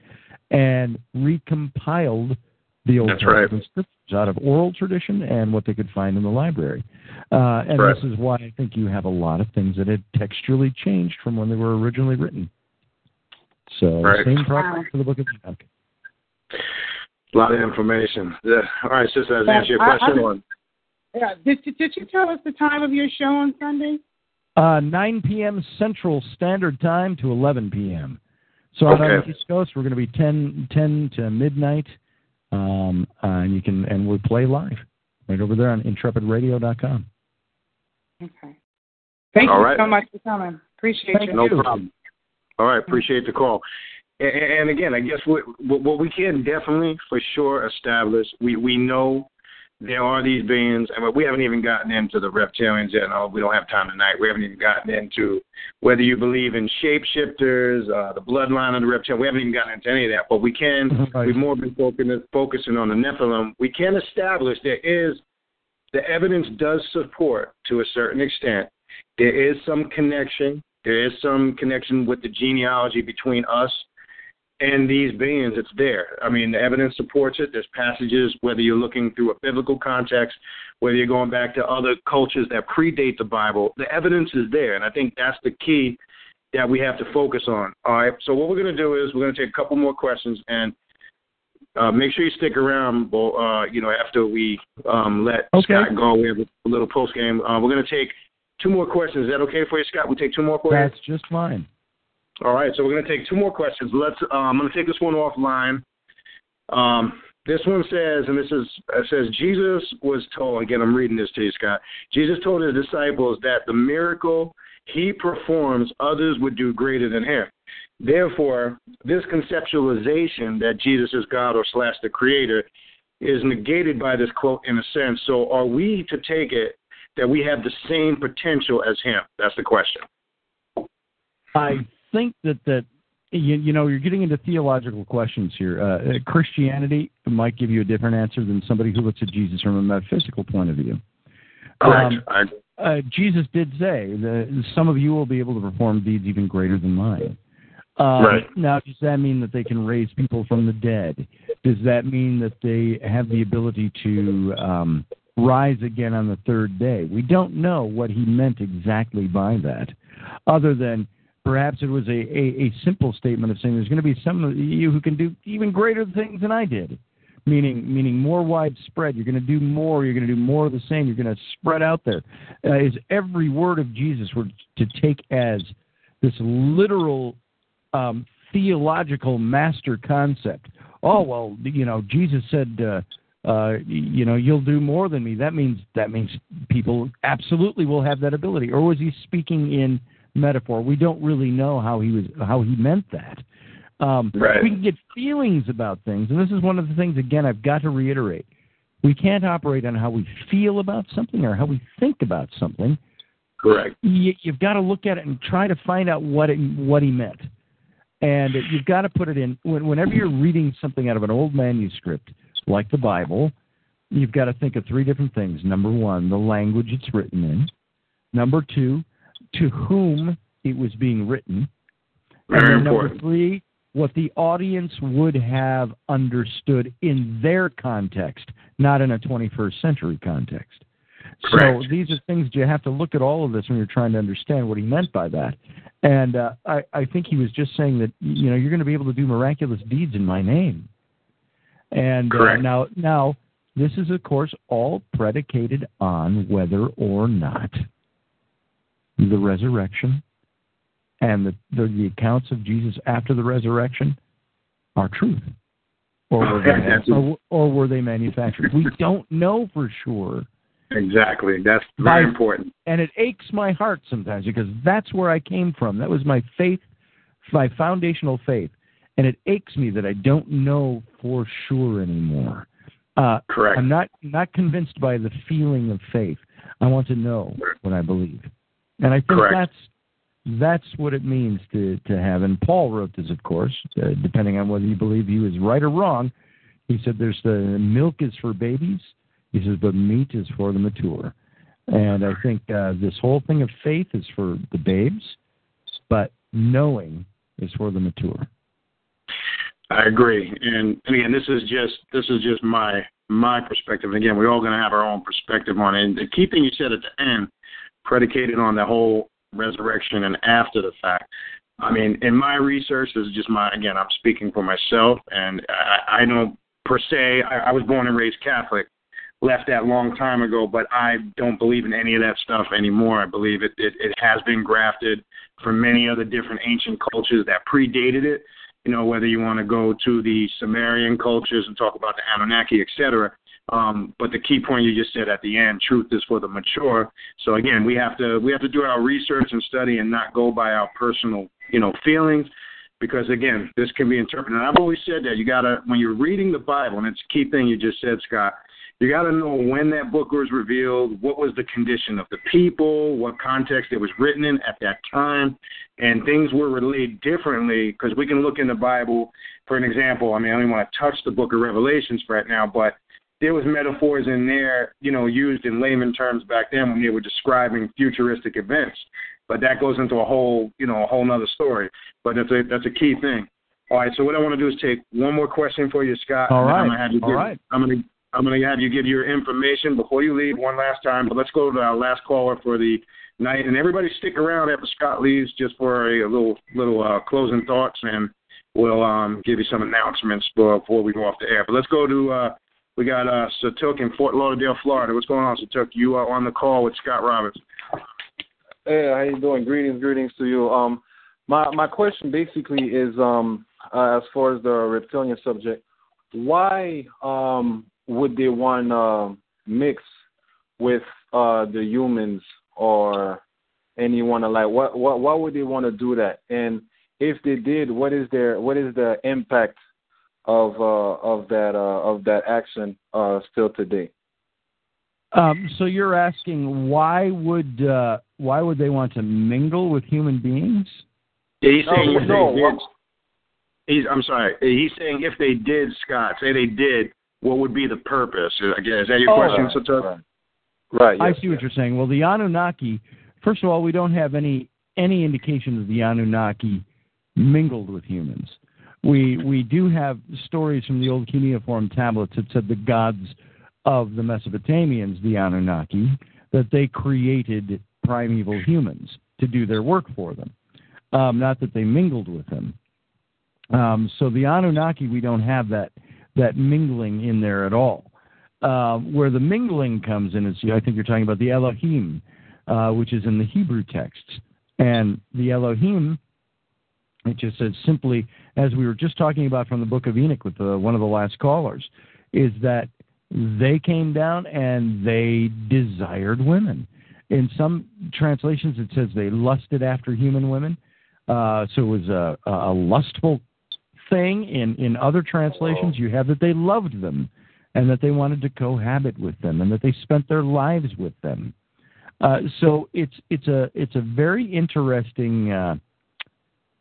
and recompiled the Old That's right. Scriptures out of oral tradition and what they could find in the library. Uh, and Right. this is why I think you have a lot of things that had textually changed from when they were originally written. So, Right. same problem for the Book of Enoch. A lot of information. Yeah. All right, sister, does that answer your I- I- question? or- yeah did, did did you tell us the time of your show on sunday Uh, 9 p.m. Central Standard Time to 11 p.m. So out on the East Coast, we're going to be 10, 10 to midnight, um, uh, and you can and we play live right over there on intrepidradio.com. okay thank All you right. so much for coming appreciate Thank you No problem. All right, appreciate the call. And, and again, I guess what, what we can definitely for sure establish, we, we know there are these beings, and we haven't even gotten into the reptilians yet. No, we don't have time tonight. We haven't even gotten into whether you believe in shapeshifters, uh, the bloodline of the reptilian. We haven't even gotten into any of that. But we can, Right. we've more been focusing, focusing on the Nephilim. We can establish there is, the evidence does support to a certain extent, there is some connection. There is some connection with the genealogy between us and these beings. It's there. I mean, the evidence supports it. There's passages, whether you're looking through a biblical context, whether you're going back to other cultures that predate the Bible, the evidence is there. And I think that's the key that we have to focus on. All right. So what we're going to do is we're going to take a couple more questions and uh, make sure you stick around. Uh, you know, after we um, let Okay. Scott go, we have a little post game. Uh, we're going to take two more questions. Is that okay for you, Scott? We take two more questions? That's just fine. All right, so we're going to take two more questions. Let's. Uh, I'm going to take this one offline. Um, This one says, and this is it says Jesus was told. Again, I'm reading this to you, Scott. Jesus told his disciples that the miracle he performs, others would do greater than him. Therefore, this conceptualization that Jesus is God or slash the Creator is negated by this quote in a sense. So, are we to take it that we have the same potential as Him? That's the question. I think that that you, you know you're getting into theological questions here. Uh, Christianity might give you a different answer than somebody who looks at Jesus from a metaphysical point of view. Correct. Um, uh, Jesus did say that some of you will be able to perform deeds even greater than mine. Um, right. Now, does that mean that they can raise people from the dead? Does that mean that they have the ability to um, rise again on the third day? We don't know what he meant exactly by that, other than perhaps it was a, a, a simple statement of saying there's going to be some of you who can do even greater things than I did. Meaning, meaning more widespread. You're going to do more. You're going to do more of the same. You're going to spread out there. Uh, is every word of Jesus were to take as this literal um, theological master concept. Oh well, you know, Jesus said, uh, uh, you know, you'll do more than me. That means that means people absolutely will have that ability. Or was he speaking in metaphor? We don't really know how he was how he meant that. Um, right. We can get feelings about things, and this is one of the things. Again, I've got to reiterate: we can't operate on how we feel about something or how we think about something. Correct. You, you've got to look at it and try to find out what it, what he meant and you've got to put it in whenever you're reading something out of an old manuscript like the bible you've got to think of three different things number one the language it's written in number two to whom it was being written Very and important. number three what the audience would have understood in their context not in a 21st century context Correct. so these are things you have to look at all of this when you're trying to understand what he meant by that. And uh, I, I think he was just saying that you know you're going to be able to do miraculous deeds in my name. And uh, now, now this is of course all predicated on whether or not the resurrection and the, the, the accounts of Jesus after the resurrection are truth, or were they, or, or were they manufactured? We don't know for sure. Exactly. That's very important. And it aches my heart sometimes because that's where I came from. That was my faith, my foundational faith. And it aches me that I don't know for sure anymore. Uh, Correct. I'm not not convinced by the feeling of faith. I want to know what I believe, and I think Correct. that's that's what it means to to have. And Paul wrote this, of course, uh, depending on whether you believe he was right or wrong. He said, "There's the milk is for babies." He says, "But meat is for the mature." And I think uh, this whole thing of faith is for the babes, but knowing is for the mature. I agree, and, and again, this is just this is just my my perspective. And again, we're all going to have our own perspective on it. And the key thing you said at the end, predicated on the whole resurrection and after the fact. I mean, in my research, this is just my again. I'm speaking for myself, and I, I don't per se. I, I was born and raised Catholic, left that long time ago, but I don't believe in any of that stuff anymore. I believe it it, it has been grafted from many other different ancient cultures that predated it you know, whether you want to go to the Sumerian cultures and talk about the Anunnaki, et cetera. Um, but the key point you just said at the end, truth is for the mature. So again, we have to we have to do our research and study and not go by our personal, you know, feelings, because again, this can be interpreted. And I've always said that you gotta when you're reading the Bible, and it's a key thing you just said, Scott. You got to know when that book was revealed, what was the condition of the people, what context it was written in at that time, and things were relayed differently because we can look in the Bible, for an example. I mean, I don't even want to touch the book of Revelations right now, but there was metaphors in there, you know, used in layman terms back then when they were describing futuristic events. But that goes into a whole, you know, a whole nother story. But that's a that's a key thing. All right, so what I want to do is take one more question for you, Scott. All then I'm gonna have you give, right. I'm gonna I'm gonna have you give your information before you leave one last time. But let's go to our last caller for the night, and everybody stick around after Scott leaves just for a, little little uh, closing thoughts, and we'll um, give you some announcements before we go off the air. But let's go to uh, we got uh, Satuk in Fort Lauderdale, Florida. What's going on, Satuk? You are on the call with Scott Roberts. Hey, how you doing? Greetings, greetings to you. Um, my my question basically is um, uh, as far as the reptilian subject, why um, would they want to mix with uh, the humans or anyone like what what why would they want to do that? And if they did, what is their what is the impact of uh, of that uh, of that action uh, still today? Um, so you're asking why would uh, why would they want to mingle with human beings? Yeah, he's saying No, if no, they what- did. He's, I'm sorry. He's saying if they did, Scott, say they did, what would be the purpose? Again, is that your Oh, question, right, Sato? Right. I see what you're saying. Well, the Anunnaki. First of all, we don't have any any indication that the Anunnaki mingled with humans. We we do have stories from the old cuneiform tablets that said the gods of the Mesopotamians, the Anunnaki, that they created primeval humans to do their work for them. Um, not that they mingled with them. Um, so the Anunnaki, we don't have that that mingling in there at all. Uh, where the mingling comes in is, I think you're talking about the Elohim, uh, which is in the Hebrew texts, and the Elohim. It just says simply, as we were just talking about from the Book of Enoch with the, one of the last callers, is that they came down and they desired women. In some translations, it says they lusted after human women. Uh, so it was a, a lustful thing. In, in other translations, you have that they loved them and that they wanted to cohabit with them and that they spent their lives with them. Uh, so it's it's a it's a very interesting uh,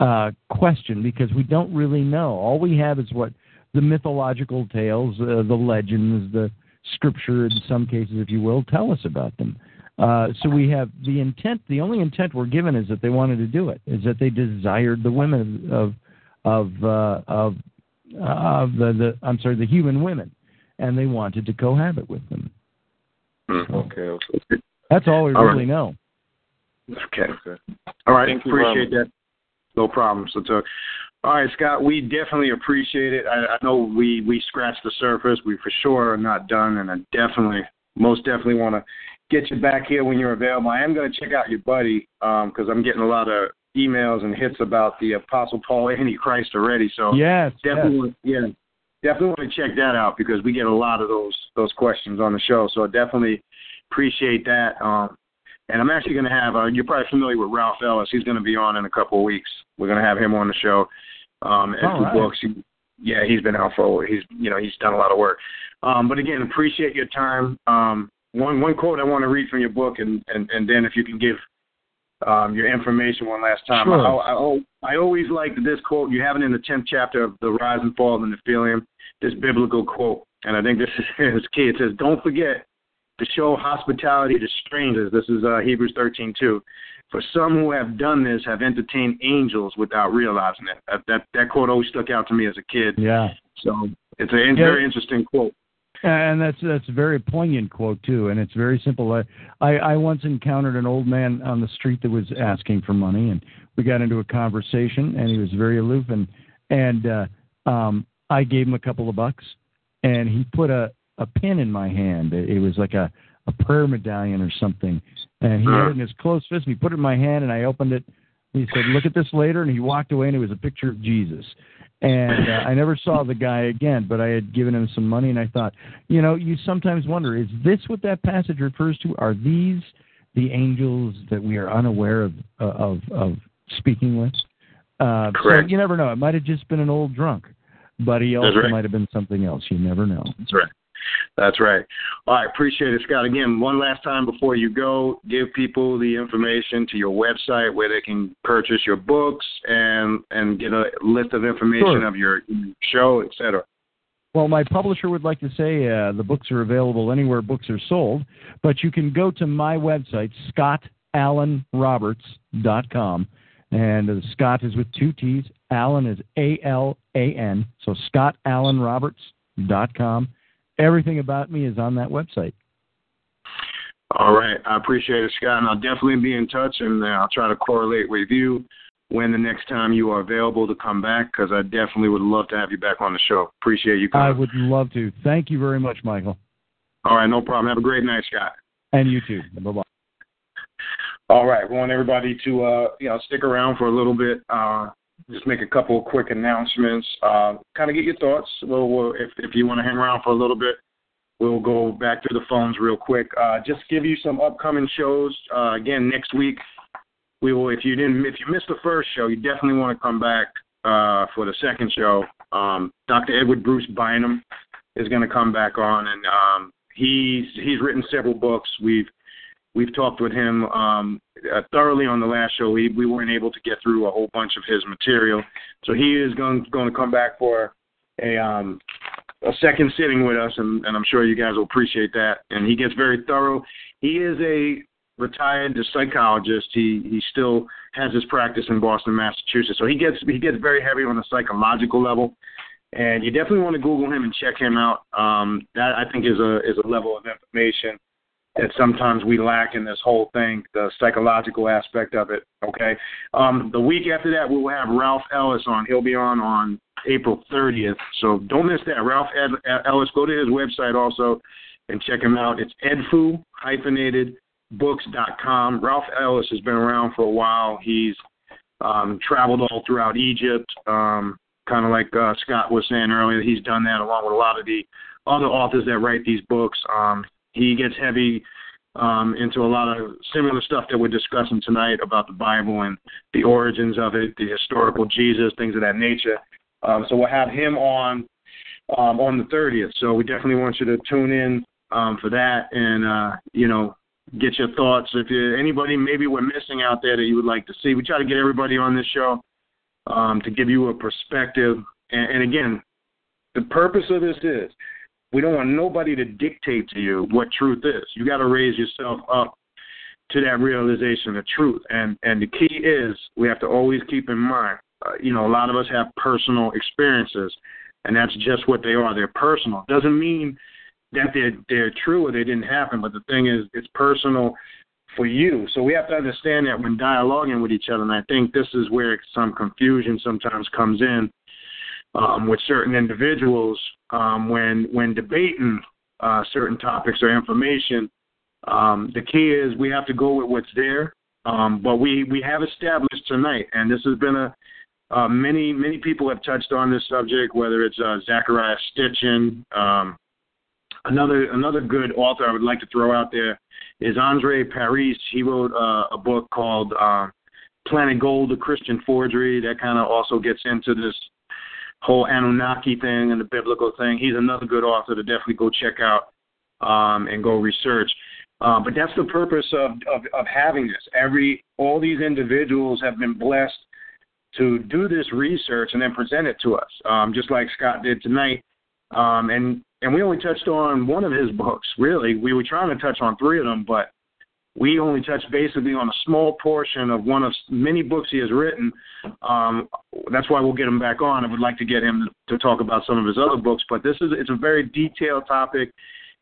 uh, question because we don't really know. All we have is what the mythological tales, uh, the legends, the scripture, in some cases, if you will, tell us about them. Uh, so we have the intent. The only intent we're given is that they wanted to do it. Is that they desired the women of of uh, of of the, the I'm sorry, the human women, and they wanted to cohabit with them. Okay. okay. That's all we All really right. know. Okay. All right. Thank you that. No problem. So, to, all right, Scott, we definitely appreciate it. I, I know we we scratched the surface. We for sure are not done, and I definitely, most definitely want to get you back here when you're available. I am going to check out your buddy because I'm getting a lot of emails and hits about the Apostle Paul Antichrist already. So Yes, definitely, yeah, definitely want to check that out because we get a lot of those those questions on the show. So I definitely appreciate that. Um, and I'm actually going to have uh, you're probably familiar with Ralph Ellis. He's going to be on in a couple of weeks. We're going to have him on the show. Um, and All right. books. He, yeah, he's been out for he's you know he's done a lot of work. Um, but again, appreciate your time. Um, one one quote I want to read from your book, and and and then if you can give um, your information one last time. Sure. I, I, I always liked this quote. You have it in the tenth chapter of the Rise and Fall of the Nephilim. This biblical quote, and I think this is, is key. It says, "Don't forget to show hospitality to strangers." This is uh, Hebrews thirteen two. For some who have done this have entertained angels without realizing it. That that, that quote always stuck out to me as a kid. Yeah. So it's a very interesting quote. And that's that's a very poignant quote too, and it's very simple. I, I I once encountered an old man on the street that was asking for money, and we got into a conversation, and he was very aloof, and and uh, um, I gave him a couple of bucks, and he put a a pin in my hand. It, it was like a a prayer medallion or something, and he had it in his closed fist. And he put it in my hand, and I opened it. He said, "Look at this later," and he walked away, and it was a picture of Jesus. And uh, I never saw the guy again, but I had given him some money, and I thought, you know, you sometimes wonder, is this what that passage refers to? Are these the angels that we are unaware of uh, of, of speaking with? Uh, Correct. So you never know. It might have just been an old drunk, but he also right. might have been something else. You never know. That's right. That's right. All right, appreciate it, Scott. Again, one last time before you go, give people the information to your website where they can purchase your books and and get a list of information Sure. of your show, et cetera. Well, my publisher would like to say uh, the books are available anywhere books are sold, but you can go to my website, scottalanroberts.com. And uh, Scott is with two T's. Alan is A L A N. So scottalanroberts.com. Everything about me is on that website. All right, I appreciate it, Scott, and I'll definitely be in touch, and uh, I'll try to correlate with you when the next time you are available to come back, because I definitely would love to have you back on the show. Appreciate you Coming. I would love to. Thank you very much, Michael. All right, no problem. Have a great night, Scott. And you too. Bye bye. All right, we want everybody to uh, you know stick around for a little bit. Uh, just make a couple of quick announcements. Uh, kind of get your thoughts. We'll, we'll, if if you want to hang around for a little bit, we'll go back through the phones real quick. Uh, just give you some upcoming shows. Uh, again, next week we will. If you didn't, if you missed the first show, you definitely want to come back uh, for the second show. Um, Dr. Edward Bruce Bynum is going to come back on, and um, he's he's written several books. We've we've talked with him um, uh, thoroughly on the last show. We we weren't able to get through a whole bunch of his material, so he is going going to come back for a um, a second sitting with us, and, and I'm sure you guys will appreciate that. And he gets very thorough. He is a retired psychologist. He he still has his practice in Boston, Massachusetts. So he gets he gets very heavy on the psychological level, and you definitely want to Google him and check him out. Um, that I think is a is a level of information that sometimes we lack in this whole thing, the psychological aspect of it. Okay. Um, the week after that, we will have Ralph Ellis on. He'll be on on April 30th. So don't miss that. Ralph Ed- Ellis, go to his website also and check him out. It's edfu hyphenated books.com. Ralph Ellis has been around for a while. He's um, traveled all throughout Egypt, um, kind of like uh, Scott was saying earlier. He's done that along with a lot of the other authors that write these books. Um, he gets heavy um, into a lot of similar stuff that we're discussing tonight about the Bible and the origins of it, the historical Jesus, things of that nature. Um, so we'll have him on um, on the 30th. So we definitely want you to tune in um, for that and uh, you know get your thoughts. If you anybody maybe we're missing out there that you would like to see, we try to get everybody on this show um, to give you a perspective. And, and again, the purpose of this is we don't want nobody to dictate to you what truth is. You got to raise yourself up to that realization of truth. And and the key is we have to always keep in mind. Uh, you know, a lot of us have personal experiences, and that's just what they are. They're personal. Doesn't mean that they're they're true or they didn't happen. But the thing is, it's personal for you. So we have to understand that when dialoguing with each other. And I think this is where some confusion sometimes comes in um, with certain individuals um, when when debating uh, certain topics or information. Um, the key is we have to go with what's there. Um, but we we have established tonight, and this has been a uh, many many people have touched on this subject, whether it's uh, Zecharia Sitchin, um, Another another good author I would like to throw out there is Andre Paris. He wrote uh, a book called uh, Planet Gold: A Christian Forgery. That kind of also gets into this whole Anunnaki thing and the biblical thing. He's another good author to definitely go check out um, and go research. Uh, but that's the purpose of, of of having this. Every all these individuals have been blessed to do this research and then present it to us, um, just like Scott did tonight. Um, and and we only touched on one of his books. Really, we were trying to touch on three of them, but we only touched basically on a small portion of one of many books he has written. Um, that's why we'll get him back on. I would like to get him to, talk about some of his other books, but this is it's a very detailed topic.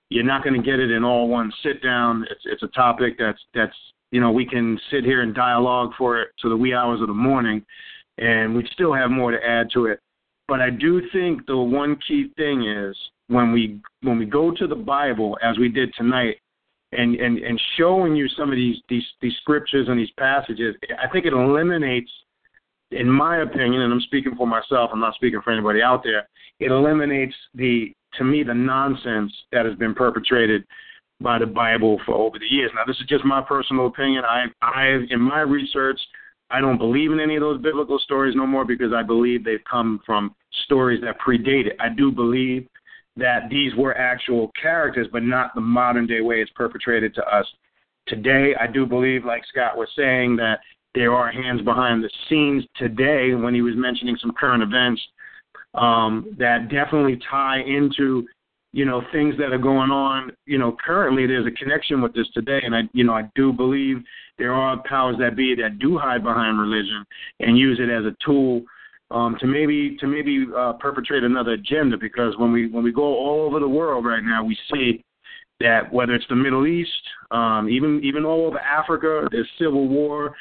You're not going to get it in all one sit down. It's it's a topic that's that's you know we can sit here and dialogue for it to the wee hours of the morning, and we still have more to add to it. But I do think the one key thing is when we when we go to the Bible as we did tonight and and and showing you some of these these these scriptures and these passages, I think it eliminates in my opinion, and I'm speaking for myself, I'm not speaking for anybody out there, it eliminates the to me the nonsense that has been perpetrated by the Bible for over the years. Now this is just my personal opinion. I I in my research I don't believe in any of those biblical stories no more because I believe they've come from stories that predate it. I do believe that these were actual characters, but not the modern day way it's perpetrated to us today. I do believe, like Scott was saying, that there are hands behind the scenes today when he was mentioning some current events um, that definitely tie into you know things that are going on you know currently there's a connection with this today and i you know i do believe there are powers that be that do hide behind religion and use it as a tool um, to maybe to maybe uh, perpetrate another agenda. Because when we when we go all over the world right now, we see that whether it's the Middle East, um, even even all over Africa, there's civil war,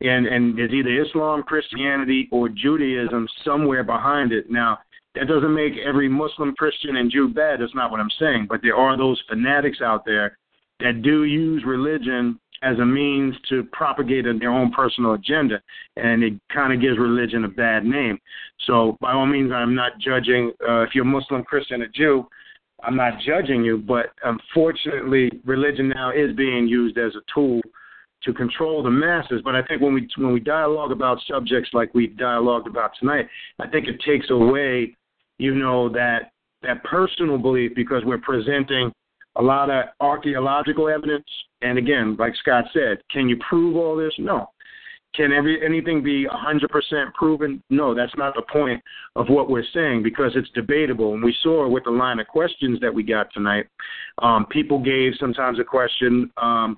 and and there's either Islam, Christianity, or Judaism somewhere behind it. Now that doesn't make every Muslim, Christian, and Jew bad. That's not what I'm saying. But there are those fanatics out there that do use religion as a means to propagate their own personal agenda, and it kind of gives religion a bad name. So, by all means, I'm not judging uh, if you're Muslim, Christian, or Jew. I'm not judging you, but unfortunately, religion now is being used as a tool to control the masses. But I think when we when we dialogue about subjects like we dialogued about tonight, I think it takes away, you know, that that personal belief because we're presenting a lot of archaeological evidence. And again, like Scott said, can you prove all this? No. Can every anything be 100% proven? No, that's not the point of what we're saying because it's debatable. And we saw with the line of questions that we got tonight, um, people gave sometimes a question um,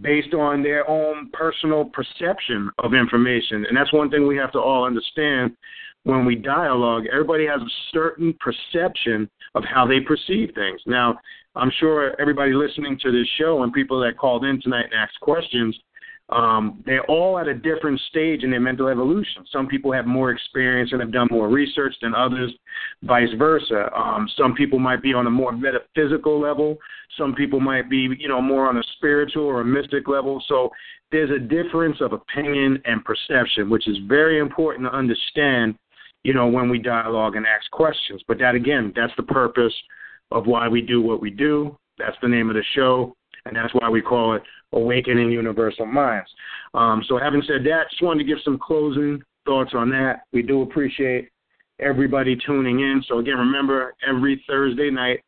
based on their own personal perception of information. And that's one thing we have to all understand when we dialogue. Everybody has a certain perception of how they perceive things. Now, I'm sure everybody listening to this show and people that called in tonight and asked questions, um, they're all at a different stage in their mental evolution. Some people have more experience and have done more research than others, vice versa. Um, some people might be on a more metaphysical level. Some people might be, you know, more on a spiritual or a mystic level. So there's a difference of opinion and perception, which is very important to understand, you know, when we dialogue and ask questions. But that again, that's the purpose of why we do what we do. That's the name of the show, and that's why we call it Awakening Universal Minds. Um, so, having said that, just wanted to give some closing thoughts on that. We do appreciate everybody tuning in. So, again, remember every Thursday night,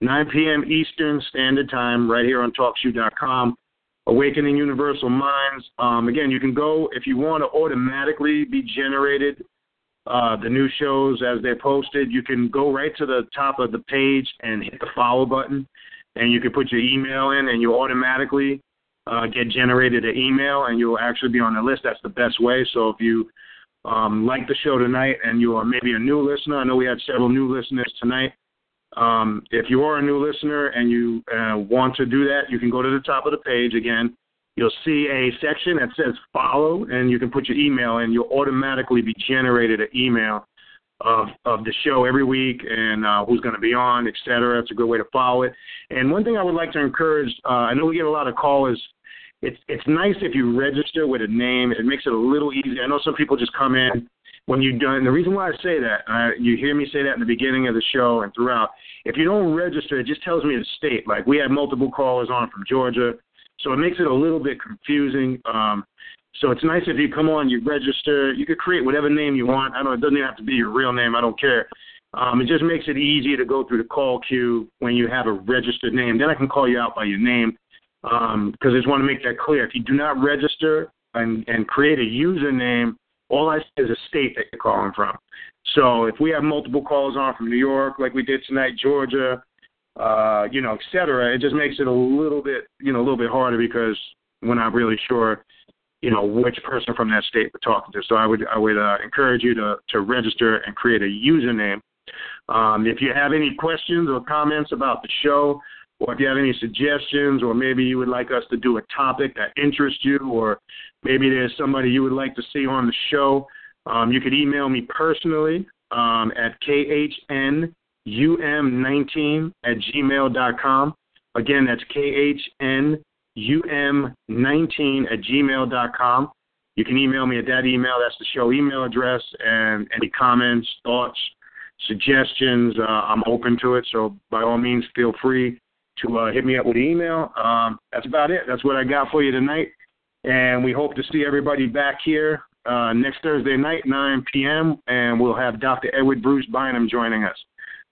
9 p.m. Eastern Standard Time, right here on TalkShoe.com. Awakening Universal Minds. Um, again, you can go if you want to automatically be generated uh, the new shows as they're posted. You can go right to the top of the page and hit the follow button, and you can put your email in, and you automatically uh, get generated an email, and you'll actually be on the list. That's the best way. So if you um, like the show tonight and you are maybe a new listener, I know we had several new listeners tonight. Um, if you are a new listener and you uh, want to do that, you can go to the top of the page again you'll see a section that says follow, and you can put your email in. You'll automatically be generated an email of of the show every week and uh, who's going to be on, et cetera. It's a good way to follow it. And one thing I would like to encourage, uh, I know we get a lot of callers. It's it's nice if you register with a name. It makes it a little easier. I know some people just come in when you done. The reason why I say that, uh, you hear me say that in the beginning of the show and throughout. If you don't register, it just tells me the state. Like we had multiple callers on from Georgia, so it makes it a little bit confusing. Um, so it's nice if you come on, you register, you could create whatever name you want. I don't. It doesn't even have to be your real name. I don't care. Um, it just makes it easier to go through the call queue when you have a registered name. Then I can call you out by your name because um, I just want to make that clear. If you do not register and, and create a username, all I see is a state that you're calling from. So if we have multiple calls on from New York, like we did tonight, Georgia, uh, you know, et cetera, it just makes it a little bit, you know, a little bit harder because we're not really sure, you know, which person from that state we're talking to. So I would I would uh, encourage you to to register and create a username. Um, if you have any questions or comments about the show, or if you have any suggestions, or maybe you would like us to do a topic that interests you, or maybe there's somebody you would like to see on the show, um, you could email me personally um, at khn um19 at gmail.com. Again, that's khnum19 at gmail.com. You can email me at that email. That's the show email address. And any comments, thoughts, suggestions, uh, I'm open to it. So by all means, feel free to uh, hit me up with email. Um, that's about it. That's what I got for you tonight. And we hope to see everybody back here uh, next Thursday night, 9 p.m. And we'll have Dr. Edward Bruce Bynum joining us.